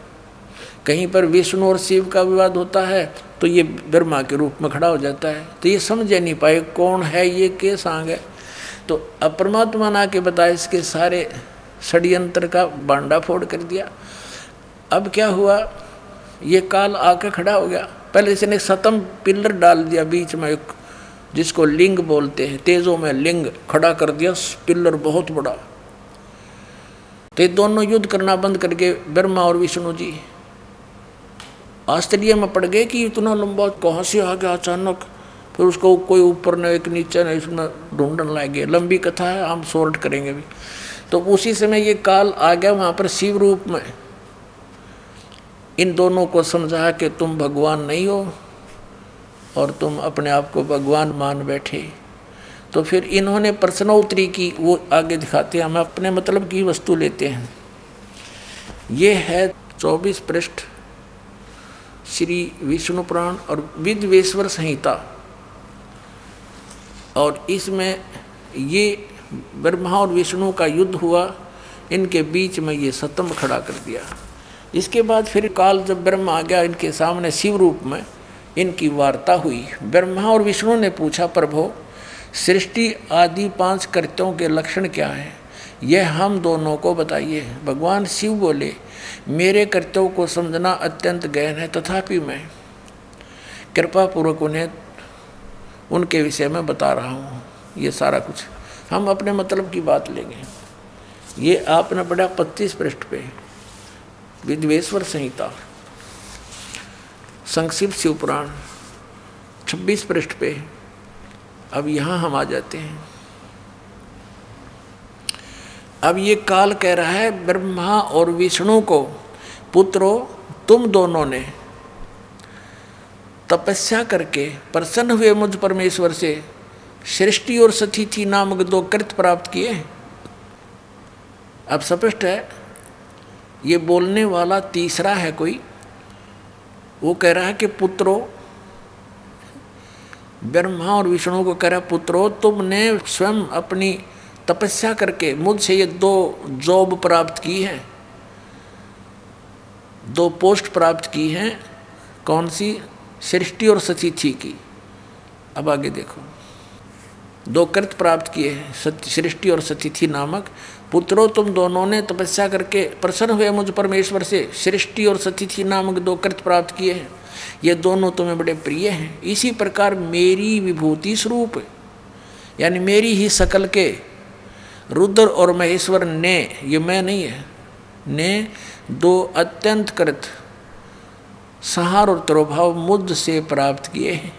कहीं पर विष्णु और शिव का विवाद होता है तो ये ब्रह्मा के रूप में खड़ा हो जाता है। तो ये समझ नहीं पाए कौन है ये, के सांग है। तो अब परमात्मा ना के बताए इसके सारे षड्यंत्र का बांडा फोड़ कर दिया। अब क्या हुआ? ये काल आकर खड़ा हो गया। पहले इसने सतम पिलर डाल दिया बीच में एक, जिसको लिंग बोलते हैं। तेजों में लिंग खड़ा कर दिया, पिलर बहुत बड़ा। तो ये दोनों युद्ध करना बंद करके ब्रह्मा और विष्णु जी आश्चर्य में पड़ गए कि इतना लंबा कहाँ से आ गया अचानक? फिर उसको कोई ऊपर न एक नीचे न इसमें ढूँढने गए लंबी कथा है, हम सॉर्ट करेंगे भी तो उसी समय ये काल आ गया वहाँ पर शिव रूप में। इन दोनों को समझा कि तुम भगवान नहीं हो और तुम अपने आप को भगवान मान बैठे। तो फिर इन्होंने प्रश्नोत्तरी की, वो आगे दिखाते हैं, हम अपने मतलब की वस्तु लेते हैं। ये है चौबीस पृष्ठ। श्री विष्णु पुराण और विद्वेश्वर संहिता। और इसमें ये ब्रह्मा और विष्णु का युद्ध हुआ, इनके बीच में ये सतम खड़ा कर दिया। इसके बाद फिर काल जब ब्रह्मा आ गया, इनके सामने शिव रूप में इनकी वार्ता हुई। ब्रह्मा और विष्णु ने पूछा, प्रभो, सृष्टि आदि पाँच कृत्यों के लक्षण क्या हैं? यह हम दोनों को बताइए। भगवान शिव बोले मेरे कर्तव्य को समझना अत्यंत गहन है, तथापि मैं कृपा पूर्वक उन्हें, उनके विषय में बता रहा हूँ। ये सारा कुछ। हम अपने मतलब की बात लेंगे। ये आपने पढ़ा पच्चीस पृष्ठ पे। विद्वेश्वर संहिता। संक्षिप्त शिव पुराण छब्बीस पृष्ठ पे। अब यहाँ हम आ जाते हैं। अब ये काल कह रहा है, ब्रह्मा और विष्णु को, पुत्रो, तुम दोनों ने तपस्या करके प्रसन्न हुए मुझ परमेश्वर से, सृष्टि और सतिथि नामक दो कृत प्राप्त किए अब स्पष्ट है, ये बोलने वाला तीसरा है कोई, वो कह रहा है कि पुत्रो, ब्रह्मा और विष्णु को कह रहा पुत्रो, तुमने स्वयं अपनी तपस्या करके मुझसे ये दो जॉब प्राप्त की है। दो पोस्ट प्राप्त की हैं, कौन सी? सृष्टि और सतिथि की। अब आगे देखो। दो कृत प्राप्त किए हैं सृष्टि और सतिथि नामक। पुत्रों, तुम दोनों ने तपस्या करके प्रसन्न हुए मुझ परमेश्वर से। सृष्टि और सतिथि नामक दो कृत प्राप्त किए हैं। ये दोनों तुम्हें बड़े प्रिय हैं। इसी प्रकार मेरी विभूति स्वरूप, यानी मेरी ही सकल के रुद्र और महेश्वर ने, ये मैं नहीं है, ने दो अत्यंत कृत सहार और त्रोभाव मुद्द से प्राप्त किए हैं।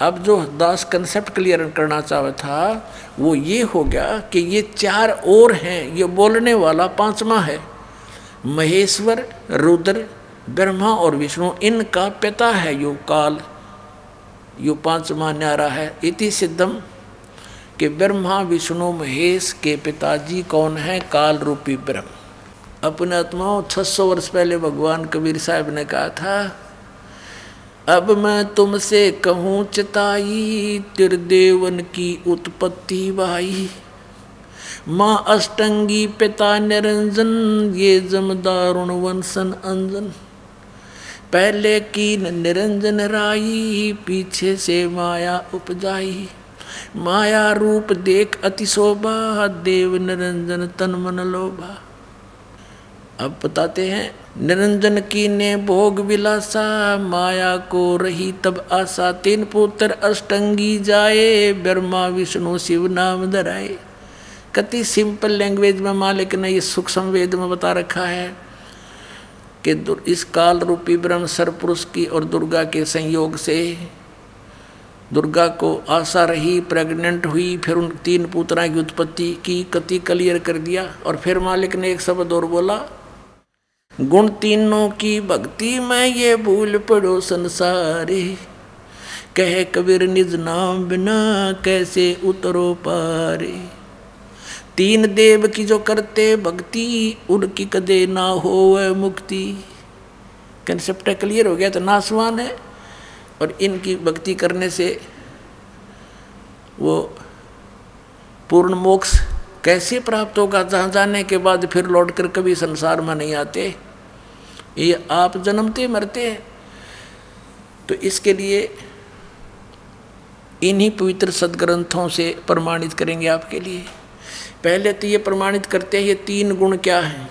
अब जो दास कंसेप्ट क्लियर करना चाहता था, वो ये हो गया कि ये चार और हैं, ये बोलने वाला पांचवा है। महेश्वर, रुद्र, ब्रह्मा और विष्णु, इनका पिता है यो काल, यो पांचवा न्यारा है। इति सिद्धम कि ब्रह्मा विष्णु महेश के पिताजी कौन है? काल रूपी ब्रह्म। अपने आत्माओं 600 वर्ष पहले भगवान कबीर साहब ने कहा था, अब मैं तुमसे कहूँ, चिताई, तिरदेवन की उत्पत्ति भाई माँ अष्टंगी पिता निरंजन, ये जमदारुण वंशन अंजन। पहले की निरंजन राई, पीछे से माया उपजाई। माया रूप देख अति शोभा देव निरंजन तन मन लोभा। अब बताते हैं, निरंजन की ने भोग विलासा, माया को रही तब आशा, तीन पुत्र अष्टंगी जाए, ब्रह्मा, विष्णु, शिव नाम धराए। कति सिंपल लैंग्वेज में मालिक ने ये सूक्ष्म वेद में बता रखा है कि इस काल रूपी ब्रह्म सरपुरुष की और दुर्गा के संयोग से दुर्गा को आशा रही प्रेग्नेंट हुई, फिर उन तीन पुत्रा की उत्पत्ति की कति क्लियर कर दिया और फिर मालिक ने एक शब्द और बोला, गुण तीनों की भक्ति में ये भूल पड़ो संसारे। कह कबीर निज नाम बिना कैसे उतरो पारे। तीन देव की जो करते भक्ति, उनकी कदे ना हो मुक्ति। कंसेप्ट क्लियर हो गया तो नासवान है। और इनकी भक्ति करने से वो पूर्ण मोक्ष कैसे प्राप्त होगा? जहाँ जाने के बाद फिर लौट कर कभी संसार में नहीं आते। ये आप जन्मते मरते हैं। तो इसके लिए इन्हीं पवित्र सदग्रंथों से प्रमाणित करेंगे आपके लिए। पहले तो ये प्रमाणित करते हैं, ये तीन गुण क्या हैं?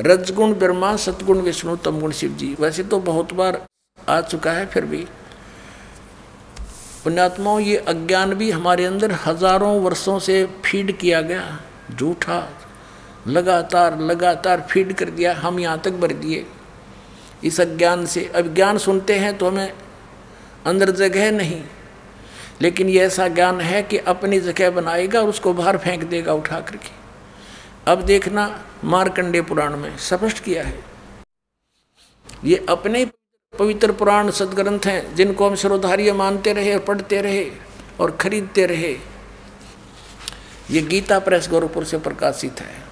रजगुण, ब्रह्मा, सतगुण, विष्णु, तमगुण शिव जी वैसे तो बहुत बार आ चुका है फिर भी। पुण्यात्माओं, ये अज्ञान भी हमारे अंदर हज़ारों वर्षों से फ़ीड किया गया। झूठा, लगातार लगातार फ़ीड कर दिया। हम यहाँ तक भर दिए। इस अज्ञान से अब ज्ञान सुनते हैं तो हमें अंदर जगह नहीं। लेकिन ये ऐसा ज्ञान है कि अपनी जगह बनाएगा और उसको बाहर फेंक देगा उठा करके। अब देखना मारकंडे पुराण में स्पष्ट किया है। ये अपने पवित्र पुराण सदग्रंथ हैं, जिनको हम श्रोधार्य मानते रहे और पढ़ते रहे और खरीदते रहे। ये गीता प्रेस गोरखपुर से प्रकाशित है।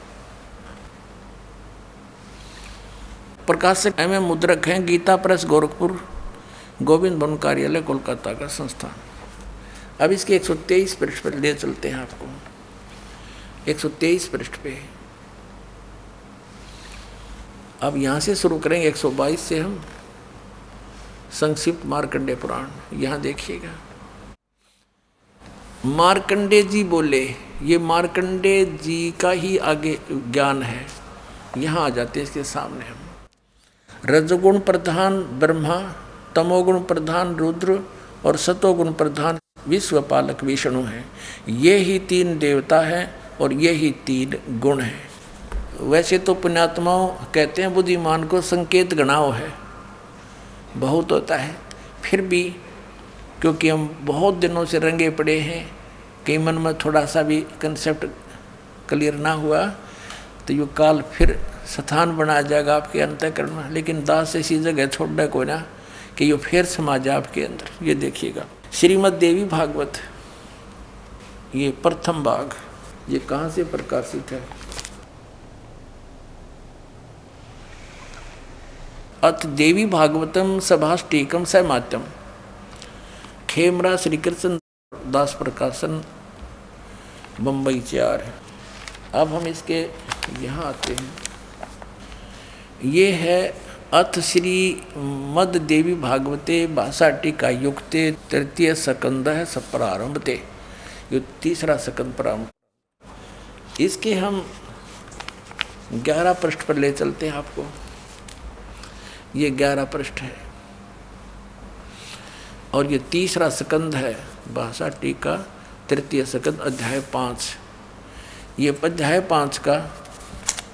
प्रकाशक एम एम मुद्रक हैं, गीता प्रेस गोरखपुर, गोविंद वन कार्यालय, कोलकाता का संस्थान। अब इसके 123 पृष्ठ पर ले चलते हैं आपको। 123 पृष्ठ पे। अब यहाँ से शुरू करेंगे 122 से हम। संक्षिप्त मार्कंडे पुराण, यहाँ देखिएगा। मार्कंडे जी बोले, ये मार्कंडे जी का ही आगे ज्ञान है। यहाँ आ जाते हैं, इसके सामने हम। रजगुण प्रधान ब्रह्मा, तमोगुण प्रधान रुद्र और सतोगुण प्रधान विश्व पालक विष्णु हैं। ये ही तीन देवता हैं और ये ही तीन गुण हैं। वैसे तो पुण्यात्माओं कहते हैं, बुद्धिमान को संकेत गणाव है। बहुत होता है। फिर भी क्योंकि हम बहुत दिनों से रंगे पड़े हैं कई मन में थोड़ा सा भी कंसेप्ट क्लियर ना हुआ तो ये काल फिर स्थान बना जाएगा आपके अंतकरण में। लेकिन दास ऐसी जगह छोड़ को ना, कि ये फिर समा जाए आपके अंदर। ये देखिएगा। श्रीमद देवी भागवत, ये प्रथम भाग, ये कहाँ से प्रकाशित है? अथ देवी भागवतम सभाष्टीकम सहमात्यम खेमरा श्री कृष्ण दास प्रकाशन बम्बई चार अब हम इसके यहाँ आते हैं। ये है अथ श्री मद देवी भागवते भाषा टीका युक्ते तृतीय सकंद है सब प्रारंभते ये तीसरा सकंद प्रारंभ। इसके हम ग्यारह पृष्ठ पर ले चलते हैं आपको। ये ग्यारह पृष्ठ है। और ये तीसरा स्कंद है, भाषा टीका, तृतीय स्कंद, अध्याय पाँच। ये अध्याय पाँच का,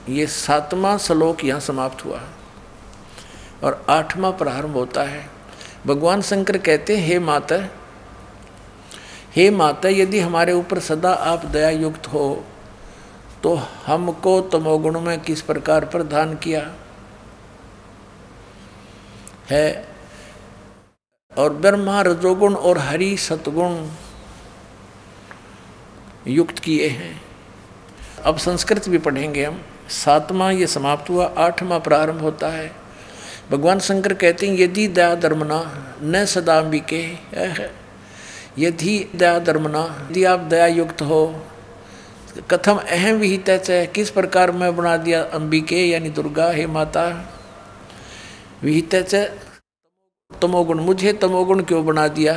ये सातवां श्लोक यहाँ समाप्त हुआ है और आठवां प्रारंभ होता है। भगवान शंकर कहते हैं, हे माता हे माता, यदि हमारे ऊपर सदा आप दया युक्त हो तो हमको तमोगुण में किस प्रकार प्रदान किया? है। और ब्रह्मा रजोगुण और हरि सतगुण युक्त किए हैं। अब संस्कृत भी पढ़ेंगे हम। सातवां ये समाप्त हुआ, आठवां प्रारंभ होता है। भगवान शंकर कहते हैं, यदि दया धर्मना न सदाम्बिके यदि दया धर्मना यदि आप दया युक्त हो, कथम अहम विहित किस प्रकार मैं बना दिया अंबिके, यानी दुर्गा, हे माता? विहित तमोगुण, मुझे तमोगुण क्यों बना दिया?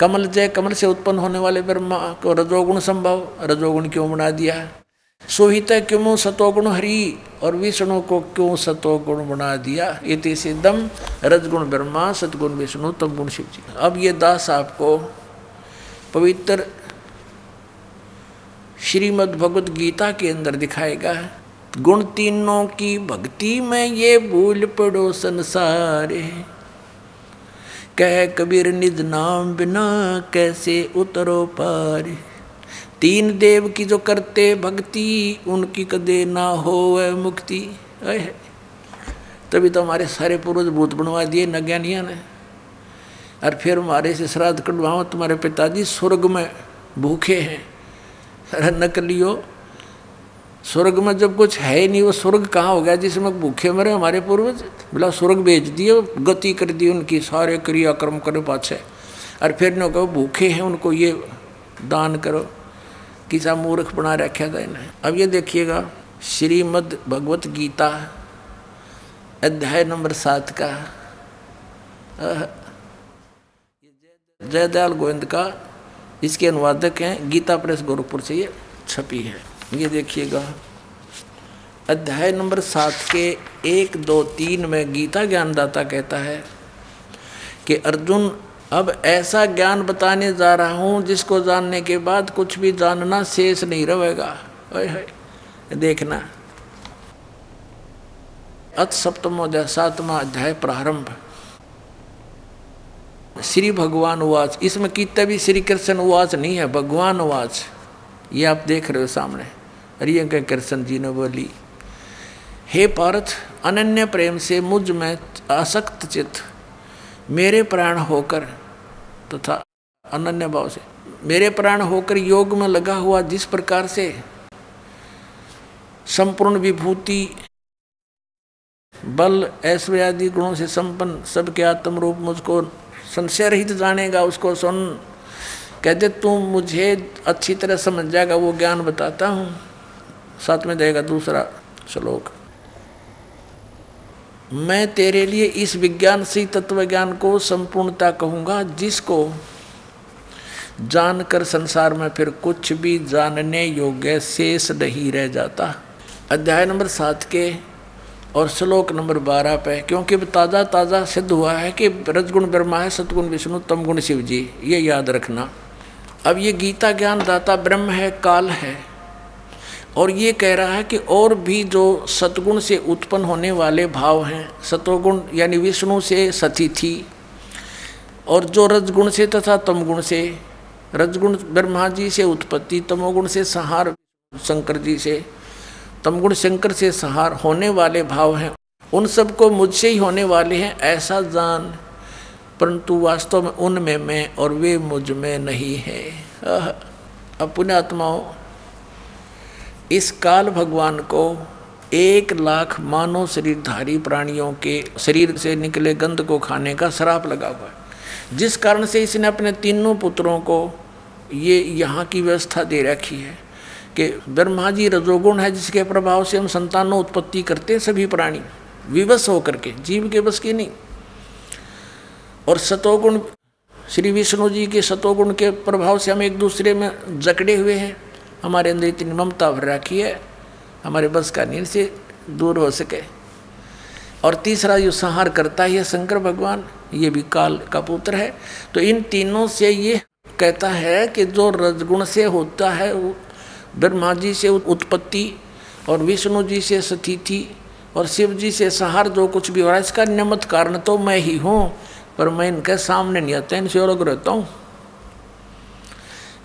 कमल जय कमल से उत्पन्न होने वाले ब्रह्मा को रजोगुण संभव, रजोगुण क्यों बना दिया? सोहित क्यों सतोगुण हरि और विष्णु को क्यों सतोगुण बना दिया? ये सिद्धम, रजगुण ब्रह्मा सतगुण विष्णु तम गुण शिव जी। अब ये दास आपको पवित्र श्रीमद् भगवत गीता के अंदर दिखाएगा। गुण तीनों की भक्ति में ये भूल पड़ो संसार। कह कबीर निज नाम बिना कैसे उतरो पार। तीन देव की जो करते भक्ति, उनकी कदे ना हो मुक्ति। तभी तो हमारे सारे पूर्वज भूत बनवा दिए नज्ञानिया ने। और फिर हमारे से श्राद्ध कटवाओ तुम्हारे पिताजी स्वर्ग में भूखे हैं। नकलियो स्वर्ग में जब कुछ है ही नहीं, वो स्वर्ग कहाँ हो गया जिसमें भूखे मरे हमारे पूर्वज? बोला, स्वर्ग भेज दिए, गति कर दी उनकी, सारे क्रियाक्रम करे पाछे। और फिर न कहो, भूखे हैं उनको ये दान करो किसा मूर्ख बना रखा था इन्हें। अब ये देखिएगा, श्रीमद् भगवत गीता, अध्याय नंबर सात का। जयदयाल गोविंद का इसके अनुवादक हैं गीता प्रेस गोरखपुर से ये छपी है। ये देखिएगा। अध्याय नंबर सात के एक, दो, तीन में गीता ज्ञानदाता कहता है कि, अर्जुन, अब ऐसा ज्ञान बताने जा रहा हूँ, जिसको जानने के बाद कुछ भी जानना शेष नहीं रहेगा। देखना। अत सप्तमोदय सातवा अध्याय प्रारंभ। श्री भगवान उवाच। इसमें कितने भी श्री कृष्ण उवाच नहीं है, भगवान उवाच। ये आप देख रहे हो सामने। के कृष्ण जी ने बोली, हे पार्थ, अनन्य प्रेम से मुझमें आसक्त चित्त मेरे प्राण होकर तथा तो अनन्य भाव से मेरे प्राण होकर योग में लगा हुआ जिस प्रकार से संपूर्ण विभूति, बल, ऐश्वर्य आदि गुणों से संपन्न सबके आत्म रूप मुझको संशय रहित जानेगा, उसको सुन कहते, तू मुझे अच्छी तरह समझ जाएगा, वो ज्ञान बताता हूँ। साथ में देगा दूसरा श्लोक। मैं तेरे लिए इस विज्ञान से तत्व ज्ञान को संपूर्णता कहूँगा, जिसको जानकर संसार में फिर कुछ भी जानने योग्य शेष नहीं रह जाता। अध्याय नंबर सात के और श्लोक नंबर बारह पे, क्योंकि ताज़ा ताज़ा सिद्ध हुआ है कि रजगुण ब्रह्मा है, सतगुण विष्णु तम गुण शिव जी ये याद रखना। अब ये गीता ज्ञान दाता ब्रह्म है, काल है। और ये कह रहा है कि और भी जो सतगुण से उत्पन्न होने वाले भाव हैं सतोगुण यानी विष्णु से सती थी और जो रजगुण से तथा तमगुण से, रजगुण ब्रह्मा जी से उत्पत्ति, तमोगुण से संहार, शंकर जी से, तमगुण शंकर से सहार होने वाले भाव हैं, उन सबको मुझसे ही होने वाले हैं, ऐसा जान, परंतु वास्तव में उनमें मैं और वे मुझमें नहीं है। अब पुण्यात्माओं इस काल भगवान को एक लाख मानव शरीरधारी प्राणियों के शरीर से निकले गंध को खाने का श्राप लगा हुआ है। जिस कारण से इसने अपने तीनों पुत्रों को ये यहाँ की व्यवस्था दे रखी है कि ब्रह्मा जी रजोगुण है, जिसके प्रभाव से हम संतानों उत्पत्ति करते हैं सभी प्राणी, विवश होकर के, जीव के बस की नहीं। और सतोगुण, श्री विष्णु जी के सतोगुण के प्रभाव से हम एक दूसरे में जकड़े हुए हैं। हमारे अंदर इतनी ममता भर रखी है, हमारे बस का नींद से दूर हो सके। और तीसरा जो संहार करता है शंकर भगवान, ये भी काल का पुत्र है। तो इन तीनों से ये कहता है कि जो रजगुण से होता है, वो ब्रह्मा जी से उत्पत्ति और विष्णु जी से स्थिति और शिव जी से सहार, जो कुछ भी हो रहा है, इसका नियमित कारण तो मैं ही हूँ, पर मैं इनके सामने नहीं आता, इनसे अलग रहता हूँ।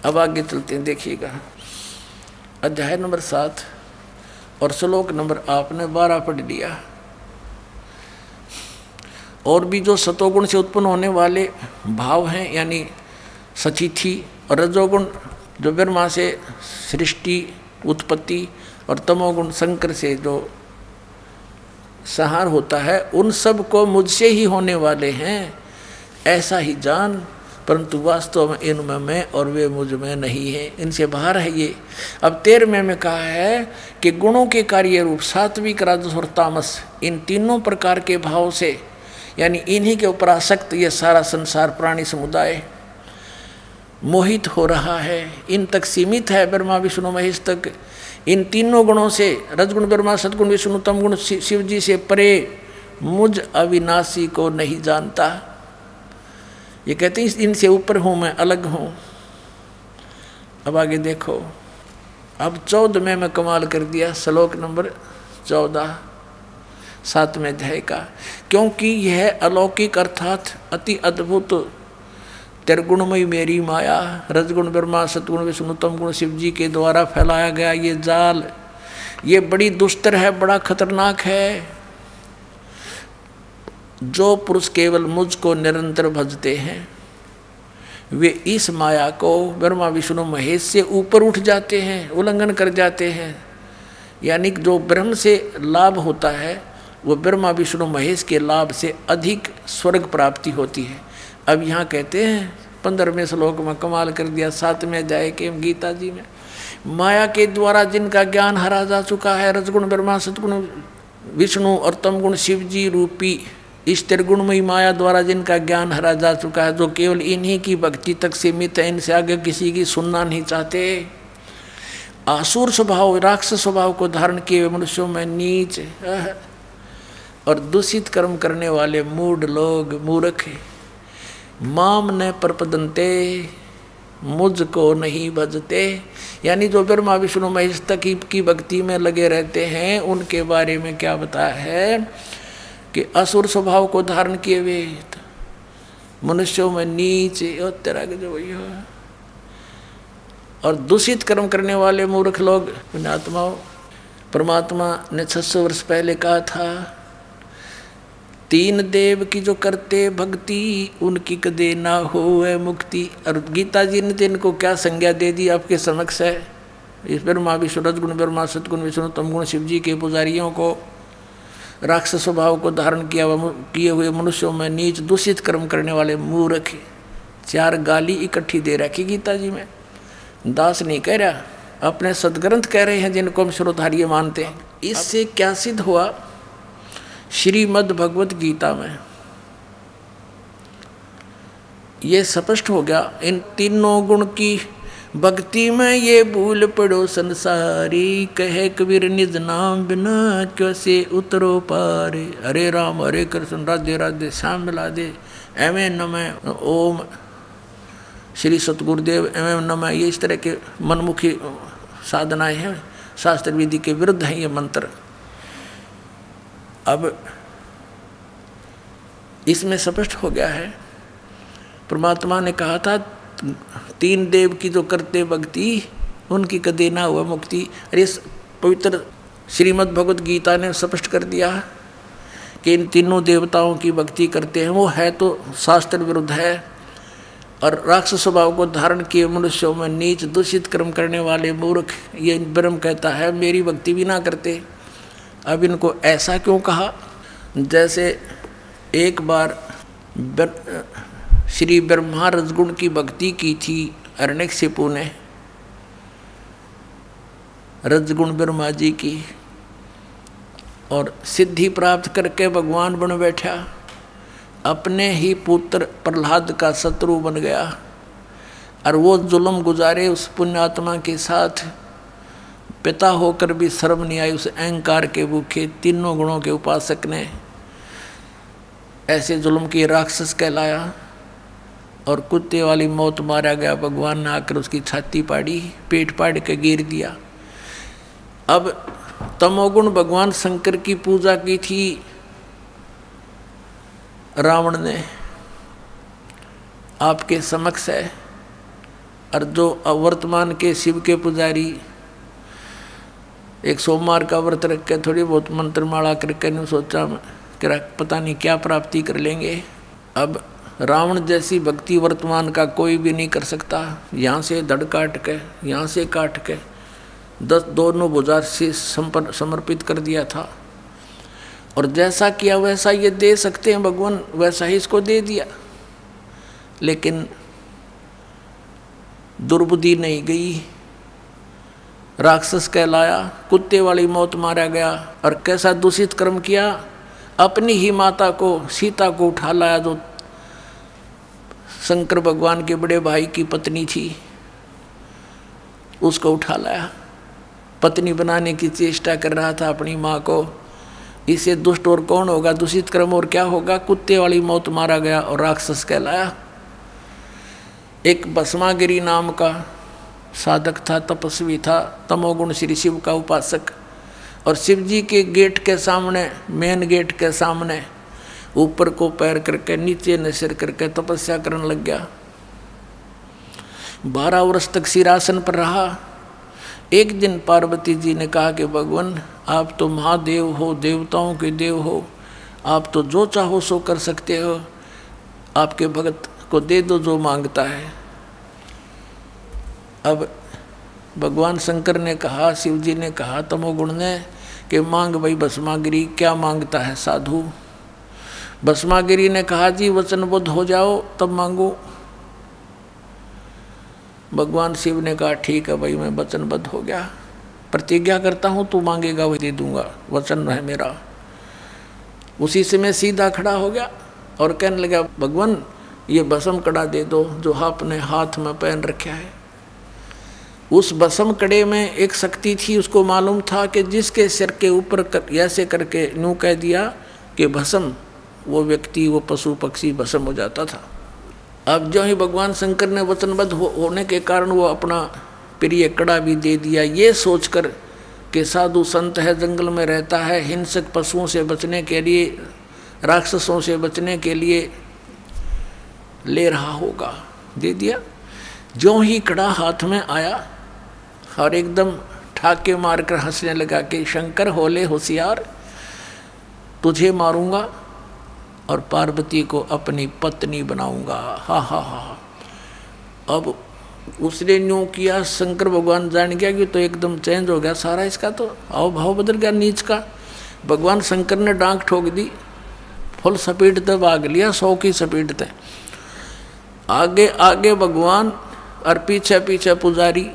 अब आगे चलते हैं, देखिएगा। अध्याय नंबर सात, और श्लोक नंबर आपने बारह पढ़ लिया। और भी जो सतोगुण से उत्पन्न होने वाले भाव हैं, यानी सचिथि और रजोगुण, जो ब्रह्मा से सृष्टि, उत्पत्ति और तमोगुण, शंकर से जो सहार होता है, उन सबको मुझसे ही होने वाले हैं, ऐसा ही जान परंतु वास्तव में इनमें मैं और वे मुझमें नहीं है। इनसे बाहर है ये। अब तेरहवें में कहा है कि गुणों के कार्य रूप सात्विक, राजस और तामस, इन तीनों प्रकार के भाव से, यानी इन्हीं के ऊपर आसक्त ये सारा संसार, प्राणी समुदाय मोहित हो रहा है। इन तक सीमित है ब्रह्मा, विष्णु, महेश तक। इन तीनों गुणों से, रजगुण, ब्रह्मा, सदगुण, विष्णु तम गुण शिव जी से परे मुझ अविनाशी को नहीं जानता। ये कहते हैं इनसे ऊपर हूँ मैं, अलग हूँ। अब आगे देखो। अब चौदह में मैं कमाल कर दिया, श्लोक नंबर चौदह, सातवें अध्याय का। क्योंकि यह अलौकिक अर्थात अति अद्भुत। त्रिगुणमयी मेरी माया, रजगुण ब्रह्मा, सतगुण विष्णु तम गुण शिव जी के द्वारा फैलाया गया ये जाल, ये बड़ी दुस्तर है, बड़ा खतरनाक है। जो पुरुष केवल मुझको निरंतर भजते हैं, वे इस माया को ब्रह्मा, विष्णु, महेश से ऊपर उठ जाते हैं, उल्लंघन कर जाते हैं। यानी जो ब्रह्म से लाभ होता है, वो ब्रह्मा, विष्णु, महेश के लाभ से अधिक स्वर्ग प्राप्ति होती है। अब यहाँ कहते हैं, पंद्रहवें श्लोक में कमाल कर दिया, सातवें जाए के गीता जी में, माया के द्वारा जिनका ज्ञान हरा जा चुका है, रजगुण, ब्रह्मा सतगुण विष्णु और तमगुण शिव जी रूपी इस त्रिगुणमयी माया द्वारा जिनका ज्ञान हरा जा चुका है, जो केवल इन्हीं की भक्ति तक सीमित है, इनसे आगे किसी की सुनना नहीं चाहते। आसुर स्वभाव, राक्षस स्वभाव को धारण किए हुए मनुष्यों में नीच और दूषित कर्म करने वाले मूड लोग, मूर्ख माम न प्रपदनते मुझको नहीं भजते। यानी जो ब्रह्मा, विष्णु, महेश तक की भक्ति में लगे रहते हैं, उनके बारे में क्या बताया है? कि असुर स्वभाव को धारण किए हुए मनुष्यों में नीचे और तरह के जो वही हो। और दूषित कर्म करने वाले मूर्ख लोग पुण्यात्माओं परमात्मा ने छह सौ वर्ष पहले कहा था, तीन देव की जो करते भक्ति, उनकी कदे ना हो मुक्ति। और गीता जी ने तो इनको क्या संज्ञा दे दी आपके समक्ष है? इस ब्रह्मा विष्णु रजगुण, ब्रह्मा, सतगुण, विष्णु, तमगुण शिव जी के पुजारियों को राक्षस स्वभाव को धारण किया हुआ किए हुए मनुष्यों में नीच दूषित कर्म करने वाले मूर्ख चार गाली इकट्ठी दे रखी गीता जी में। दास नहीं कह रहा, अपने सदग्रंथ कह रहे हैं जिनको हम श्रोतार्य मानते हैं। इससे क्या सिद्ध हुआ? श्रीमद् भगवत गीता में। ये स्पष्ट हो गया, इन तीनों गुण की भक्ति में ये भूल पड़ो संसारी। कहे कबीर निज नाम बिना कैसे उतरो पारे। हरे राम, हरे कृष्ण, राधे राधे, श्याम मिला दे एवं नमय ओम श्री सतगुरुदेव एवं नमः। ये इस तरह के मनमुखी साधनाएँ हैं। शास्त्र विधि के विरुद्ध हैं ये मंत्र। अब इसमें स्पष्ट हो गया है। परमात्मा ने कहा था तीन देव की जो करते भक्ति, उनकी कदे ना हुआ मुक्ति। अरे पवित्र श्रीमद् भगवत गीता ने स्पष्ट कर दिया कि इन तीनों देवताओं की भक्ति करते हैं। वो है तो शास्त्र विरुद्ध है और राक्षस स्वभाव को धारण किए मनुष्यों में नीच दूषित कर्म करने वाले मूर्ख, ये ब्रह्म कहता है, मेरी भक्ति भी ना करते। अब इनको ऐसा क्यों कहा? जैसे एक बार श्री ब्रह्मा रजगुण की भक्ति की थी अरण्यक सिपु ने। रजगुण ब्रह्मा जी की और सिद्धि प्राप्त करके भगवान बन बैठा। अपने ही पुत्र प्रहलाद का शत्रु बन गया और वो जुल्म गुजारे उस पुण्यात्मा के साथ। पिता होकर भी शर्म नहीं आई उस अहंकार के भूखे तीनों गुणों के उपासक ने ऐसे जुल्म की राक्षस कहलाया। और कुत्ते वाली मौत मारा गया, भगवान ने आकर उसकी छाती पाड़ी, पेट पाड़ के गिर दिया। अब तमोगुण भगवान शंकर की पूजा की थी रावण ने। आपके समक्ष है और जो वर्तमान के शिव के पुजारी, एक सोमवार का व्रत रख के थोड़ी बहुत मंत्र माला करके नहीं सोचा पता नहीं क्या प्राप्ति कर लेंगे। अब रावण जैसी भक्ति वर्तमान का कोई भी नहीं कर सकता। यहाँ से धड़ काट के, यहाँ से काट के दस दोनों बुजार से समर्पित कर दिया था। और जैसा किया वैसा ये दे सकते हैं भगवान, वैसा ही इसको दे दिया। लेकिन दुर्बुद्धि नहीं गई। राक्षस कहलाया, कुत्ते वाली मौत मारा गया। और कैसा दूषित कर्म किया? अपनी ही माता को, सीता को उठा लाया जो शंकर भगवान के बड़े भाई की पत्नी थी। उसको उठा लाया। पत्नी बनाने की चेष्टा कर रहा था अपनी माँ को। इसे दुष्ट और कौन होगा, दूषित क्रम और क्या होगा? कुत्ते वाली मौत मारा गया और राक्षस कहलाया। एक बसमागिरी नाम का साधक था, तपस्वी था, तमोगुण श्री शिव का उपासक। और शिव जी के गेट के सामने, मेन गेट के सामने ऊपर को पैर करके, नीचे न सिर करके तपस्या करने लग गया। बारह वर्ष तक सिरासन पर रहा। एक दिन पार्वती जी ने कहा कि भगवान, आप तो महादेव हो, देवताओं के देव हो। आप तो जो चाहो सो कर सकते हो। आपके भगत को दे दो जो माँगता है। अब भगवान शंकर ने कहा, शिव जी ने कहा, तमोगुण ने, कि मांग भाई भस्मागिरी क्या माँगता है साधु? भस्मागिरी ने कहा जी वचनबद्ध हो जाओ तब मांगो। भगवान शिव ने कहा ठीक है भाई मैं वचनबद्ध हो गया। प्रतिज्ञा करता हूँ तू मांगेगा वही दे दूँगा। वचन है मेरा। उसी से मैं सीधा खड़ा हो गया और कहने लगा भगवान ये भस्म कड़ा दे दो जो आपने हाथ में पहन रखा है। उस बसम कड़े में एक शक्ति थी उसको मालूम था कि जिसके सिर के ऊपर कर, ऐसे करके नू कह दिया कि भस्म वो व्यक्ति वो पशु पक्षी भस्म हो जाता था। अब जो ही भगवान शंकर ने वचनबद्ध हो, होने के कारण वो अपना प्रिय कड़ा भी दे दिया। ये सोचकर कि साधु संत है जंगल में रहता है हिंसक पशुओं से बचने के लिए राक्षसों से बचने के लिए ले रहा होगा। दे दिया। जो ही कड़ा हाथ में आया और एकदम ठाके मारकर हंसने लगा कि शंकर होले होशियार तुझे मारूँगा। और पार्वती को अपनी पत्नी बनाऊँगा। हा हा हा अब उसने न्यू किया, शंकर भगवान जान गया कि तो एकदम चेंज हो गया सारा इसका तो। आओ, भाव बदल गया नीच का। भगवान शंकर ने डांक ठोक दी, फुल सपेटते भाग लिया, सौ की सपेटते आगे आगे भगवान और पीछे पीछे पुजारी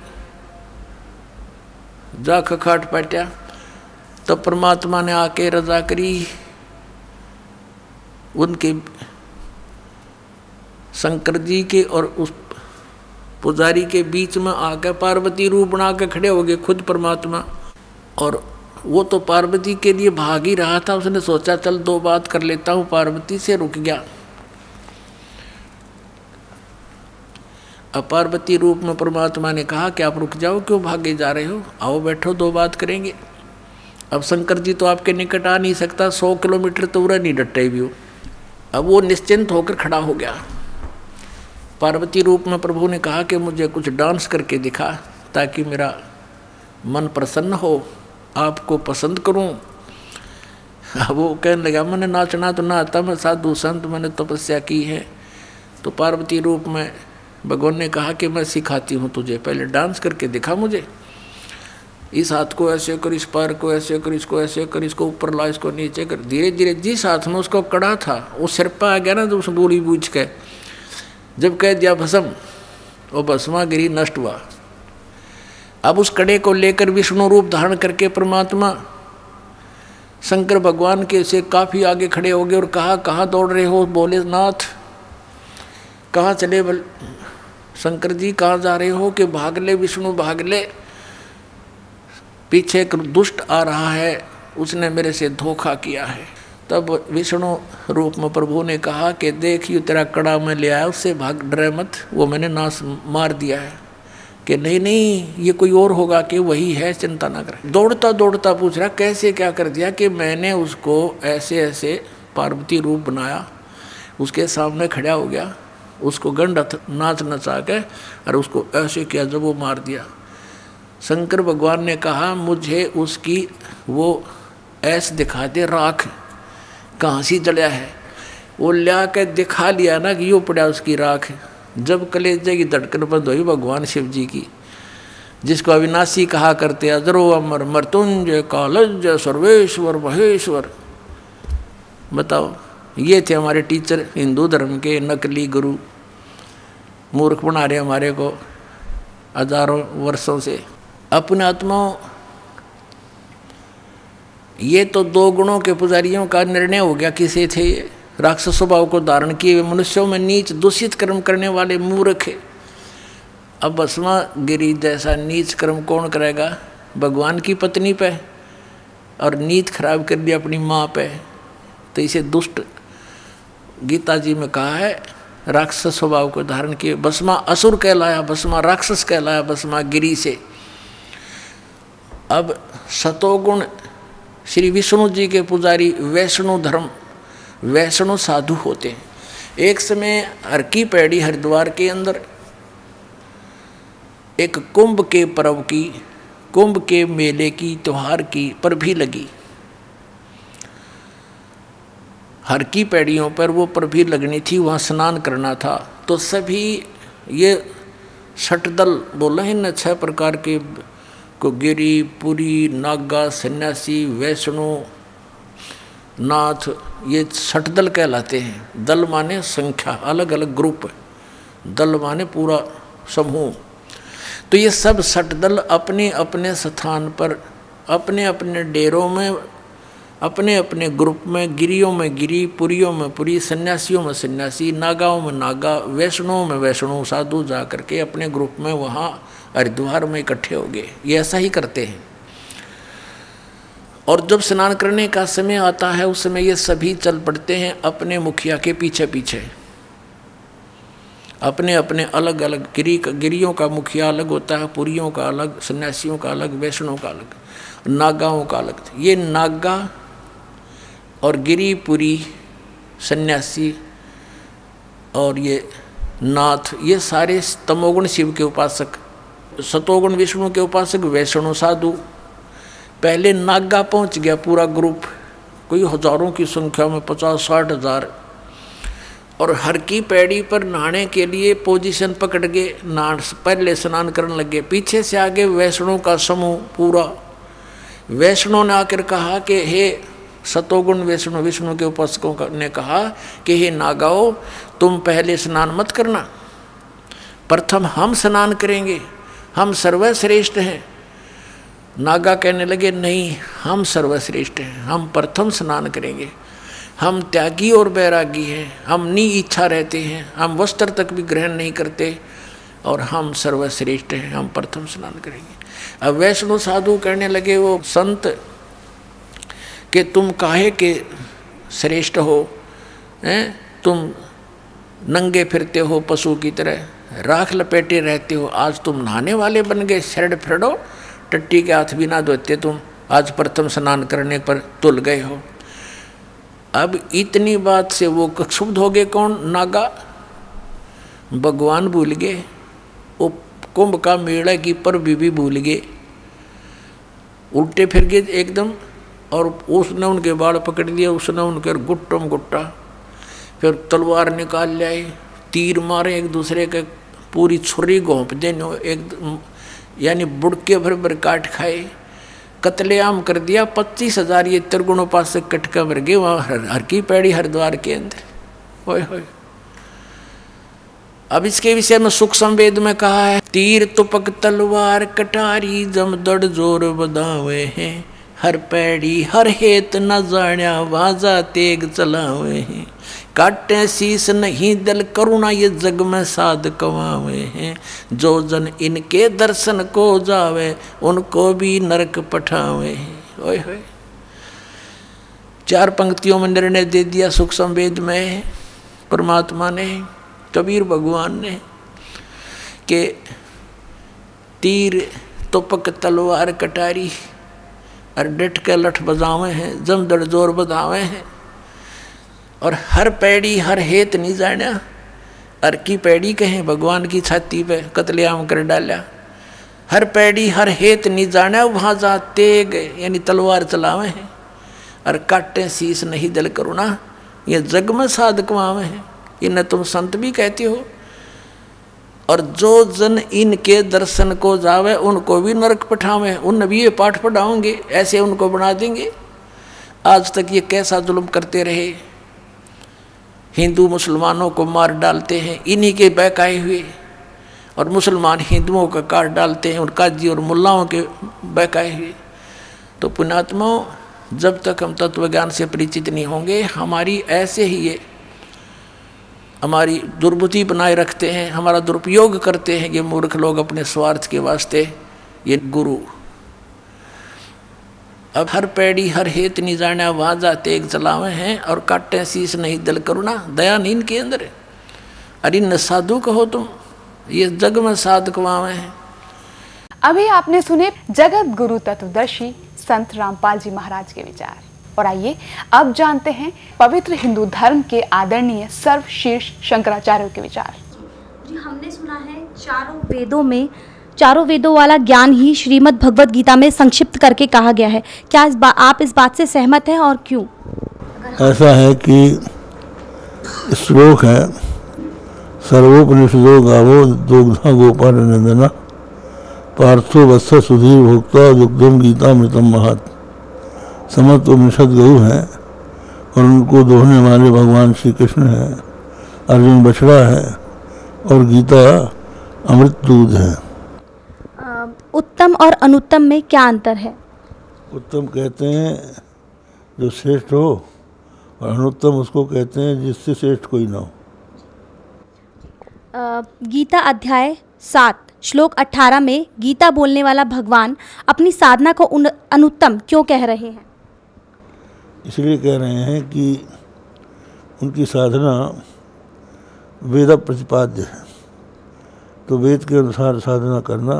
जा खखाट पट्या। तो परमात्मा ने आके रजा करी। उनके शंकर जी के और उस पुजारी के बीच में आकर पार्वती रूप बना के खड़े हो गए खुद परमात्मा। और वो तो पार्वती के लिए भाग ही रहा था, उसने सोचा, चल दो बात कर लेता हूँ। पार्वती से रुक गया। अब पार्वती रूप में परमात्मा ने कहा कि आप रुक जाओ, क्यों भागे जा रहे हो? आओ, बैठो, दो बात करेंगे। अब शंकर जी तो आपके निकट आ नहीं सकता, सौ किलोमीटर तो उड़ा नहीं डटे भी हो। अब वो निश्चिंत होकर खड़ा हो गया। पार्वती रूप में प्रभु ने कहा कि मुझे कुछ डांस करके दिखा ताकि मेरा मन प्रसन्न हो, आपको पसंद करूँ। अब वो कहने लगा, मैंने नाचना तो ना आता मैं, साधु संत मैंने तपस्या की है। तो पार्वती रूप में भगवान ने कहा कि मैं सिखाती हूँ तुझे, पहले डांस करके दिखा मुझे। इस हाथ को ऐसे कर, इस पैर को ऐसे कर, इसको ऐसे कर, इसको ऊपर ला, इसको नीचे कर। धीरे धीरे जिस हाथ में उसको कड़ा था, वो सिर पर आ गया ना तो उस बोली बूझ के, जब कह दिया, भस्म वो भस्मा गिरी नष्ट हुआ। अब उस कड़े को लेकर विष्णु रूप धारण करके परमात्मा, शंकर भगवान के से काफ़ी आगे खड़े हो गए और कहा, कहाँ दौड़ रहे हो बोले नाथ कहाँ चले बल शंकर जी, कहाँ जा रहे हो कि भाग ले, विष्णु भाग ले? पीछे एक दुष्ट आ रहा है, उसने मेरे से धोखा किया है। तब विष्णु रूप में प्रभु ने कहा कि देख, यू तेरा कड़ा में ले आया, उससे भाग, डरे मत। वो मैंने नाश मार दिया है। कि नहीं नहीं, ये कोई और होगा कि वही है चिंता ना करें। दौड़ता दौड़ता पूछ रहा, कैसे क्या कर दिया कि मैंने उसको ऐसे ऐसे पार्वती रूप बनाया, उसके सामने खड़ा हो गया, उसको गंड नाच नचा के, और उसको ऐसे किया जब वो मार दिया। शंकर भगवान ने कहा, मुझे उसकी वो ऐस दिखा दे राख कहाँ सी जलिया है? वो लिया के दिखा लिया ना कि यो पड़ा उसकी राख। जब कलेजे की धड़कन बंद हुई भगवान शिव जी की, जिसको अविनाशी कहा करते, अजरो अमर मृत्युंजय कालज सर्वेश्वर महेश्वर। बताओ, ये थे हमारे टीचर, हिंदू धर्म के नकली गुरु, मूर्ख बना रहे हमारे को हज़ारों वर्षों से। अपने आत्माओं, ये तो दो गुणों के पुजारियों का निर्णय हो गया किसे थे ये। राक्षस स्वभाव को धारण किए हुए मनुष्यों में नीच दूषित कर्म करने वाले मूर्ख है। अब भस्मा गिरी जैसा नीच कर्म कौन करेगा? भगवान की पत्नी पे और नीत खराब कर दिया अपनी माँ पे। तो इसे दुष्ट गीता जी में कहा है, राक्षस स्वभाव को धारण किए। भस्मा असुर कहलाया, भस्मा राक्षस कहलाया भस्मा गिरी से। अब सतोगुण श्री विष्णु जी के पुजारी वैष्णु धर्म, वैष्णु साधु होते हैं। एक समय हर की पैड़ी हरिद्वार के अंदर, एक कुंभ के पर्व की, कुंभ के मेले की, त्योहार की पर भी लगी। हर की पैड़ियों पर वो पर भी लगनी थी, वहाँ स्नान करना था। तो सभी ये छठदल बोला है न, छह प्रकार के को गिरी पुरी, नागा, सन्यासी, वैष्णो, नाथ, ये छठ दल कहलाते हैं। दल माने संख्या अलग अलग ग्रुप। दल माने पूरा समूह। तो ये सब छठ दल अपने अपने स्थान पर अपने अपने डेरों में अपने अपने ग्रुप में, गिरियों में गिरी, पुरियों में पुरी, सन्यासियों में सन्यासी, नागाओं में नागा वैष्णुओं में वैष्णु, साधु जा करके अपने ग्रुप में वहाँ हरिद्वार में इकट्ठे हो गए। ये ऐसा ही करते हैं। और जब स्नान करने का समय आता है, उस समय ये सभी चल पड़ते हैं अपने मुखिया के पीछे पीछे अपने अपने अलग अलग गिरी, गिरियों का मुखिया अलग होता है, पुरियों का अलग, सन्यासियों का अलग, वैष्णों का अलग, नागाओं का अलग। ये नागा और गिरी, पुरी, सन्यासी और ये नाथ, ये सारे तमोगुण शिव के उपासक सतोगुण विष्णु के उपासक वैष्णु साधु। पहले नागा पहुँच गया पूरा ग्रुप। कोई हज़ारों की संख्या में पचास साठ हज़ार। और हर की पैड़ी पर नहाने के लिए पोजीशन पकड़ गए नहा पहले स्नान करने लगे। पीछे से आगे वैष्णो का समूह पूरा। वैष्णो ने आकर कहा कि, हे सतोगुण वैष्णु, विष्णु के उपासकों ने कहा कि, हे नागाओ, तुम पहले स्नान मत करना। प्रथम हम स्नान करेंगे। हम सर्वश्रेष्ठ हैं। नागा कहने लगे, नहीं, हम सर्वश्रेष्ठ हैं। हम प्रथम स्नान करेंगे। हम त्यागी और बैरागी हैं। हम नी इच्छा रहते हैं। हम वस्त्र तक भी ग्रहण नहीं करते और हम सर्वश्रेष्ठ हैं। हम प्रथम स्नान करेंगे। अब वैष्णो साधु कहने लगे, वो संत कि तुम काहे के श्रेष्ठ हो? हैं? तुम नंगे फिरते हो पशु की तरह। राख लपेटे रहते हो आज तुम नहाने वाले बन गए शरण फिरडो टट्टी के हाथ भी ना धोते तुम आज प्रथम स्नान करने पर तुल गए हो। अब इतनी बात से वो क्षुब्ध हो गए कौन? नागा। भगवान भूल गए वो कुंभ का मेड़ा की पर भी, भूल गए। उल्टे फिर गए एकदम और उसने उनके बाल पकड़ लिए उसने उनके गुट्टम गुट्टा फिर तलवार निकाल लाए तीर मारे एक दूसरे के पूरी छुरी घोंप देने एक यानी बुड़के भर भर काट खाए। कतलेआम कर दिया पच्चीस हज़ार ये त्रिगुण उपासक कटका मर गए वहाँ हर, हर की पैड़ी हरिद्वार के अंदर। ओए होए अब इसके विषय में सुख संवेद में कहा है तीर तुपक तलवार कटारी जमदड़ ज़ोर बदावे हैं हर पैड़ी हर हेत न जाण्या वाजा तेग चलावे हैं। काटे शीस नहीं, दल करुणा ये जग में साध कमावे हैं। जो जन इनके दर्शन को जावे, उनको भी नरक पठावे हैं। ओए होए। चार पंक्तियों में निर्णय दे दिया सुख संवेद में। परमात्मा ने, कबीर भगवान ने, के तीर तुपक तलवार कटारी और डट के लठ बजावे हैं जमदड़ ज़ोर बजावे हैं। और हर पैड़ी, हर हेत नहीं जाना हर की पैड़ी कहें, भगवान की छाती पे कतलेआम कर डाला हर पैड़ी, हर हेत नहीं जाना वहाँ जा तेग, यानी तलवार चलावे हैं। और काटे शीस नहीं दल करुणा, ये जग में साधक मावे हैं। इन्हें तुम संत भी कहते हो। और जो जन इनके दर्शन को जावे, उनको भी नरक पठावे। उन भी ये पाठ पढ़ाओगे, ऐसे उनको बना देंगे। आज तक ये कैसा जुल्म करते रहे। हिंदू मुसलमानों को मार डालते हैं, इन्हीं के बहकाए हुए। और मुसलमान हिंदुओं का काट डालते हैं, और काजी और मुल्लाओं के बहकाए हुए। तो पुणात्माओं जब तक हम तत्व ज्ञान से परिचित नहीं होंगे, हमारी ऐसे ही ये, हमारी दुर्बुद्धि बनाए रखते हैं, हमारा दुरुपयोग करते हैं ये मूर्ख लोग अपने स्वार्थ के वास्ते ये गुरु अब हर पैड़ी हर हेत नहीं जाना वहाँ जाते चलावे हैं और काटे शीश नहीं दल करुणा दया नींद के अंदर अरे न साधु कहो तुम ये जग में साधक वावे हैं। अभी आपने सुने जगत गुरु तत्वदर्शी संत रामपाल जी महाराज के विचार। और आइए अब जानते हैं पवित्र हिंदू धर्म के आदरणीय सर्वशीर्ष शंकराचार्य के विचार। जी हमने सुना है चारों वेदों में चारों वेदों वाला ज्ञान ही श्रीमद् भगवत गीता में संक्षिप्त करके कहा गया है। क्या इस बा, आप इस बात से सहमत हैं और क्यों? ऐसा है कि श्लोक है सर्वोपनिषदो गावो दुग्धा गोपाल नंदना पार्थो वत्स सुधीर भोक्ता दुग्धम गीता मृतम महत। समस्त उपनिषद गऊ हैं और उनको दोहने वाले भगवान श्री कृष्ण हैं अर्जुन बछड़ा है और गीता अमृत दूध है। उत्तम और अनुत्तम में क्या अंतर है? उत्तम कहते हैं जो श्रेष्ठ हो और अनुत्तम उसको कहते हैं जिससे श्रेष्ठ कोई ना हो। गीता अध्याय सात श्लोक अठारह में गीता बोलने वाला भगवान अपनी साधना को उन, अनुत्तम क्यों कह रहे हैं? इसलिए कह रहे हैं कि उनकी साधना वेद प्रतिपाद्य है। तो वेद के अनुसार साधना करना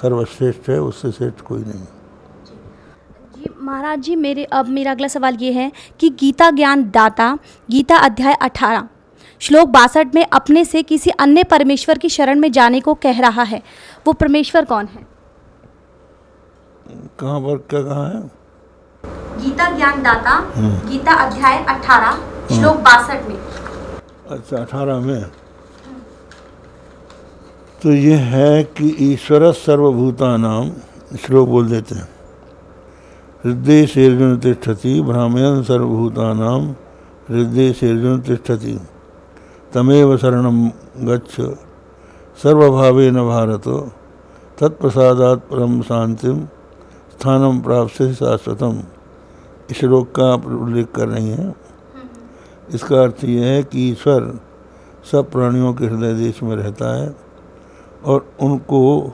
सर्वश्रेष्ठ है उससे श्रेष्ठ कोई नहीं जी महाराज जी मेरे अब मेरा अगला सवाल ये है कि गीता ज्ञान दाता गीता अध्याय अठारह श्लोक बासठ में अपने से किसी अन्य परमेश्वर की शरण में जाने को कह रहा है। वो परमेश्वर कौन है? कहाँ पर क्या कहा है? गीता ज्ञान दाता हम्म। गीता अध्याय अठारह श्लोक बासठ में। अच्छा अठारह में। तो ये है कि ईश्वर सर्वभूता नाम श्लोक बोल देते हैं। हृदय शेर्जुन तिष्ठति भ्रामयन सर्वभूता नाम हृदय शेर्जुन तिष्ठति। तमेव शरणम गच्छ। सर्वभावेन भारत, तत्प्रसादात परम शांतिम स्थानम प्राप्त से शाश्वतम। इस श्लोक का आप उल्लेख कर रही हैं। इसका अर्थ यह है कि ईश्वर सब प्राणियों के हृदय देश में रहता है। और उनको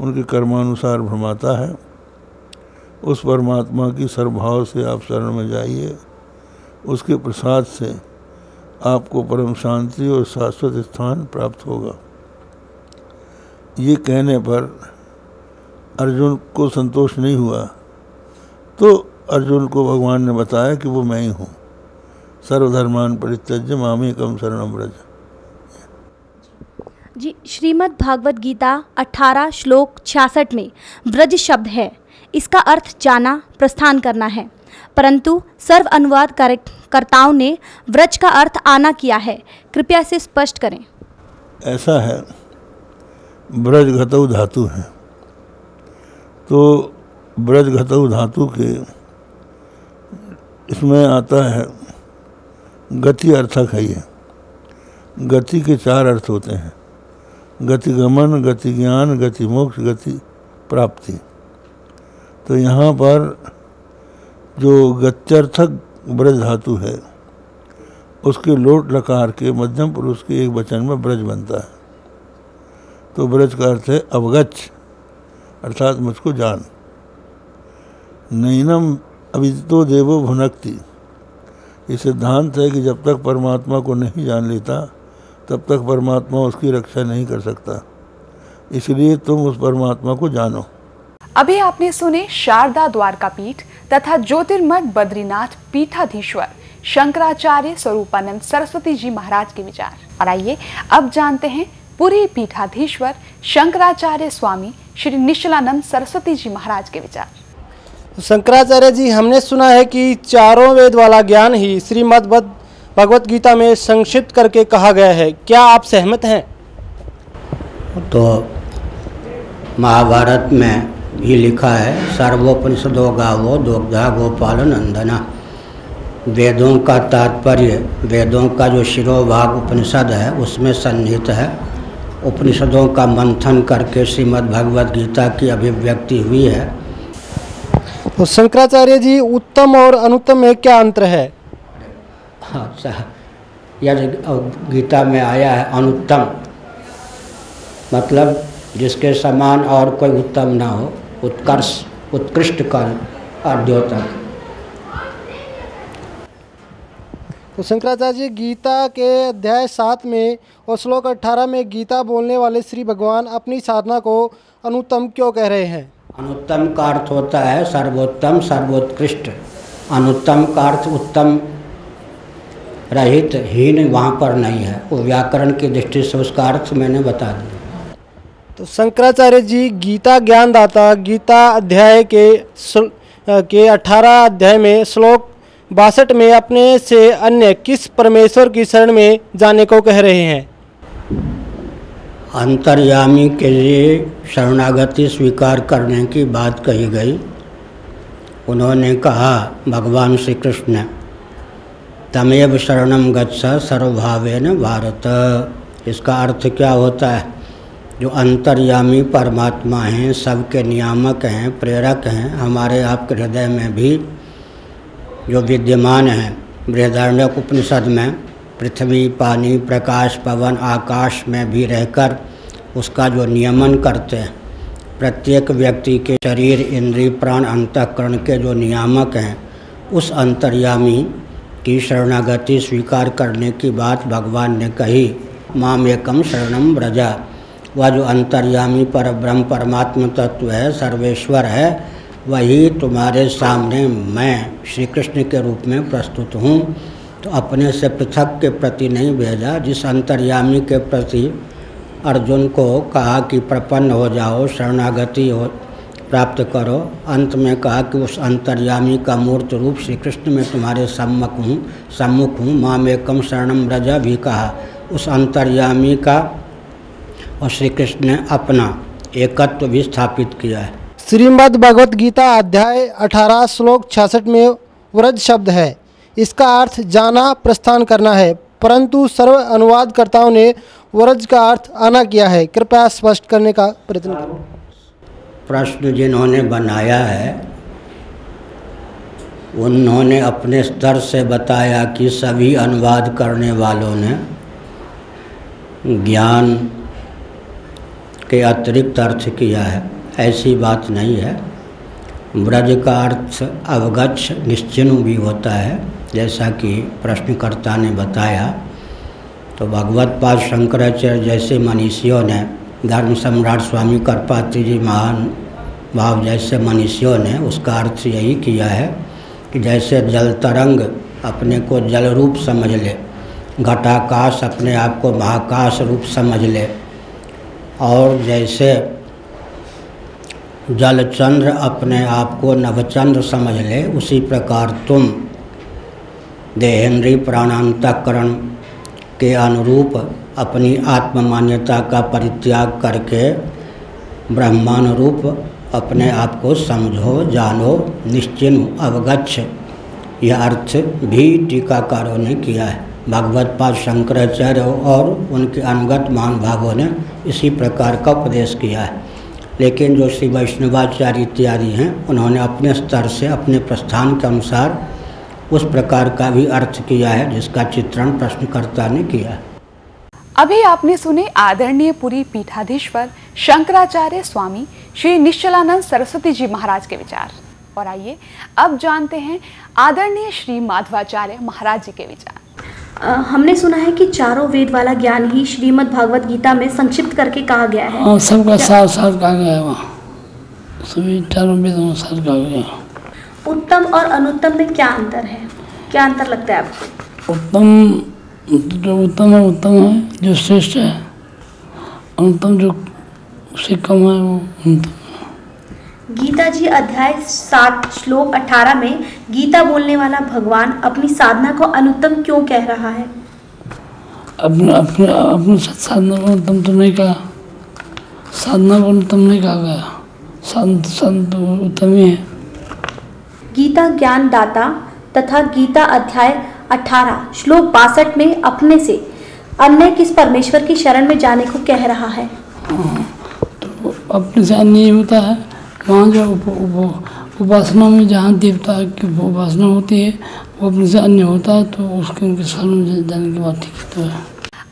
उनके कर्मानुसार भ्रमाता है। उस परमात्मा की सर्वभाव से आप शरण में जाइए। उसके प्रसाद से आपको परम शांति और शाश्वत स्थान प्राप्त होगा। ये कहने पर अर्जुन को संतोष नहीं हुआ। तो अर्जुन को भगवान ने बताया कि वो मैं ही हूँ। सर्वधर्मान परित्यज्य मामे कम शरणम ब्रज जी, श्रीमद् भागवत गीता 18 श्लोक 66 में व्रज शब्द है। इसका अर्थ जाना, प्रस्थान करना है। परंतु सर्व अनुवाद कर- कर्ताओं ने व्रज का अर्थ आना किया है। कृपया इसे स्पष्ट करें। ऐसा है, ब्रज घतऊ धातु है। तो ब्रज घतऊ धातु के इसमें आता है, गति अर्थक है ये। गति के चार अर्थ होते हैं। गति गमन, गति ज्ञान, गति मोक्ष, गति प्राप्ति। तो यहाँ पर जो गत्यर्थक ब्रज धातु है, उसके लोट लकार के मध्यम पुरुष के एक वचन में ब्रज बनता है। तो ब्रज का अर्थ है अवगच्छ, अर्थात मुझको जान। नैनम अविदितो देवो भुनकती। ये सिद्धांत है कि जब तक परमात्मा को नहीं जान लेता तब तक परमात्मा उसकी रक्षा नहीं कर सकता। इसलिए तुम उस परमात्मा को जानो। अभी आपने सुने शारदा द्वारका पीठ तथा ज्योतिर्मठ बद्रीनाथ पीठाधीश्वर शंकराचार्य स्वरूपानंद सरस्वती जी महाराज के विचार। और आइए अब जानते हैं पूरी पीठाधीश्वर शंकराचार्य स्वामी श्री निश्चलानंद सरस्वती जी महाराज के विचार। शंकराचार्य जी हमने सुना है कि चारों वेद वाला ज्ञान ही श्रीमद् भगवत गीता में संक्षिप्त करके कहा गया है। क्या आप सहमत हैं? तो महाभारत में भी लिखा है सर्वोपनिषदो गावो दुग्धा गोपाल नंदना। वेदों का तात्पर्य वेदों का जो शिरोभाग उपनिषद है उसमें सन्निहित है। उपनिषदों का मंथन करके श्रीमद् भगवद गीता की अभिव्यक्ति हुई है। तो शंकराचार्य जी उत्तम और अनुत्तम में क्या अंतर है? अच्छा यह गीता में आया है अनुत्तम। मतलब जिसके समान और कोई उत्तम ना हो उत्कर्ष उत्कृष्ट कल और द्योतक तो शंकराचार्य जी गीता के अध्याय सात में और श्लोक अठारह में गीता बोलने वाले श्री भगवान अपनी साधना को अनुत्तम क्यों कह रहे हैं? अनुत्तम का अर्थ होता है सर्वोत्तम सर्वोत्कृष्ट। अनुत्तम का अर्थ उत्तम रहित हीन वहाँ पर नहीं है। वो व्याकरण की दृष्टि से उसका अर्थ मैंने बता दिया। तो शंकराचार्य जी गीता ज्ञानदाता गीता अध्याय के के अठारह अध्याय में श्लोक बासठ में अपने से अन्य किस परमेश्वर की शरण में जाने को कह रहे हैं? अंतर्यामी के लिए शरणागति स्वीकार करने की बात कही गई। उन्होंने कहा भगवान श्री कृष्ण तमेव शरणम गच्छ सर्वभावेन भारत। इसका अर्थ क्या होता है? जो अंतर्यामी परमात्मा हैं, सबके नियामक हैं, प्रेरक हैं, हमारे आपके हृदय में भी जो विद्यमान हैं, बृहदारण्यक उपनिषद में, पृथ्वी, पानी, प्रकाश, पवन, आकाश में भी रहकर उसका जो नियमन करते हैं, प्रत्येक व्यक्ति के शरीर, इंद्रिय, प्राण, अंतकरण के जो नियामक हैं, उस अंतर्यामी की शरणागति स्वीकार करने की बात भगवान ने कही। माम एकम शरणम ब्रजा वह जो अंतर्यामी पर ब्रह्म परमात्म तत्व है, सर्वेश्वर है, वही तुम्हारे सामने मैं श्री कृष्ण के रूप में प्रस्तुत हूँ। तो अपने से पृथक के प्रति नहीं भेजा। जिस अंतर्यामी के प्रति अर्जुन को कहा कि प्रपन्न हो जाओ, शरणागति हो प्राप्त करो। अंत में कहा कि उस अंतर्यामी का मूर्त रूप श्री कृष्ण में तुम्हारे सम्मुख हूँ सम्मुख हूँ, माँ में कम शरणम रजा भी कहा। उस अंतर्यामी का और श्री कृष्ण ने अपना एकत्व भी स्थापित किया है। श्रीमद् भगवत गीता अध्याय 18 श्लोक छियासठ में व्रज शब्द है। इसका अर्थ जाना, प्रस्थान करना है, परंतु सर्व अनुवादकर्ताओं ने व्रज का अर्थ आना किया है। कृपया स्पष्ट करने का प्रयत्न करें। प्रश्न जिन्होंने बनाया है, उन्होंने अपने स्तर से बताया कि सभी अनुवाद करने वालों ने ज्ञान के अतिरिक्त अर्थ किया है। ऐसी बात नहीं है। ब्रज का अर्थ अवगच्छ निश्चिन्ह भी होता है, जैसा कि प्रश्नकर्ता ने बताया। तो भगवत पाद शंकराचार्य जैसे मनीषियों ने धर्म सम्राट स्वामी करपात्री जी महान भाव जैसे मनीषियों ने उसका अर्थ यही किया है कि जैसे जल तरंग अपने को जल रूप समझ ले, घटाकाश अपने आप को महाकाश रूप समझ ले, और जैसे जलचंद्र अपने आप को नवचंद्र समझ ले, उसी प्रकार तुम देहेंद्रीय प्राणांतकरण के अनुरूप अपनी आत्म मान्यता का परित्याग करके ब्रह्मानुरूप अपने आप को समझो, जानो निश्चिन्ह अवगच्छ। यह अर्थ भी टीकाकारों ने किया है। भगवत पाद शंकराचार्य और उनके अनुगत महानुभावों ने इसी प्रकार का उपदेश किया है। लेकिन जो श्री वैष्णवाचार्य इत्यादि हैं, उन्होंने अपने स्तर से अपने प्रस्थान के अनुसार उस प्रकार का भी अर्थ किया है, जिसका चित्रण प्रश्नकर्ता ने किया है। अभी आपने सुने आदरणीय पुरी पीठाधीश्वर शंकराचार्य स्वामी श्री निश्चलानंद सरस्वती जी महाराज के विचार। और आइए अब जानते हैं आदरणीय श्री माधवाचार्य महाराज जी के विचार। हमने सुना है कि चारों वेद वाला ज्ञान ही श्रीमद् भागवत गीता में संक्षिप्त करके कहा गया है। हाँ सबका साथ साथ कहा गया है सभी चारों वेदों कहा गया है। उत्तम और अनुत्तम में क्या अंतर है? क्या अंतर लगता है आपको? उत्तम जो उत्तम है उत्तम है जो श्रेष्ठ है अनुत्तम जो उससे कम है वो अनुत्तम गीता जी अध्याय सात श्लोक अठारह में गीता बोलने वाला भगवान अपनी साधना को अनुत्तम क्यों कह रहा है? अपने अपने अपने साधना को उत्तम तो नहीं कहा। साधना को उत्तम नहीं कहा गया। साधन साधन तो उत्तम ही है। गीता ज्ञान दाता तथा गीता अध्याय 18 श्लोक बासठ में अपने से अन्य किस परमेश्वर की शरण में जाने को कह रहा है? तो अपने से अन्य होता है वहाँ जो उप, उप, उपासना में जहाँ देवता की उपासना होती है वो अपने से अन्य होता है तो उसके उनके शरण में जाने की बात ठीक तो है।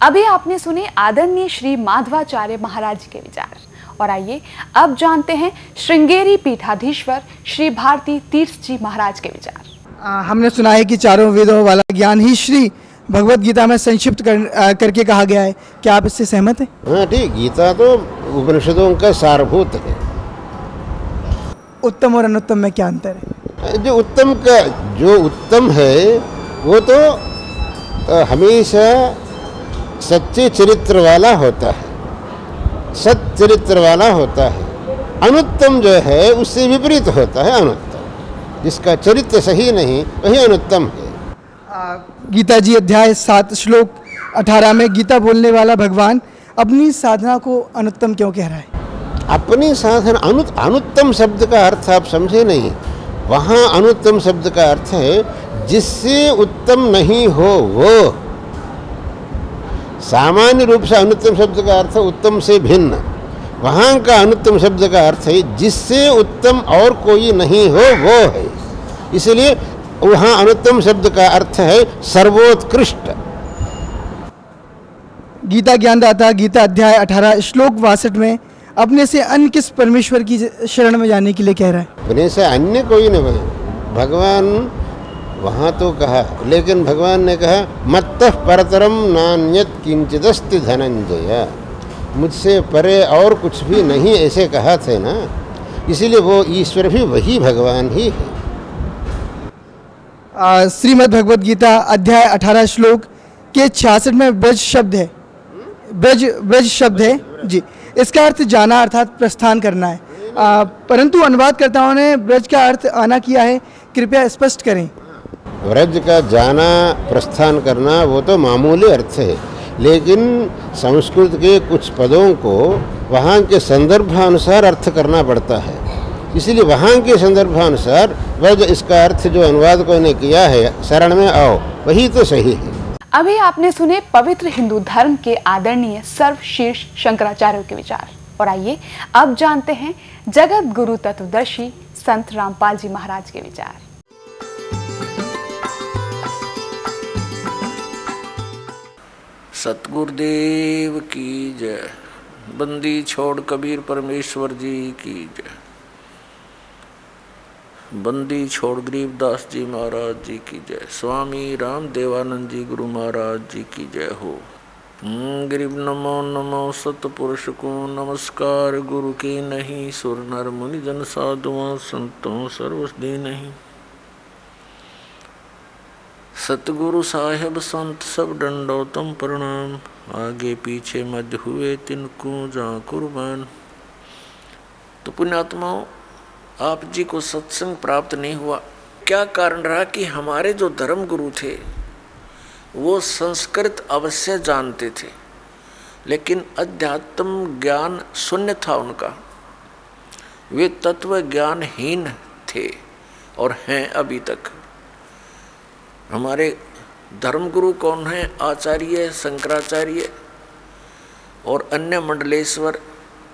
अभी आपने सुने आदरणीय श्री माधवाचार्य महाराज जी के विचार। और आइए अब जानते हैं श्रृंगेरी पीठाधीश्वर श्री भारती तीर्थ जी महाराज के विचार। आ, हमने सुना है कि चारों वेदों वाला ज्ञान ही श्री भगवत गीता में संक्षिप्त कर, आ, करके कहा गया है। क्या आप इससे सहमत हैं? हाँ ठीक। गीता तो उपनिषदों का सारभूत है। उत्तम और अनुत्तम में क्या अंतर है? जो उत्तम का जो उत्तम है वो तो हमेशा सच्चे चरित्र वाला होता है। सत चरित्र वाला होता है। अनुत्तम जो है उससे विपरीत होता है अनुत्तम। जिसका चरित्र सही नहीं वही अनुत्तम है। गीता जी अध्याय सात श्लोक अठारह में गीता बोलने वाला भगवान अपनी साधना को अनुत्तम क्यों कह रहा है? अपनी साधना अनु अनुत्तम शब्द का अर्थ आप समझे नहीं। वहाँ अनुत्तम शब्द का अर्थ है जिससे उत्तम नहीं हो वो। सामान्य रूप से अनुत्तम शब्द का अर्थ उत्तम से भिन्न। वहाँ का अनुत्तम शब्द का अर्थ है जिससे उत्तम और कोई नहीं हो वो है। इसलिए वहाँ अनुत्तम शब्द का अर्थ है सर्वोत्कृष्ट। गीता ज्ञानदाता गीता अध्याय अठारह श्लोक बासठ में अपने से अन्य किस परमेश्वर की शरण में जाने के लिए कह रहा है? अपने से अन्य कोई नहीं भगवान वहाँ तो कहा लेकिन भगवान ने कहा मत्त परतरम नान्यत किंचिदस्ति धनंजय मुझसे परे और कुछ भी नहीं ऐसे कहा थे ना। इसीलिए वो ईश्वर भी वही भगवान ही है। श्रीमद् भगवत गीता अध्याय अठारह श्लोक के छियासठ में ब्रज शब्द है। ब्रज ब्रज शब्द है। जी। इसका अर्थ जाना अर्थात प्रस्थान करना है। आ, परंतु अनुवादकर्ताओं ने ब्रज का अर्थ आना किया है कृपया स्पष्ट करें। व्रज का जाना प्रस्थान करना वो तो मामूली अर्थ है। लेकिन संस्कृत के कुछ पदों को वहाँ के संदर्भानुसार अर्थ करना पड़ता है। इसलिए वहाँ के संदर्भानुसार व्रज इसका अर्थ जो अनुवादकों ने किया है, शरण में आओ, वही तो सही है। अभी आपने सुने पवित्र हिंदू धर्म के आदरणीय सर्वशीर्ष शंकराचार्य के विचार। और आइए, अब जानते हैं जगत गुरु तत्वदर्शी संत रामपाल जी महाराज के विचार। सतगुरुदेव की जय। बंदी छोड़ कबीर परमेश्वर जी की जय। बंदी छोड़ गरीबदास जी महाराज जी की जय। स्वामी राम देवानंद जी गुरु महाराज जी की जय हो। हम्म, गरीब नमो नमो सतपुरुष को नमस्कार। गुरु की नहीं सुर नर मुनि जन साधुओं संतों सर्वस्दी नहीं। सतगुरु साहेब संत सब दंडोतम प्रणाम। आगे पीछे मध्य हुए तिनको जा कुर्बान। तो पुण्यात्माओं, आप जी को सत्संग प्राप्त नहीं हुआ। क्या कारण रहा कि हमारे जो धर्म गुरु थे, वो संस्कृत अवश्य जानते थे, लेकिन अध्यात्म ज्ञान शून्य था उनका। वे तत्व ज्ञानहीन थे और हैं अभी तक। हमारे धर्मगुरु कौन है? आचार्य, शंकराचार्य और अन्य मंडलेश्वर,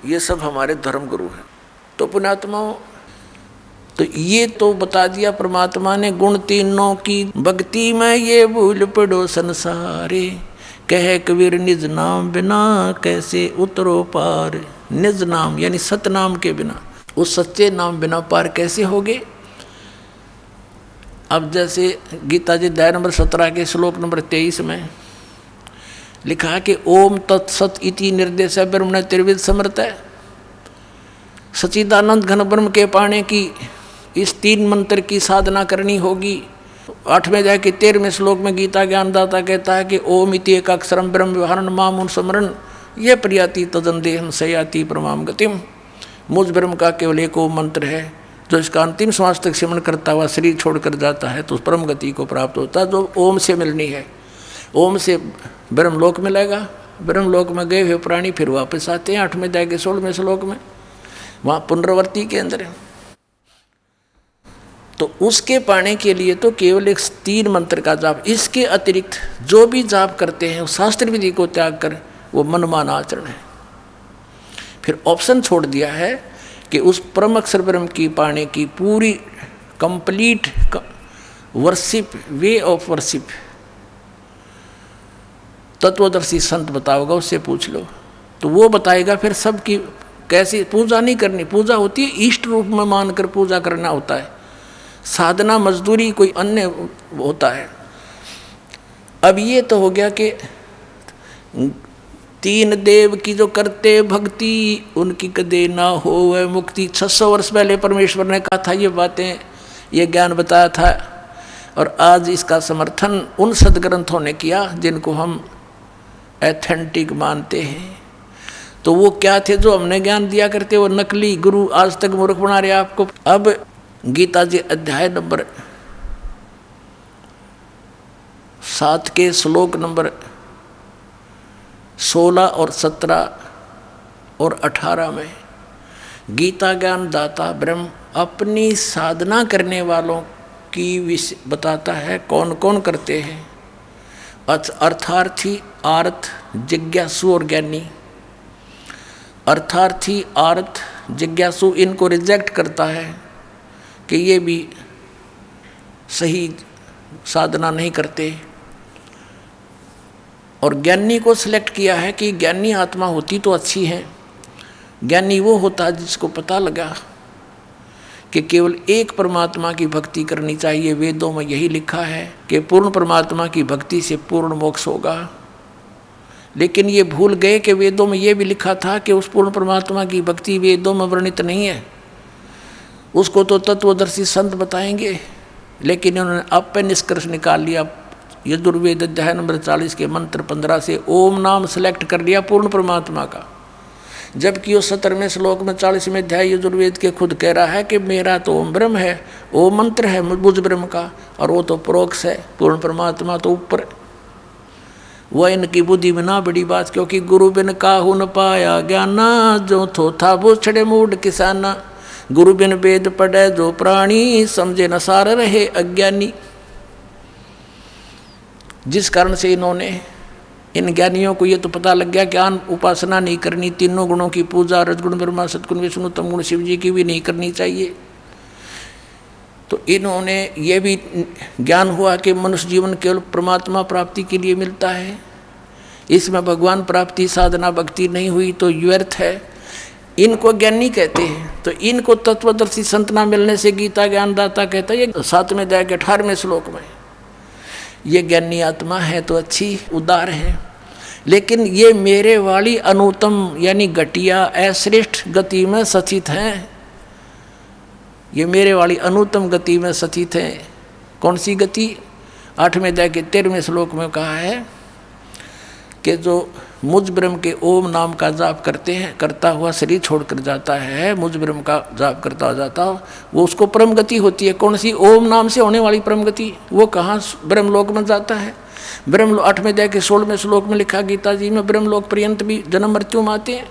ये सब हमारे धर्मगुरु हैं। तो पुण्यात्माओं तो ये तो बता दिया परमात्मा ने, गुण तीनों की। भक्ति में ये भूल पड़ो संसारे, कह कबीर निज नाम बिना, कैसे उतरो पार? निज नाम, यानी सतनाम के बिना। उस सच्चे नाम बिना पार कैसे होगे? अब जैसे गीता जी अध्याय नंबर सत्रह के श्लोक नंबर तेईस में लिखा कि ओम तत्सत इति निर्देश ब्रह्म ने त्रिविध समर्थ। है सचिदानंद घन ब्रह्म के पाने की इस तीन मंत्र की साधना करनी होगी। आठवें जाए कि तेरहवें श्लोक में गीता ज्ञानदाता कहता है कि ओम इति एक अक्षरम ब्रह्म व्यवहारण माम स्मरण यह प्रयाति तदन देहम सयाति परमाम गतिम। मुझ ब्रह्म का केवल एक ओम मंत्र है। जो इसका अंतिम श्वास तक सिमरण करता हुआ शरीर छोड़कर जाता है तो उस परम गति को प्राप्त होता है, जो ओम से मिलनी है। ओम से ब्रह्मलोक मिलेगा ब्रह्मलोक में गए हुए प्राणी फिर वापस आते हैं, आठवें के सोलहवें श्लोक में। वहाँ पुनर्वर्ती के अंदर है। तो उसके पाने के लिए तो केवल एक तीन मंत्र का जाप, इसके अतिरिक्त जो भी जाप करते हैं शास्त्र विधि को त्याग कर, वो मनमान आचरण है। फिर ऑप्शन छोड़ दिया है कि उस परम अक्षर ब्रह्म की पाने की पूरी complete worship way of worship तत्वदर्शी संत बताओगा, उससे पूछ लो। तो वो बताएगा फिर सबकी कैसी पूजा नहीं करनी। पूजा होती है इष्ट रूप में मानकर पूजा करना होता है। साधना, मजदूरी, कोई अन्य होता है। अब ये तो हो गया कि तीन देव की जो करते भक्ति, उनकी कदे ना हो वह मुक्ति 600 वर्ष पहले परमेश्वर ने कहा था ये बातें, ये ज्ञान बताया था। और आज इसका समर्थन उन सदग्रंथों ने किया, जिनको हम एथेंटिक मानते हैं। तो वो क्या थे जो हमने ज्ञान दिया करते? वो नकली गुरु आज तक मूर्ख बना रहे आपको। अब गीता जी अध्याय नंबर सात के श्लोक नंबर सोलह और सत्रह और अठारह में गीता ज्ञान दाता ब्रह्म अपनी साधना करने वालों की बताता है कौन कौन करते हैं। अर्थार्थी, आर्थ, जिज्ञासु और ज्ञानी। अर्थार्थी, आर्थ, जिज्ञासु इनको रिजेक्ट करता है कि ये भी सही साधना नहीं करते। और ज्ञानी को सिलेक्ट किया है कि ज्ञानी आत्मा होती तो अच्छी है। ज्ञानी वो होता जिसको पता लगा कि केवल एक परमात्मा की भक्ति करनी चाहिए। वेदों में यही लिखा है कि पूर्ण परमात्मा की भक्ति से पूर्ण मोक्ष होगा। लेकिन ये भूल गए कि वेदों में ये भी लिखा था कि उस पूर्ण परमात्मा की भक्ति वेदों में वर्णित नहीं है। उसको तो तत्वदर्शी संत बताएँगे, लेकिन उन्होंने पे निष्कर्ष निकाल लिया। यजुर्वेद अध्याय नंबर चालीस के मंत्र पंद्रह से ओम नाम सेलेक्ट कर लिया पूर्ण परमात्मा का। जबकि वो सत्तरवें श्लोक में चालीसवें अध्याय यजुर्वेद के खुद कह रहा है कि मेरा तो ओम ब्रह्म है वो मंत्र है बुझ ब्रह्म का, और वो तो प्रोक्ष है, पूर्ण परमात्मा तो ऊपर। वह इनकी बुद्धि में ना बड़ी बात, क्योंकि गुरु बिन काहू न पाया ज्ञाना, जो थो था वो छड़े मूड किसाना। गुरु बिन वेद पढ़े, जो प्राणी समझे न सार रहे अज्ञानी। जिस कारण से इन्होंने इन ज्ञानियों को ये तो पता लग गया ज्ञान उपासना नहीं करनी, तीनों गुणों की पूजा, रजगुण, ब्रह्मा, सदगुण, विष्णु, तम गुण शिव जी की भी नहीं करनी चाहिए। तो इन्होंने ये भी ज्ञान हुआ कि मनुष्य जीवन केवल परमात्मा प्राप्ति के लिए मिलता है। इसमें भगवान प्राप्ति साधना भक्ति नहीं हुई तो व्यर्थ है। इनको ज्ञानी कहते हैं। तो इनको तत्वदर्शी संतना मिलने से गीता ज्ञानदाता कहता है, ये सातवें अध्याय के अठारहवें श्लोक में ये ज्ञानी आत्मा है तो अच्छी उदार है। लेकिन ये मेरे वाली अनुतम यानी घटिया, अश्रेष्ठ गति में सचित हैं। ये मेरे वाली अनुतम गति में सचित हैं। कौन सी गति? आठवें अध्याय के तेरहवें श्लोक में कहा है कि जो मुझ ब्रह्म के ओम नाम का जाप करते हैं, करता हुआ शरीर छोड़कर जाता है मुझ ब्रह्म का जाप करता जाता वो उसको परम गति होती है। कौन सी? ओम नाम से होने वाली परम गति। वो कहाँ? ब्रह्मलोक में जाता है। ब्रह्म आठवें अध्याय के सोलहवें श्लोक में लिखा, गीता जी में ब्रह्मलोक पर्यंत भी जन्म मृत्यु में आते हैं।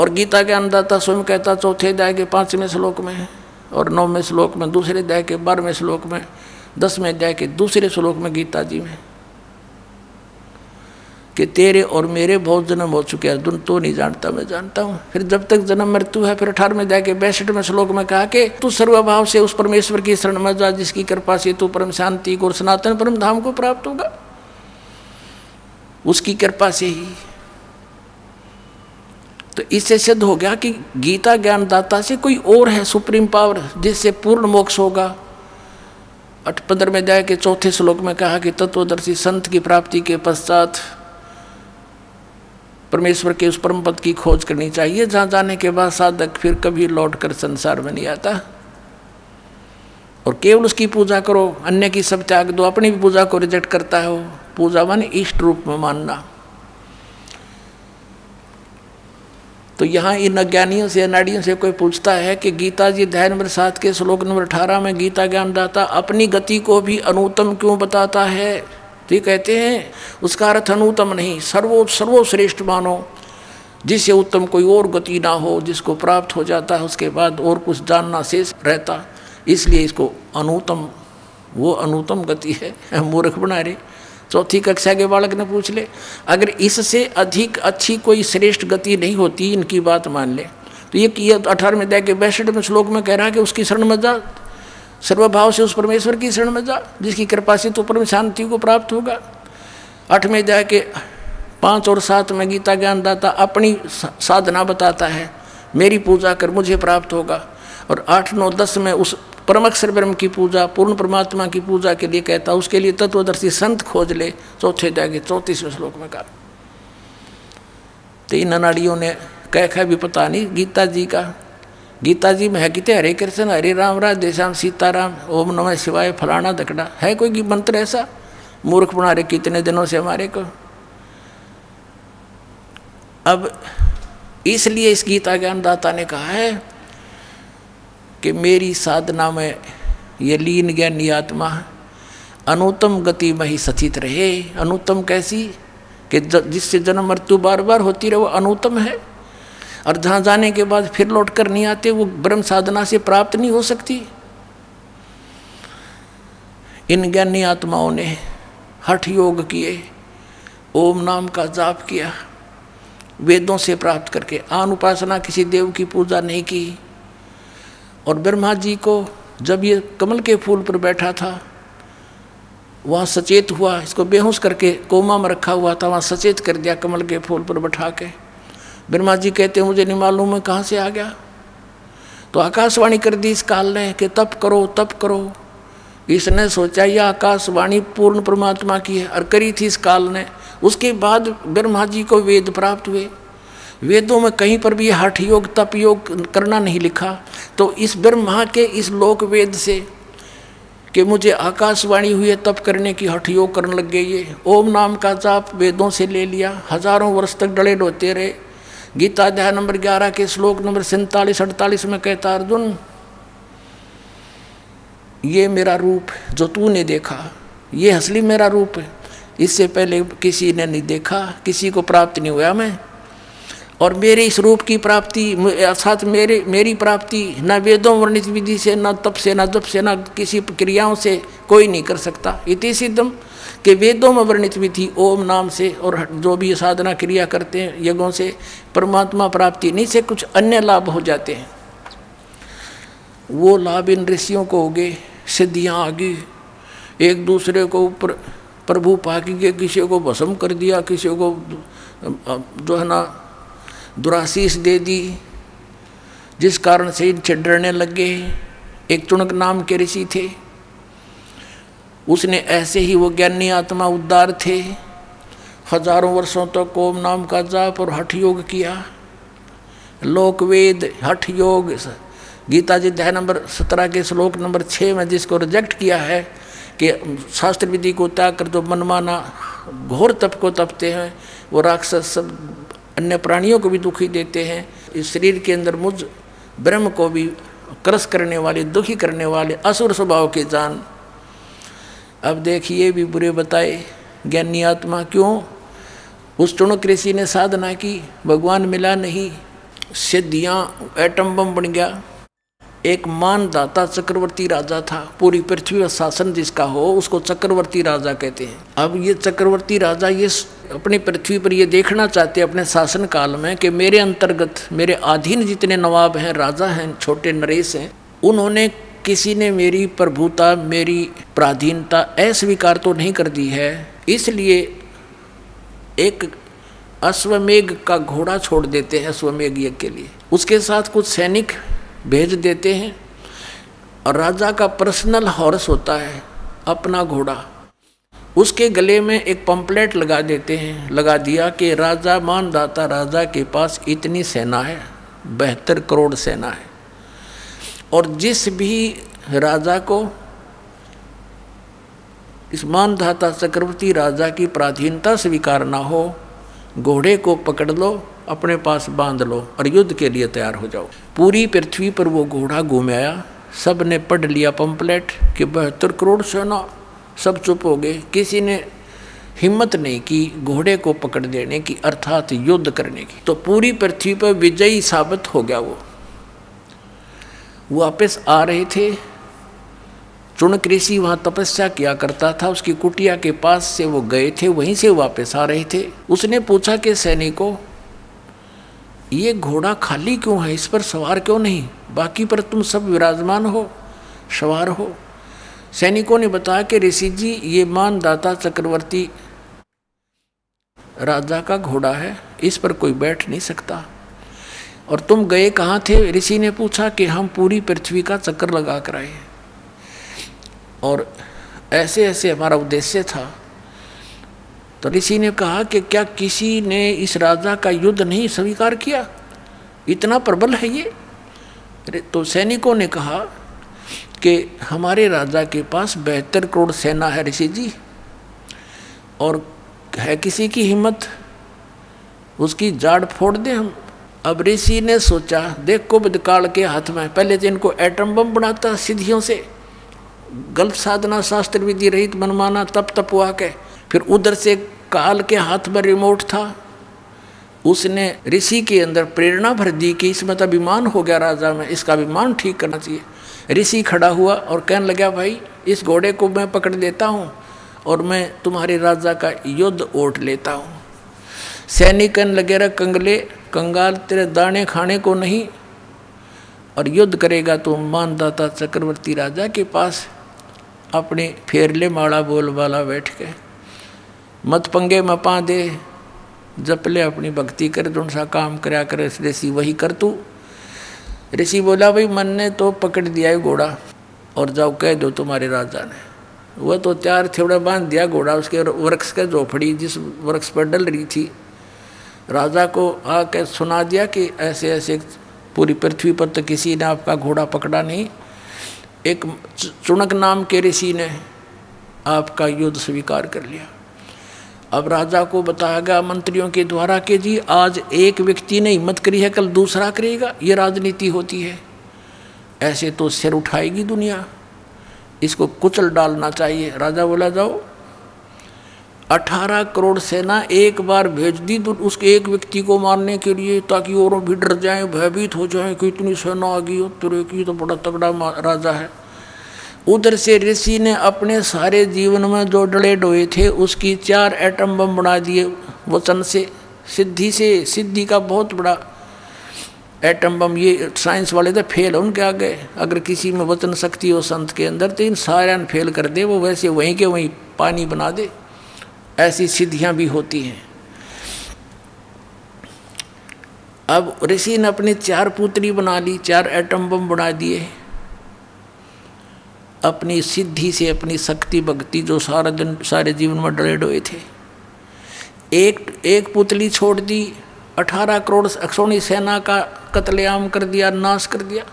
और गीता के अन्नदाता स्वयं कहता, चौथे अध्याय के पाँचवें श्लोक में और नौवें श्लोक में, दूसरे अध्याय के बारहवें श्लोक में, दसवें अध्याय के दूसरे श्लोक में गीता जी में। कि तेरे और मेरे बहुत जन्म हो चुके अर्जुन तो नहीं जानता, मैं जानता हूँ। फिर जब तक जन्म मृत्यु है, फिर अठारहवें जाके बैसठवें श्लोक में कहा कि तू सर्वभाव से उस परमेश्वर की शरण में जा, जिसकी कृपा से तू परम शांति को सनातन परम धाम को प्राप्त होगा। उसकी कृपा से ही। तो इससे सिद्ध हो गया कि गीता ज्ञानदाता से कोई और है सुप्रीम पावर जिससे पूर्ण मोक्ष होगा। अठ पंद्रह में जाए के चौथे श्लोक में कहा कि तत्वदर्शी संत की प्राप्ति के पश्चात परमेश्वर के उस परम पद की खोज करनी चाहिए, जहाँ जाने के बाद साधक फिर कभी लौट कर संसार में नहीं आता। और केवल उसकी पूजा करो, अन्य की सब त्याग दो, अपनी भी पूजा को रिजेक्ट करता है पूजा मान इष्ट रूप में मानना। तो यहाँ इन अज्ञानियों से अनाड़ियों से कोई पूछता है कि गीता जी अध्याय नंबर सात के श्लोक नंबर अठारह में गीता ज्ञानदाता अपनी गति को भी अनुत्तम क्यों बताता है? तो ये कहते हैं, उसका अर्थ अनुत्तम नहीं। सर्वो, सर्वश्रेष्ठ मानो। जिससे उत्तम कोई और गति ना हो, जिसको प्राप्त हो जाता है, उसके बाद और कुछ जानना शेष रहता, इसलिए इसको अनुतम वो अनुतम गति है। मूर्ख बना रहे चौथी कक्षा के बालक ने पूछ ले, अगर इससे अधिक अच्छी कोई श्रेष्ठ गति नहीं होती, इनकी बात मान ले। तो ये ये अठारह में दे के बैसठ में श्लोक में कह रहा है कि उसकी शरण मत जा सर्वभाव से उस परमेश्वर की शरण में जा, जिसकी कृपा से तो परम शांति को प्राप्त होगा। आठ में जाके पाँच और सात में गीता ज्ञानदाता अपनी साधना बताता है, मेरी पूजा कर मुझे प्राप्त होगा। और आठ, नौ, दस में उस परमक्षर ब्रह्म की पूजा, पूर्ण परमात्मा की पूजा के लिए कहता, उसके लिए तत्वदर्शी संत खोज ले, चौथे जाके चौंतीसवें श्लोक में कहा। तो इन अनाड़ियों ने कह भी पता नहीं, गीता जी का गीता जी में है कितने हरे कृष्ण, हरे राम, राधे श्याम, सीताराम, ओम नमः शिवाय, फलाना दकड़ा है कोई की मंत्र ऐसा? मूर्ख बना रहे कितने दिनों से हमारे को। अब इसलिए इस गीता ज्ञानदाता ने कहा है कि मेरी साधना में ये लीन ज्ञानी आत्मा अनुत्तम गति में ही सचित रहे। अनुत्तम कैसी? कि जिससे जन्म मृत्यु बार बार होती रहे, वो अनुत्तम है। और जहाँ जाने के बाद फिर लौट कर नहीं आते, वो ब्रह्म साधना से प्राप्त नहीं हो सकती। इन ज्ञानी आत्माओं ने हठ योग किए, ओम नाम का जाप किया, वेदों से प्राप्त करके, आन उपासना किसी देव की पूजा नहीं की। और ब्रह्मा जी को जब ये कमल के फूल पर बैठा था, वहाँ सचेत हुआ, इसको बेहोश करके कोमा में रखा हुआ था, वहाँ सचेत कर दिया कमल के फूल पर बैठा के। ब्रह्मा जी कहते, मुझे नहीं मालूम है कहाँ से आ गया। तो आकाशवाणी कर दी इस काल ने कि तप करो तप करो। इसने सोचा, यह आकाशवाणी पूर्ण परमात्मा की है। और करी थी इस काल ने। उसके बाद ब्रह्मा जी को वेद प्राप्त हुए। वेदों में कहीं पर भी हठ योग, तप योग करना नहीं लिखा। तो इस ब्रह्मा के इस लोक वेद से कि मुझे आकाशवाणी हुई है, तप करने की हठ योग करने लग गई ये ओम नाम का जाप वेदों से ले लिया। हज़ारों वर्ष तक डले डोते रहे। गीता अध्याय नंबर ग्यारह के श्लोक नंबर सैंतालीस, अड़तालीस में कहता अर्जुन, ये मेरा रूप जो तूने देखा। ये असली मेरा रूप है। इससे पहले किसी ने नहीं देखा, किसी को प्राप्त नहीं हुआ मैं। और मेरे इस रूप की प्राप्ति, अर्थात मेरे, मेरी प्राप्ति न वेदों वर्णित विधि से, न तप से, न जप से, न किसी क्रियाओं से कोई नहीं कर सकता। इति सिद्धम। कि वेदों में वर्णित भी थी, ओम नाम से और जो भी साधना क्रिया करते हैं, यज्ञों से परमात्मा प्राप्ति नहीं से कुछ अन्य लाभ हो जाते हैं। वो लाभ इन ऋषियों को हो गए, सिद्धियाँ आ गई। एक दूसरे को ऊपर प्रभु पाकि के किसी को भस्म कर दिया, किसी को जो है ना दुराशीष दे दी। जिस कारण से इनसे डरने लग गए। एक चुनक नाम के ऋषि थे। उसने ऐसे ही वो ज्ञानी आत्मा उद्धार थे। हज़ारों वर्षों तक तो ओम नाम का जाप और हठ योग किया। लोक वेद हठ योग, गीता जी अध्याय नंबर सत्रह के श्लोक नंबर छः में जिसको रिजेक्ट किया है कि शास्त्र विधि को त्याग कर जो मनमाना घोर तप को तपते हैं, वो राक्षस सब अन्य प्राणियों को भी दुखी देते हैं। इस शरीर के अंदर मुझ ब्रह्म को भी क्रस करने वाले, दुखी करने वाले असुर स्वभाव के जान अब देखिए भी बुरे बताए, ज्ञानी आत्मा क्यों? उस ऋषि ने साधना की, भगवान मिला नहीं, सिद्धियाँ, एटम बम बन गया। एक मानदाता चक्रवर्ती राजा था, पूरी पृथ्वी का शासन जिसका हो, उसको चक्रवर्ती राजा कहते हैं। अब ये चक्रवर्ती राजा ये अपनी पृथ्वी पर ये देखना चाहते, अपने शासन काल में, कि मेरे अंतर्गत, मेरे अधीन जितने नवाब हैं, राजा हैं, छोटे नरेश हैं, उन्होंने किसी ने मेरी प्रभुता, मेरी प्राधीनता अस्वीकार तो नहीं कर दी है, इसलिए एक अश्वमेघ का घोड़ा छोड़ देते हैं अश्वमेघ यज्ञ के लिए। उसके साथ कुछ सैनिक भेज देते हैं और राजा का पर्सनल हॉर्स होता है, अपना घोड़ा। उसके गले में एक पंपलेट लगा देते हैं, लगा दिया कि, राजा मानदाता, राजा के पास इतनी सेना है, बहत्तर करोड़ सेना है। और जिस भी राजा को, इस मानधाता चक्रवर्ती राजा की प्राधीनता स्वीकार ना हो, घोड़े को पकड़ लो, अपने पास बाँध लो और युद्ध के लिए तैयार हो जाओ। पूरी पृथ्वी पर वो घोड़ा घूमाया सबने पढ़ लिया पंपलेट कि बहत्तर करोड़ सेना, सब चुप हो गए। किसी ने हिम्मत नहीं की घोड़े को पकड़ देने की, अर्थात युद्ध करने की। तो पूरी पृथ्वी पर विजयी साबित हो गया वो। वापस आ रहे थे। चुनक ऋषि वहाँ तपस्या किया करता था। उसकी कुटिया के पास से वो गए थे, वहीं से वापस आ रहे थे। उसने पूछा कि, सैनिकों, ये घोड़ा खाली क्यों है? इस पर सवार क्यों नहीं? बाकी पर तुम सब विराजमान हो, सवार हो। सैनिकों ने बताया कि ऋषि जी, ये मानदाता चक्रवर्ती राजा का घोड़ा है। इस पर कोई बैठ नहीं सकता। और तुम गए कहाँ थे? ऋषि ने पूछा कि हम पूरी पृथ्वी का चक्कर लगा कर आए और ऐसे ऐसे हमारा उद्देश्य था। तो ऋषि ने कहा कि क्या किसी ने इस राजा का युद्ध नहीं स्वीकार किया? इतना प्रबल है ये। तो सैनिकों ने कहा कि हमारे राजा के पास बेहतर करोड़ सेना है ऋषि जी, और है किसी की हिम्मत? उसकी जाड़ फोड़ दें हम। अब ऋषि ने सोचा, देख को काल के हाथ में, पहले तो इनको एटम बम बनाता, सिद्धियों से। गलत साधना शास्त्र विधि रहित मनमाना तप तप हुआ के फिर उधर से काल के हाथ में रिमोट था। उसने ऋषि के अंदर प्रेरणा भर दी कि इसमें तो अभिमान हो गया राजा में, इसका अभिमान ठीक करना चाहिए। ऋषि खड़ा हुआ और कहने लगा, भाई, इस घोड़े को मैं पकड़ देता हूँ और मैं तुम्हारे राजा का युद्ध ओट लेता हूँ। सैनिकन लगे रह कंगले, कंगाल तेरे दाने खाने को नहीं। और युद्ध करेगा तो मानदाता चक्रवर्ती राजा के पास अपने फेरले माड़ा बोल वाला बैठ के, मत पंगे मपा दे, जप ले अपनी भक्ति कर, जो सा काम करया कर ऋषि वही कर तू। ऋषि बोला, भाई मन ने तो पकड़ दिया है घोड़ा, और जाओ कह दो तुम्हारे राजा ने। वह तो चार थोड़ा बाँध दिया घोड़ा, उसके वृक्ष के झोपड़ी जिस वृक्ष पर डल रही थी राजा को आके सुना दिया कि ऐसे ऐसे पूरी पृथ्वी पर तो किसी ने आपका घोड़ा पकड़ा नहीं। एक चुनक नाम के ऋषि ने आपका युद्ध स्वीकार कर लिया। अब राजा को बताया गया मंत्रियों के द्वारा कि जी, आज एक व्यक्ति ने हिम्मत करी है, कल दूसरा करेगा, ये राजनीति होती है। ऐसे तो सिर उठाएगी दुनिया। इसको कुचल डालना चाहिए। राजा बोला, जाओ अठारह करोड़ सेना एक बार भेज दी तो उसके एक व्यक्ति को मारने के लिए ताकि और भी डर जाएँ, भयभीत हो जाएँ कि इतनी सेना आ गई हो तेरे की तो बड़ा तगड़ा राजा है। उधर से ऋषि ने अपने सारे जीवन में जो डले डोए थे, उसकी चार एटम बम बना दिए। वचन से, सिद्धि से, सिद्धि का बहुत बड़ा एटम बम, ये साइंस वाले तो फेल उनके आगे। अगर किसी में वचन शक्ति हो संत के अंदर तो इन सारे फेल कर दे, वो वैसे वहीं के वहीं पानी बना दे। ऐसी सिद्धियाँ भी होती हैं। अब ऋषि ने अपनी चार पुत्री बना ली, चार एटम बम बना दिए। अपनी सिद्धि से, अपनी शक्ति भक्ति जो सारा दिन, सारे जीवन में डरे डोए थे। एक एक पुतली छोड़ दी, अठारह करोड़ अक्षोणी सेना का कत्लेआम कर दिया, नाश कर दिया।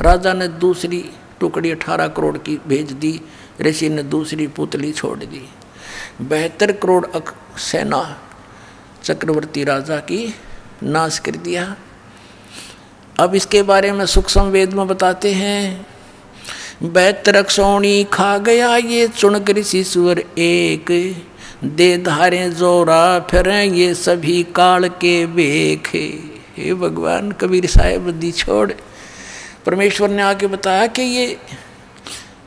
राजा ने दूसरी टुकड़ी अठारह करोड़ की भेज दी, ऋषि ने दूसरी पुतली छोड़ दी। बहत्तर करोड़ अक सेना चक्रवर्ती राजा की नाश कर दिया। अब इसके बारे में सुख संवेद में बताते हैं, बहत्तर अक्षौणी खा गया ये चुनक ऋषि सुअर एक, दे धारे जोरा फिर ये सभी काल के बेख हे भगवान, कबीर साहेब, दी छोड़। परमेश्वर ने आके बताया कि ये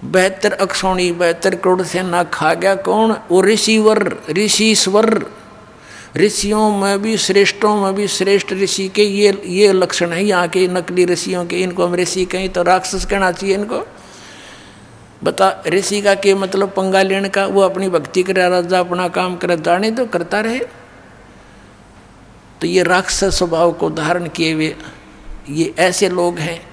बहत्तर अक्षौणी, बेहतर करोड़ से ना खा गया कौन? वो ऋषिवर, ऋषिश्वर। ऋषियों में भी श्रेष्ठों में भी श्रेष्ठ ऋषि के ये ये लक्षण है। यहाँ के नकली ऋषियों के, इनको हम ऋषि कहीं तो राक्षस कहना चाहिए इनको। बता, ऋषि का के मतलब? पंगा लेने का, वो अपनी भक्ति करे राजा अपना काम करे जाने तो करता रहे। तो ये राक्षस स्वभाव को धारण किए हुए ये ऐसे लोग हैं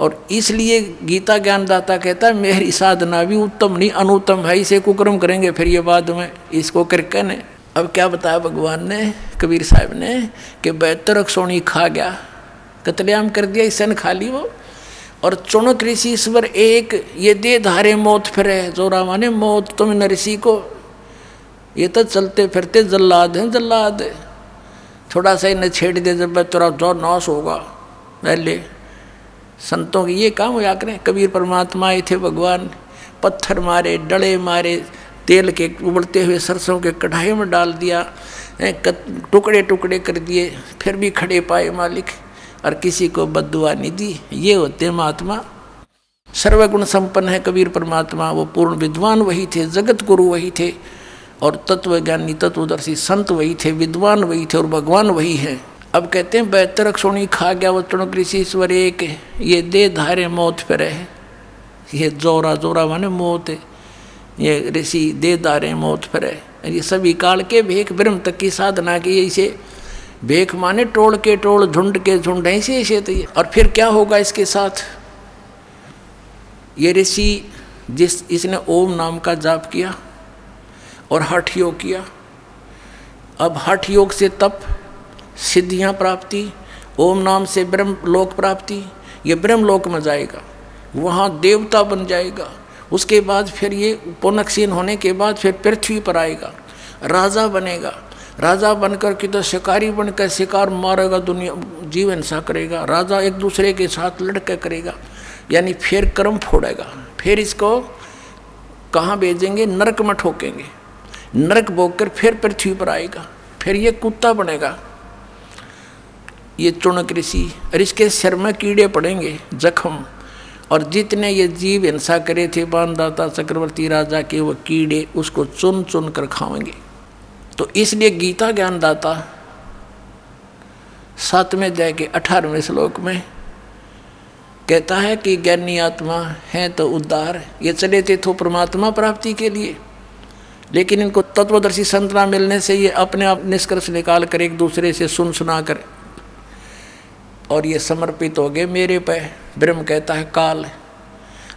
और इसलिए गीता ज्ञानदाता कहता है, मेरी साधना भी उत्तम नहीं, अनुत्तम है, इसे कुक्रम करेंगे, फिर ये बाद में इसको करके ने अब क्या बताया भगवान ने, कबीर साहब ने, कि बेहतर सोनी खा गया, कतलेआम कर दिया इसने खा ली वो। और चुनक ऋषि ईश्वर एक, ये दे धारे मौत फिर फिरे जोरा माने मौत, तुम नऋषि को। ये तो चलते फिरते जल्लाद हैं, जल्लाद। थोड़ा सा इन्हें छेड़ दे, जब तेरा जो नाश होगा पहले संतों के ये काम होया करें। कबीर परमात्मा आए थे भगवान। पत्थर मारे, डले मारे, तेल के उबलते हुए सरसों के कढ़ाई में डाल दिया टुकड़े टुकड़े कर दिए, फिर भी खड़े पाए मालिक, और किसी को बदुआ नहीं दी। ये होते महात्मा। सर्वगुण संपन्न है कबीर परमात्मा। वो पूर्ण विद्वान वही थे जगत गुरु वही थे, और तत्वज्ञानी, तत्वदर्शी संत वही थे, विद्वान वही थे, और भगवान वही है। अब कहते हैं बेहतर सोनी खा गया, वो चुणक ऋषि ईश्वर एक ये दे धारे मौत पर है ये जोरा जोरा माने मौत है। ये ऋषि दे धारे मौत पर है ये सभी काल के भेख ब्रह्म तक की साधना की इसे भेख माने टोल के टोल, झुंड के झुंड, ऐसे ऐसे तो ये और फिर क्या होगा इसके साथ? ये ऋषि जिस, इसने ओम नाम का जाप किया और हठ योग किया। अब हठ योग से तप सिद्धियाँ प्राप्ति, ओम नाम से ब्रह्म लोक प्राप्ति, ये ब्रह्म लोक में जाएगा, वहाँ देवता बन जाएगा, उसके बाद फिर ये पुनक्षीन होने के बाद फिर पृथ्वी पर आएगा, राजा बनेगा, राजा बनकर के तो शिकारी बनकर शिकार मारेगा, दुनिया जीव हिंसा करेगा राजा एक दूसरे के साथ लड़कर करेगा, यानी फिर कर्म फोड़ेगा, फिर इसको कहाँ भेजेंगे? नरक में ठोकेंगे, नरक भोग कर फिर पृथ्वी पर आएगा, फिर ये कुत्ता बनेगा ये चुनक ऋषि और इसके सिर में कीड़े पड़ेंगे, जख्म। और जितने ये जीव हिंसा करे थे बानदाता चक्रवर्ती राजा के, वो कीड़े उसको चुन चुन कर खाएँगे। तो इसलिए गीता ज्ञानदाता सातवें अध्याय के अठारहवें श्लोक में कहता है कि ज्ञानी आत्मा है तो उद्धार। ये चले थे तो परमात्मा प्राप्ति के लिए। लेकिन इनको तत्वदर्शी संतना मिलने से ये अपने आप निष्कर्ष निकाल कर एक दूसरे से सुन सुना कर और ये समर्पित हो गए मेरे पे। ब्रह्म कहता है, काल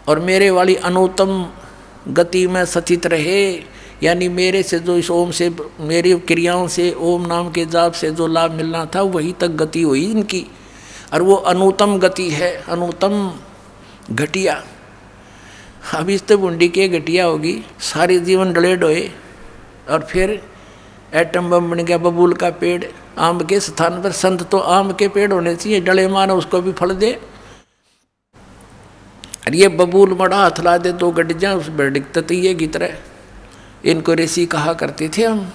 और मेरे वाली अनुत्तम गति में सचित रहे। यानी मेरे से जो इस ओम से, मेरी क्रियाओं से, ओम नाम के जाप से जो लाभ मिलना था, वही तक गति हुई इनकी। और वो अनुतम गति है अनुतम घटिया। अब इस तो बुंडी के घटिया होगी। सारे जीवन डले डोए। और फिर एटम बम बन गया, बबूल का पेड़। आम के स्थान पर संत तो आम के पेड़ होने चाहिए, डले मानो उसको भी फल दे। और ये बबूल मड़ा हाथ ला दे, दो गड जा उस पर डिगता तो ये की तरह। इनको ऋषि कहा करते थे हम।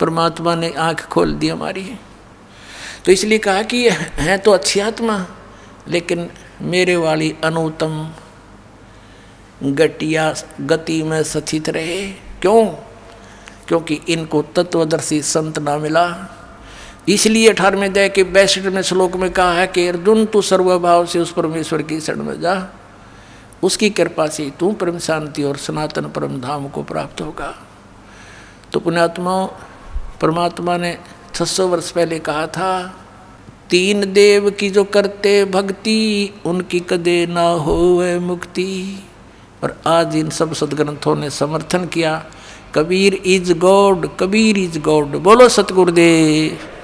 परमात्मा ने आँख खोल दी हमारी। तो इसलिए कहा कि हैं तो अच्छी आत्मा, लेकिन मेरे वाली अनुतम गटिया, गति में सचित रहे। क्यों? क्योंकि इनको तत्वदर्शी संत ना मिला। इसलिए अठारहवें दया के बैसठ में श्लोक में कहा है कि अर्जुन, तू सर्वभाव से उस परमेश्वर की शरण में जा। उसकी कृपा से तू परम शांति और सनातन परम धाम को प्राप्त होगा। तो पुण्यात्मा परमात्मा ने 600 वर्ष पहले कहा था, तीन देव की जो करते भक्ति, उनकी कदे ना हो मुक्ति। और आज इन सब सदग्रंथों ने समर्थन किया, Kabir is God, Kabir is God. बोलो सतगुरुदेव।